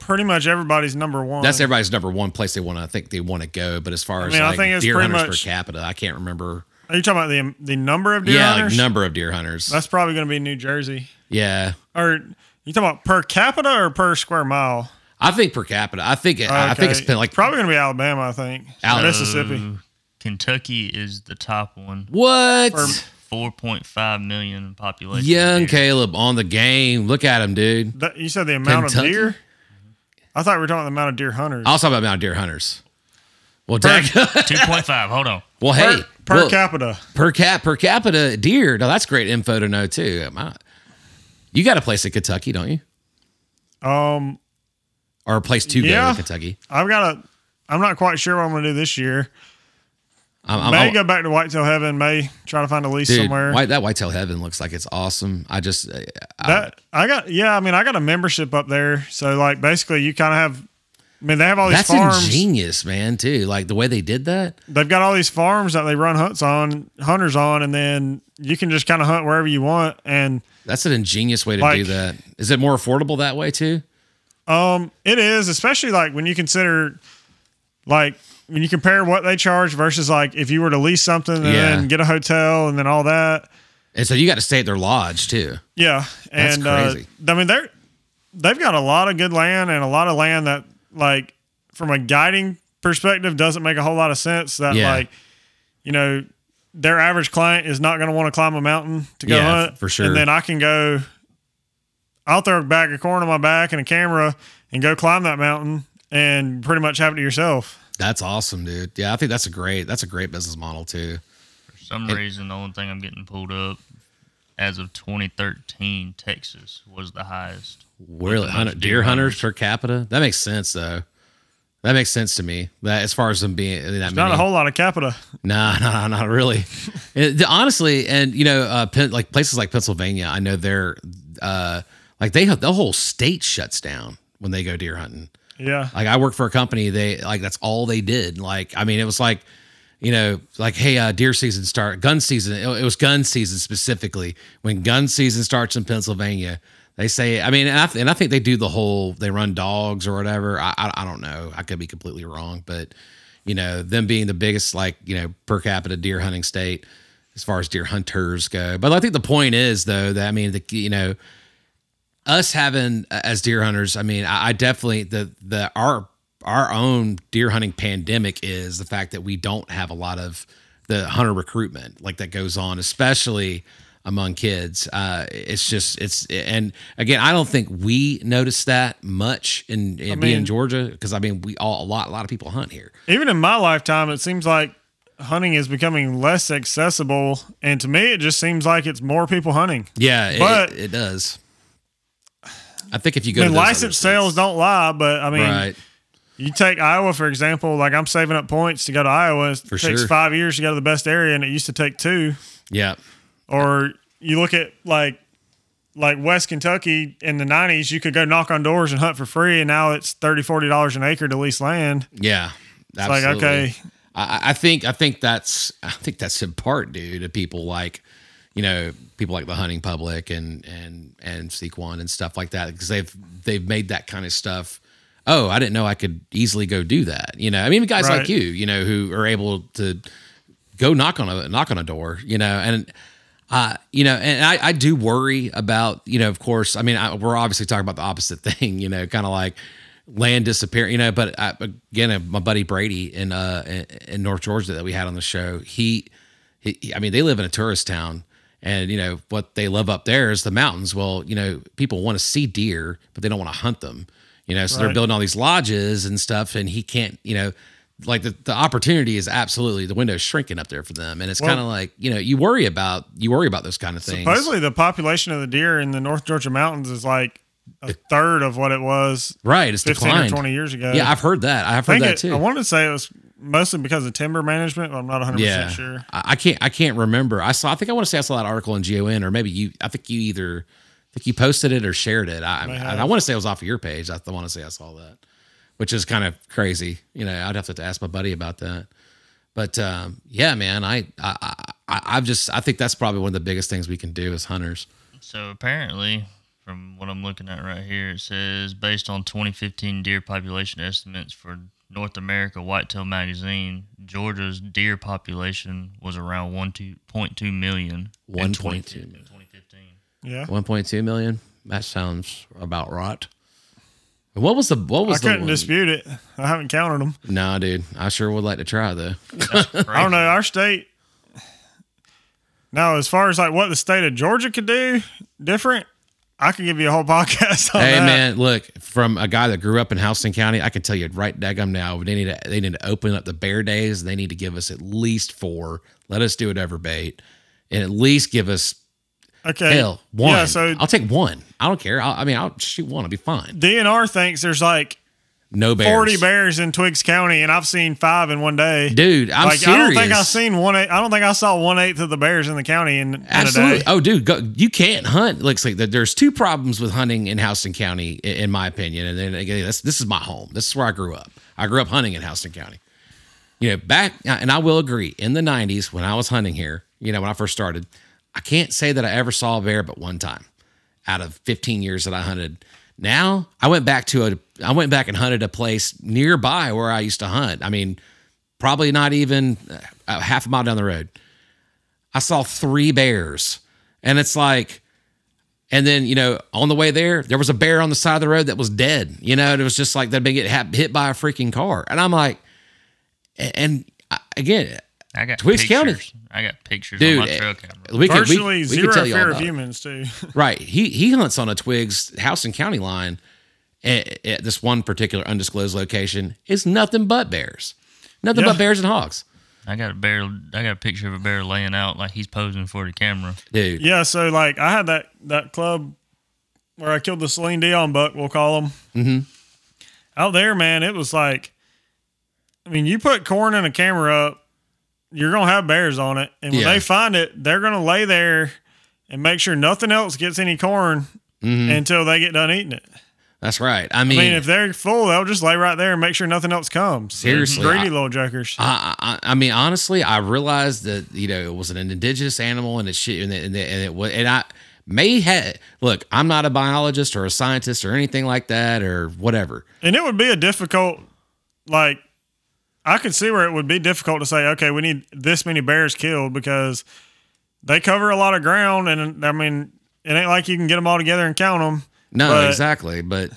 pretty much everybody's number one. that's everybody's number one place they want to. I think they want to go. But as far as mean, I like think it's deer pretty hunters much- per capita, I can't remember. Are you talking about the the number of deer yeah, hunters? like number of deer hunters. That's probably going to be New Jersey. yeah. Or you talking about per capita or per square mile? I think per capita. I think I think it's Okay. been like probably going to be Alabama. I think Al- Mississippi. So, Kentucky is the top one. what? Or- 4.5 million in population. Young here. Kaleb on the game. Look at him, dude. That, you said the amount Kentucky? of deer. I thought we were talking the amount of deer hunters. I'll talk about Mount Deer Hunters. Well, Per- Dak, 2.5. Hold on. well, per, hey, per well, capita. per cap per capita deer. No, that's great info to know too. Am I- You got a place in Kentucky, don't you? Um, Or a place to go in Kentucky? I've got a. I'm not quite sure what I'm going to do this year. I'm, May I'm- go back to Whitetail Heaven. May try to find a lease dude, somewhere. white, that whitetail heaven looks like it's awesome. I just, uh, I, that I got. Yeah, I mean, I got a membership up there. So like, basically, you kind of have. I mean, they have all these that's farms. ingenious, man. Too like the way they did that. They've got all these farms that they run hunts on, hunters on, and then you can just kind of hunt wherever you want. And That's an ingenious way to do that. Is it more affordable that way too? Um, it is, especially like when you consider, like when you compare what they charge versus like if you were to lease something and Yeah. then get a hotel and then all that. And so you got to stay at their lodge too. Yeah, That's and crazy. Uh, I mean they're they've got a lot of good land and a lot of land that like from a guiding perspective doesn't make a whole lot of sense. That Yeah. like you know their average client is not going to want to climb a mountain to go Yeah, hunt for sure. and then I can go. I'll throw a bag of corn on my back and a camera and go climb that mountain and pretty much have it to yourself. That's awesome, dude. Yeah, I think that's a great that's a great business model too. For some reason, the only thing I'm getting pulled up as of 2013, Texas was the highest. Really, most hunter, deer deer hunters hunters. per capita. That makes sense though. That makes sense to me. That as far as them being that Not many. a whole lot of capita. Nah, nah, not really. It- honestly, and you know, uh, Pen- like places like Pennsylvania, I know they're uh, like they have the whole state shuts down when they go deer hunting. Yeah. Like I work for a company, they like that's all they did. Like I mean, it was like, you know, like hey, uh, deer season start, gun season. It, it was gun season specifically. When gun season starts in Pennsylvania, they say. I mean, and I, th- and I think they do the whole they run dogs or whatever. I, I I don't know. I could be completely wrong, but you know, them being the biggest like you know per capita deer hunting state as far as deer hunters go. But I think the point is though that I mean, the you know us having uh, as deer hunters, I mean, I, I definitely the the our our own deer hunting pandemic is the fact that we don't have a lot of the hunter recruitment like that goes on, especially among kids. Uh, it's just it's and again, I don't think we notice that much in, in being in Georgia because I mean we all a lot a lot of people hunt here. Even in my lifetime, it seems like hunting is becoming less accessible. And to me, it just seems like it's more people hunting. Yeah, it, But- it, does. I think if you go I mean, to those license states- sales don't lie, but I mean, right? you take Iowa, for example, like I'm saving up points to go to Iowa. It For takes sure. five years to go to the best area, and it used to take two. Yeah, Or you look at like like West Kentucky in the 90s, you could go knock on doors and hunt for free, and now it's 30 $40 an acre to lease land. yeah. It's like, okay, I, I think I think that's I think that's in part due to people like you know people like the hunting public and and and Seek One and stuff like that because they've they've made that kind of stuff. Oh, I didn't know I could easily go do that. You know, I mean, guys like you, you know, who are able to go knock on a knock on a door. You know, and uh, you know, and I, I do worry about, you know, of course, I mean, I, we're obviously talking about the opposite thing, you know, kind of like land disappearing, you know, but I, again, uh, my buddy Brady in, uh, in- in North Georgia that we had on the show, he, he, I mean, they live in a tourist town and, you know, what they love up there is the mountains. Well, you know, people want to see deer, but they don't want to hunt them, you know, so they're building all these lodges and stuff and he can't, you know, like the, the opportunity is absolutely the window is shrinking up there for them. And it's Well- kind of like you know you worry about you worry about those kind of things. Supposedly the population of the deer in the North Georgia mountains is like a third of what it was right it's 15 declined. or 20 years ago. yeah i've heard that. I've heard that it, too. I wanted to say it was mostly because of timber management, but I'm not 100% yeah. sure. I, I can't i can't remember. I saw i think i want to say i saw that article in gon or maybe you i think you either i think you posted it or shared it. I, I. I want to say it was off of your page. I want to say i saw that which is kind of crazy. You know i'd have to ask my buddy about that. But um, yeah man I, I i i've just i think that's probably one of the biggest things we can do as hunters. So apparently, from what I'm looking at right here, it says based on 2015 deer population estimates for North America Whitetail Magazine, Georgia's deer population was around 1.2 million. in 1.2 20 million. 2015. Yeah. 1.2 million. That sounds about right. What was the what was the I couldn't one? dispute it. I haven't counted them. No, dude. I sure would like to try though. I don't know. Our state. Now, as far as like what the state of Georgia could do different, I can give you a whole podcast on Hey that. man, look from a guy that grew up in Houston County, I can tell you right daggum now. They need to they need to open up the bear days. They need to give us at least four. Let us do it over bait, and at least give us Okay. hell one. Yeah. So I'll take one. I don't care. I'll, I mean, I'll shoot one. I'll be fine. DNR thinks there's like No bears. 40 bears in Twiggs County, and I've seen five in one day. dude. I'm like serious. I don't think I seen one. eight- I don't think I saw one eighth of the bears in the county in, in a Absolutely. day. Oh, dude, go, you can't hunt. Looks like. There's two problems with hunting in Houston County, in my opinion. And then again, this this is my home. This is where I grew up. I grew up hunting in Houston County. You know, back and I will agree. In the '90s, when I was hunting here, you know, when I first started, I can't say that I ever saw a bear, but one time out of 15 years that I hunted. Now I went back to a. I went back and hunted a place nearby where I used to hunt. I mean, probably not even uh, half a mile down the road. I saw three bears. And it's like, and then, you know, on the way there, there was a bear on the side of the road that was dead. You know, it was just like they'd been get hit- by a freaking car. And I'm like, and I- again, I got Twiggs pictures. County. I got pictures Dude, on my eh, trail camera. we could, we, Virtually we zero could tell you all fear of humans too. Right. He he hunts on a Twiggs house and County line at, at this one particular undisclosed location. It's nothing but bears. Nothing Yeah. but bears and hogs. I got a bear. I got a picture of a bear laying out like he's posing for the camera. Dude. yeah. So like I had that that club where I killed the Celine Dion buck. We'll call him. Mm-hmm. Out there, man, it was like, I mean, you put corn in a camera up, you're gonna have bears on it, and when Yeah. they find it, they're gonna lay there and make sure nothing else gets any corn Mm-hmm. until they get done eating it. That's right. I I mean, mean, if they're full, they'll just lay right there and make sure nothing else comes. Seriously, greedy I- little jokers. I, I, I mean, honestly, I realized that you know it was an indigenous animal, and it shit, and it, and it, and it was, and I may have look. I'm not a biologist or a scientist or anything like that or whatever. And it would be a difficult, like, I could see where it would be difficult to say, okay, we need this many bears killed because they cover a lot of ground. And I mean, it ain't like you can get them all together and count them. No, But- exactly, but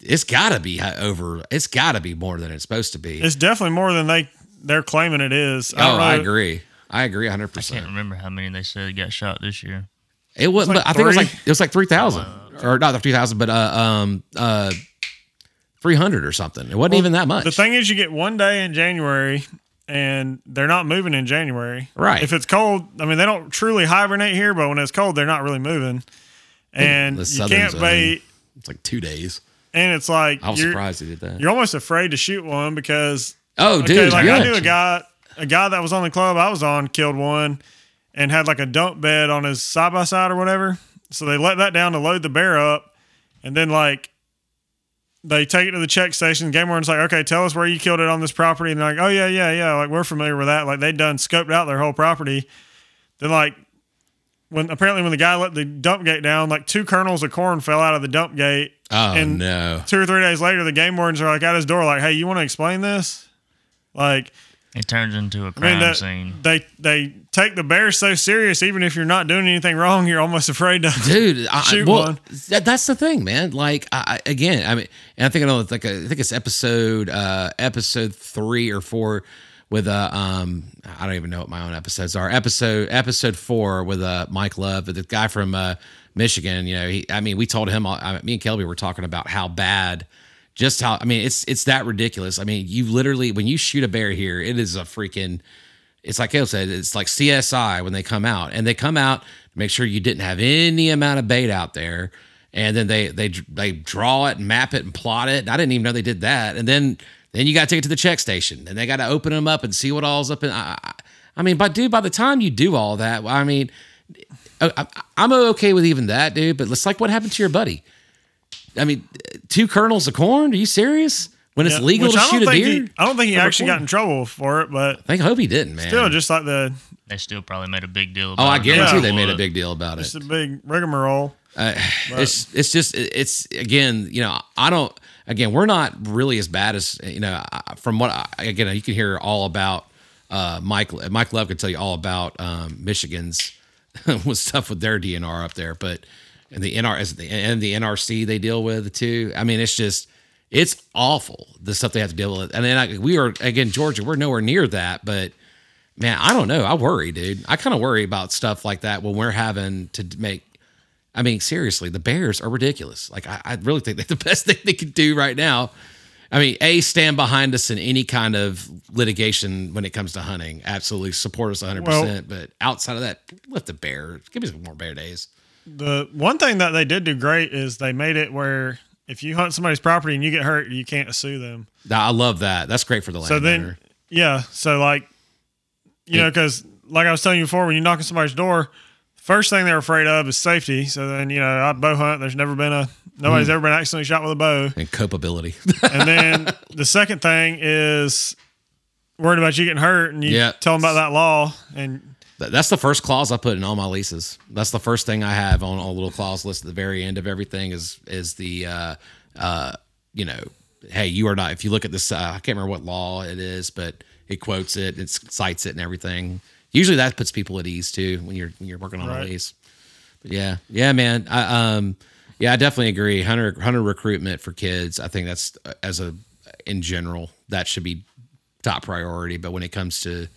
it's got to be over. It's got to be more than it's supposed to be. It's definitely more than they, they're claiming it is. oh, don't I agree. I agree hundred percent. I can't remember how many they said got shot this year. It was, like but I think it was like it was like three thousand or not three thousand, but uh um uh three hundred or something. It wasn't even that much. The thing is, you get one day in January and they're not moving in January. Right. If it's cold, I mean, they don't truly hibernate here, but when it's cold, they're not really moving. And the you can't bait. it's like two days. And it's like, I was surprised they did that. you're almost afraid to shoot one because Oh, okay, dude, like yeah. I knew a guy, a guy that was on the club I was on killed one, and had like a dump bed on his side by side or whatever. So they let that down to load the bear up, and then like they take it to the check station. Game warden's like, okay, tell us where you killed it on this property, and they're like, oh yeah, yeah, yeah, like we're familiar with that. Like they'd done scoped out their whole property. Then like. When apparently when the guy let the dump gate down, like two kernels of corn fell out of the dump gate, Oh and- no. two or three days later, the game wardens are like at his door, like, "Hey, you want to explain this?" Like, It turns into a crime mean, that, scene. they they take the bears so serious, even if you're not doing anything wrong, you're almost afraid to. dude. I, Shoot well, one. That, that's the thing, man. Like I, I- again, I mean, and I think I know, it's like a, I think it's episode uh episode three or four with uh um I don't even know what my own episodes are. Episode episode four with uh Mike Love, the guy from uh Michigan. You know, he, I mean, we told him. I, me and Kelby were talking about how bad. Just how I mean, it's it's that ridiculous. I mean, you literally when you shoot a bear here, it is a freaking it's like Hale said, it's like CSI when they come out, and they come out to make sure you didn't have any amount of bait out there, and then they they they draw it and map it and plot it. I didn't even know they did that, and then then you got to take it to the check station, and they got to open them up and see what all's up in. I, I, mean, but dude, by the time you do all that, I mean, I, I'm okay with even that, dude. But it's like what happened to your buddy. I mean, two kernels of corn? Are you serious? When it's Yeah, legal to I shoot a deer? He, I don't think he Over actually got in trouble for it, but I think, I hope he didn't, man. still, just like the They still probably made a big deal oh, I it. guarantee Yeah. they made a big deal about it. It's a big rigmarole. Uh, it's it's just it's again you know I don't again we're not really as bad as you know from what I, again you can hear all about uh, Mike Mike Love could tell you all about um, Michigan's with stuff with their DNR up there, but and the NR and the NRC they deal with too. I mean it's just it's awful the stuff they have to deal with. And then I, we are again Georgia, we're nowhere near that, but man, I don't know. I worry, dude. I kind of worry about stuff like that when we're having to make. I mean, seriously, the Bears are ridiculous. Like, I, I really think they're the best thing they can do right now. I mean, a stand behind us in any kind of litigation when it comes to hunting. Absolutely support us 100. Well- percent But outside of that, let the bear. Give me some more bear days. The one thing that they did do great is they made it where if you hunt somebody's property and you get hurt, you can't sue them. I love that. That's great for the So landowner. then, yeah. So like, you know, because like I was telling you before, when you knock on somebody's door, first thing they're afraid of is safety. So then, you know, I bow hunt. There's never been a nobody's Mm. ever been accidentally shot with a bow. and culpability. And then the second thing is worried about you getting hurt, and you Yeah. tell them about that law, and That's the first clause I put in all my leases. That's the first thing I have on a little clause list at the very end of everything is is the uh, uh, you know, hey, you are not. If you look at this, uh, I can't remember what law it is, but it quotes it, it cites it, and everything. Usually that puts people at ease too when you're when you're working on Right. a lease. But yeah, yeah, man. I um, yeah, I definitely agree. Hunter hunter recruitment for kids. I think that's uh, as a in general that should be top priority. But when it comes to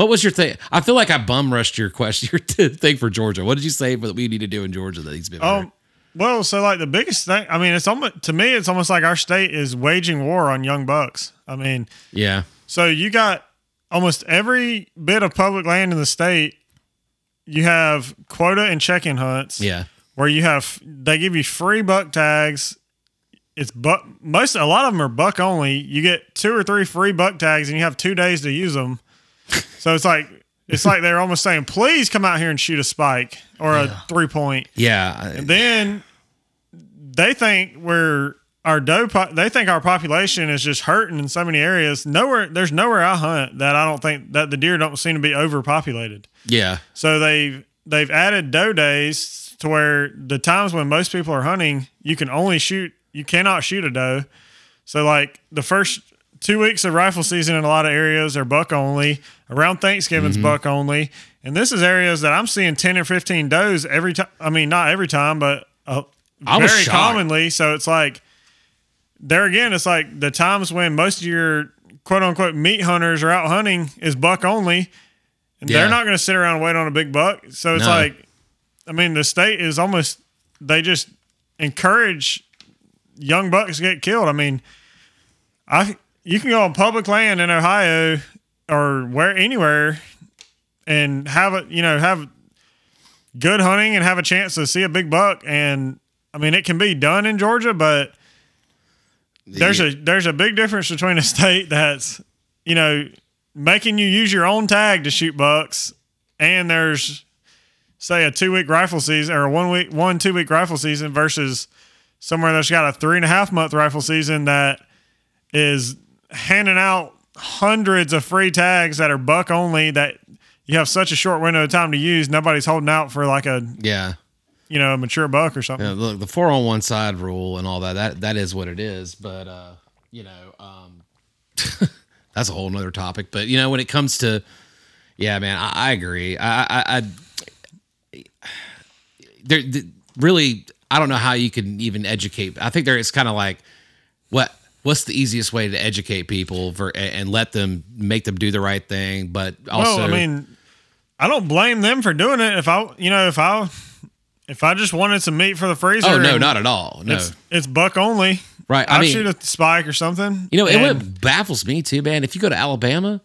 what was your thing? I feel like I bum rushed your question, your thing for Georgia. What did you say that we need to do in Georgia that he's been? um, well, so like the biggest thing, I mean, it's almost to me, it's almost like our state is waging war on young bucks. I mean, yeah, So you got almost every bit of public land in the state. You have quota and check-in hunts. yeah, Where you have they give you free buck tags. It's buck most a lot of them are buck only. You get two or three free buck tags and you have two days to use them. So it's like it's like they're almost saying, please come out here and shoot a spike or a three point. yeah. I- Then they think we're our doe. Po- they think our population is just hurting in so many areas. Nowhere, there's nowhere I hunt that I don't think that the deer don't seem to be overpopulated. yeah, So they've they've added doe days to where the times when most people are hunting, you can only shoot. You cannot shoot a doe. So like the first two weeks of rifle season in a lot of areas are buck only. Around Thanksgiving's Mm-hmm. buck only, and this is areas that I'm seeing ten or fifteen does every time. I mean, not every time, but uh, very commonly. So it's like there again, it's like the times when most of your quote unquote meat hunters are out hunting is buck only, and Yeah. they're not going to sit around and wait on a big buck. So it's No. like, I mean, the state is almost they just encourage young bucks to get killed. I mean, I you can go on public land in Ohio or where anywhere and have it, you know, have good hunting and have a chance to see a big buck. And I mean, it can be done in Georgia, but there's a there's a big difference between a state that's you know making you use your own tag to shoot bucks, and there's say a two week rifle season or a one week one two week rifle season versus somewhere that's got a three and a half month rifle season that is handing out hundreds of free tags that are buck only that you have such a short window of time to use. Nobody's holding out for like a yeah. you know a mature buck or something. Yeah, look, the four on one side rule and all that, that that is what it is. But uh, you know, um, that's a whole nother topic. But you know, when it comes to, yeah, man, I, I agree. I, I, I there th- really, I don't know how you can even educate. I think there is kind of like what what's the easiest way to educate people for and, let them make them do the right thing, but also, well, I mean, I don't blame them for doing it. If I, you know, if I, if I just wanted some meat for the freezer, oh no, not at all, no. It's, it's buck only. Right, I I'd mean- shoot a spike or something. You know, and what baffles me too, man. If you go to Alabama,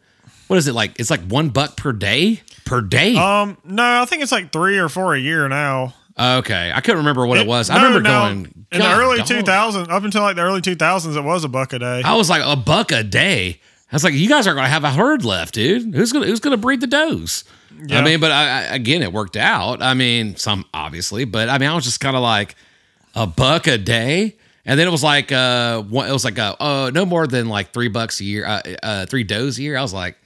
what is it like? It's like one buck per day per day. Um, no, I think it's like three or four a year now. Okay, I couldn't remember what it, was. I remember no, going in the early dog." two thousands, up until like the early two thousands, it was a buck a day. I was like a buck a day. I was like, you guys aren't going to have a herd left, dude. Who's gonna Who's gonna breed the does? Yeah. I mean, but I, I, again, it worked out. I mean, some obviously, but I mean, I was just kind of like a buck a day. And then it was like, uh, one, it was like, uh, uh, no more than like three bucks a year, uh, uh, three does a year. I was like,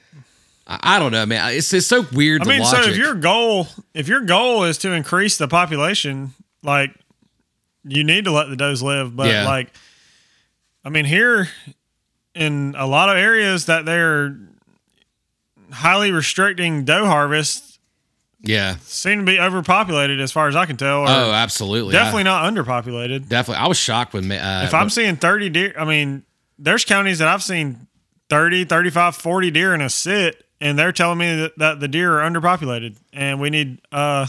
I, don't know, man. It's it's so weird. I mean, so if your goal, if your goal is to increase the population, like you need to let the does live. But Yeah. like, I mean, here in a lot of areas that they're highly restricting doe harvest, Yeah. seem to be overpopulated as far as I can tell. Or Oh, absolutely. definitely I, not underpopulated. definitely. I was shocked when uh, If I'm seeing 30 deer, I mean, there's counties that I've seen 30, 35, 40 deer in a sit, and they're telling me that, that the deer are underpopulated and we need uh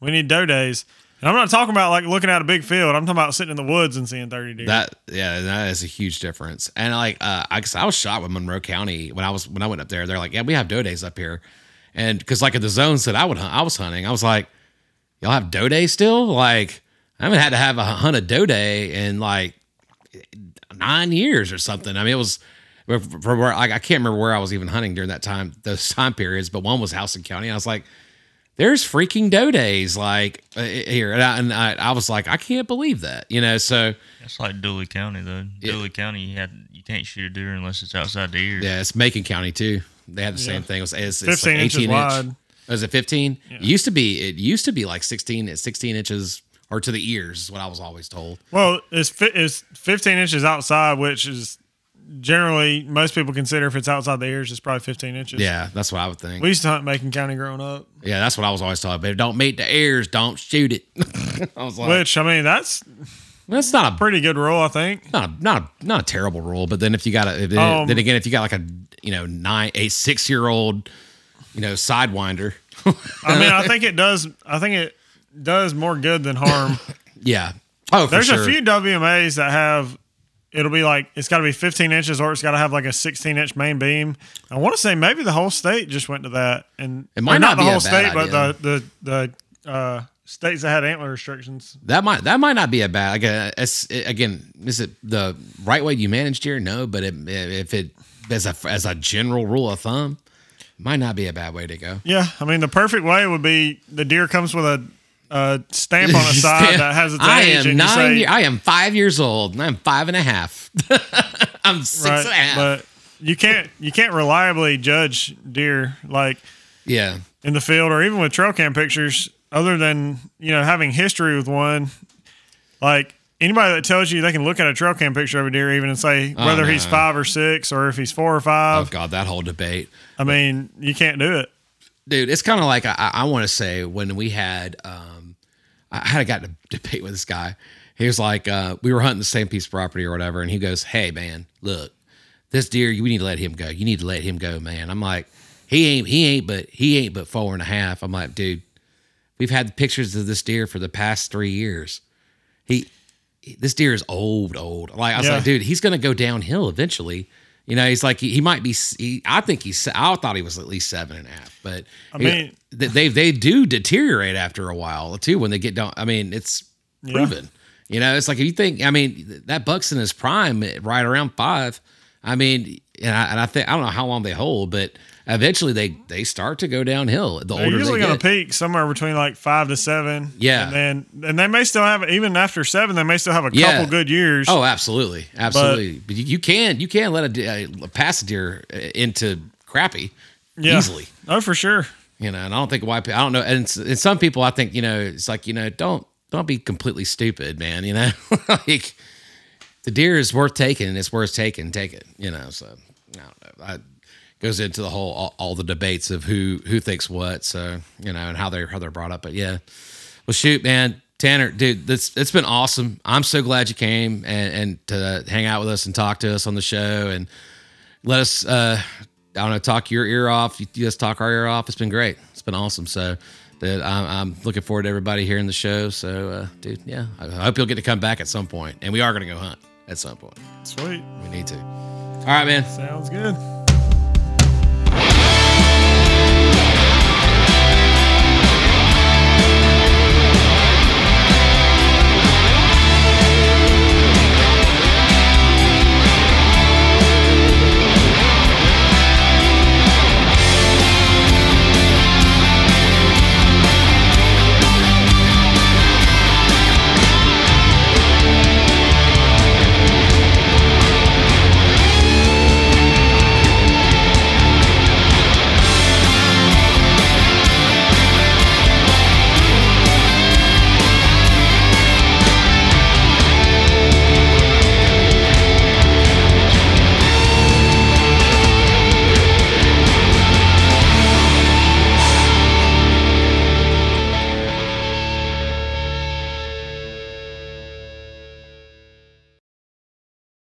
we need doe days. And I'm not talking about like looking at a big field. I'm talking about sitting in the woods and seeing 30 deer. that yeah, that is a huge difference. And like uh, I, I was shot with Monroe County when I was when I went up there. They're like, yeah, we have doe days up here, and because like at the zones that I would hunt, I was hunting. I was like, y'all have doe day still? Like I haven't had to have a hunt a doe day in like nine years or something. I mean, it was from where like, I can't remember where I was even hunting during that time, those time periods. But one was Houston County. And I was like, there's freaking doe days like uh, here, and, I, and I, I was like, I can't believe that, you know. So That's like Dooly County though. Yeah. Dooly County, you had you can't shoot a deer unless it's outside the ears. yeah, it's Macon County too. They had the same thing. It was, it's, it's 15 like inches 18 inch. wide. Was it 15? It used to be. It used to be like 16. It's 16 inches or to the ears is what I was always told. Well, it's fi- it's 15 inches outside, which is generally most people consider if it's outside the ears, it's probably 15 inches. Yeah, that's what I would think. We used to hunt Macon County growing up, Yeah, that's what I was always taught. But if it don't meet the ears, don't shoot it. I was like, which I mean that's that's not a pretty good rule, I think. not a, not a, not a terrible rule. But then if you got a then, Um, then again, if you got like a you know nine a six year old you know sidewinder, I mean, I think it does. I think it does more good than harm. yeah. Oh, for There's sure. a few WMAs that have. It'll be like it's got to be 15 inches, or it's got to have like a 16 inch main beam. I want to say maybe the whole state just went to that, and It might or not the whole state, idea. but the the the uh, states that had antler restrictions. That might that might not be a bad. Like uh, it- again, is it the right way you manage deer? No, but it, if it as a as a general rule of thumb, might not be a bad way to go. Yeah, I mean the perfect way would be the deer comes with a, a stamp on the side that has its I age, am nine. say, year- I am five years old, and I'm five and a half. I'm six right, and a half. but you can't you can't reliably judge deer like yeah, in the field or even with trail cam pictures, other than you know having history with one. Like anybody that tells you they can look at a trail cam picture of a deer even and say Oh, whether no. he's five or six or if he's four or oh five. god, that whole debate. I mean, you can't do it. dude it's kind of like i, I want to say when we had um i had got a debate with this guy he was like uh we were hunting the same piece of property or whatever and he goes hey man look this deer you need to let him go you need to let him go man i'm like he ain't he ain't but he ain't but four and a half i'm like dude we've had pictures of this deer for the past three years he this deer is old, old. Like I was Yeah. like, dude, he's gonna go downhill eventually. You know, he's like he, he might be. He, I think he's. I thought he was at least seven and a half, but I mean- they they they do deteriorate after a while too when they get down. I mean, it's Yeah. proven. You know, it's like if you think. I mean, that buck's in his prime, eh, right around five. I mean, and I, and I think I don't know how long they hold, but eventually they they start to go downhill. The They're older usually they going to peak somewhere between like five to seven. Yeah. and then and they may still have even after seven, they may still have a Yeah. couple good years. Oh, absolutely, absolutely. But, you, you can you can let a, uh pass a deer uh, into crappy yeah. easily. Oh, for sure. You know, and I don't think why I don't know. And, and some people, I think you know, it's like you know, don't don't be completely stupid, man. You know, like the deer is worth taking. It's worth taking. Take it. You know, so I don't know. I, goes into the whole all, all the debates of who who thinks what. So you know, and how they're how they're brought up. But yeah, well, shoot, man. Tanner, dude, this it's been awesome. I'm so glad you came and, and to hang out with us and talk to us on the show and let us uh I don't know, talk your ear off. You, just talk our ear off. It's been great. It's been awesome. So that I'm, I'm looking forward to everybody hearing the show. So uh dude, yeah. I I hope you'll get to come back at some. And we are gonna go hunt at some point. Sweet. We need to. All right, man. Sounds good.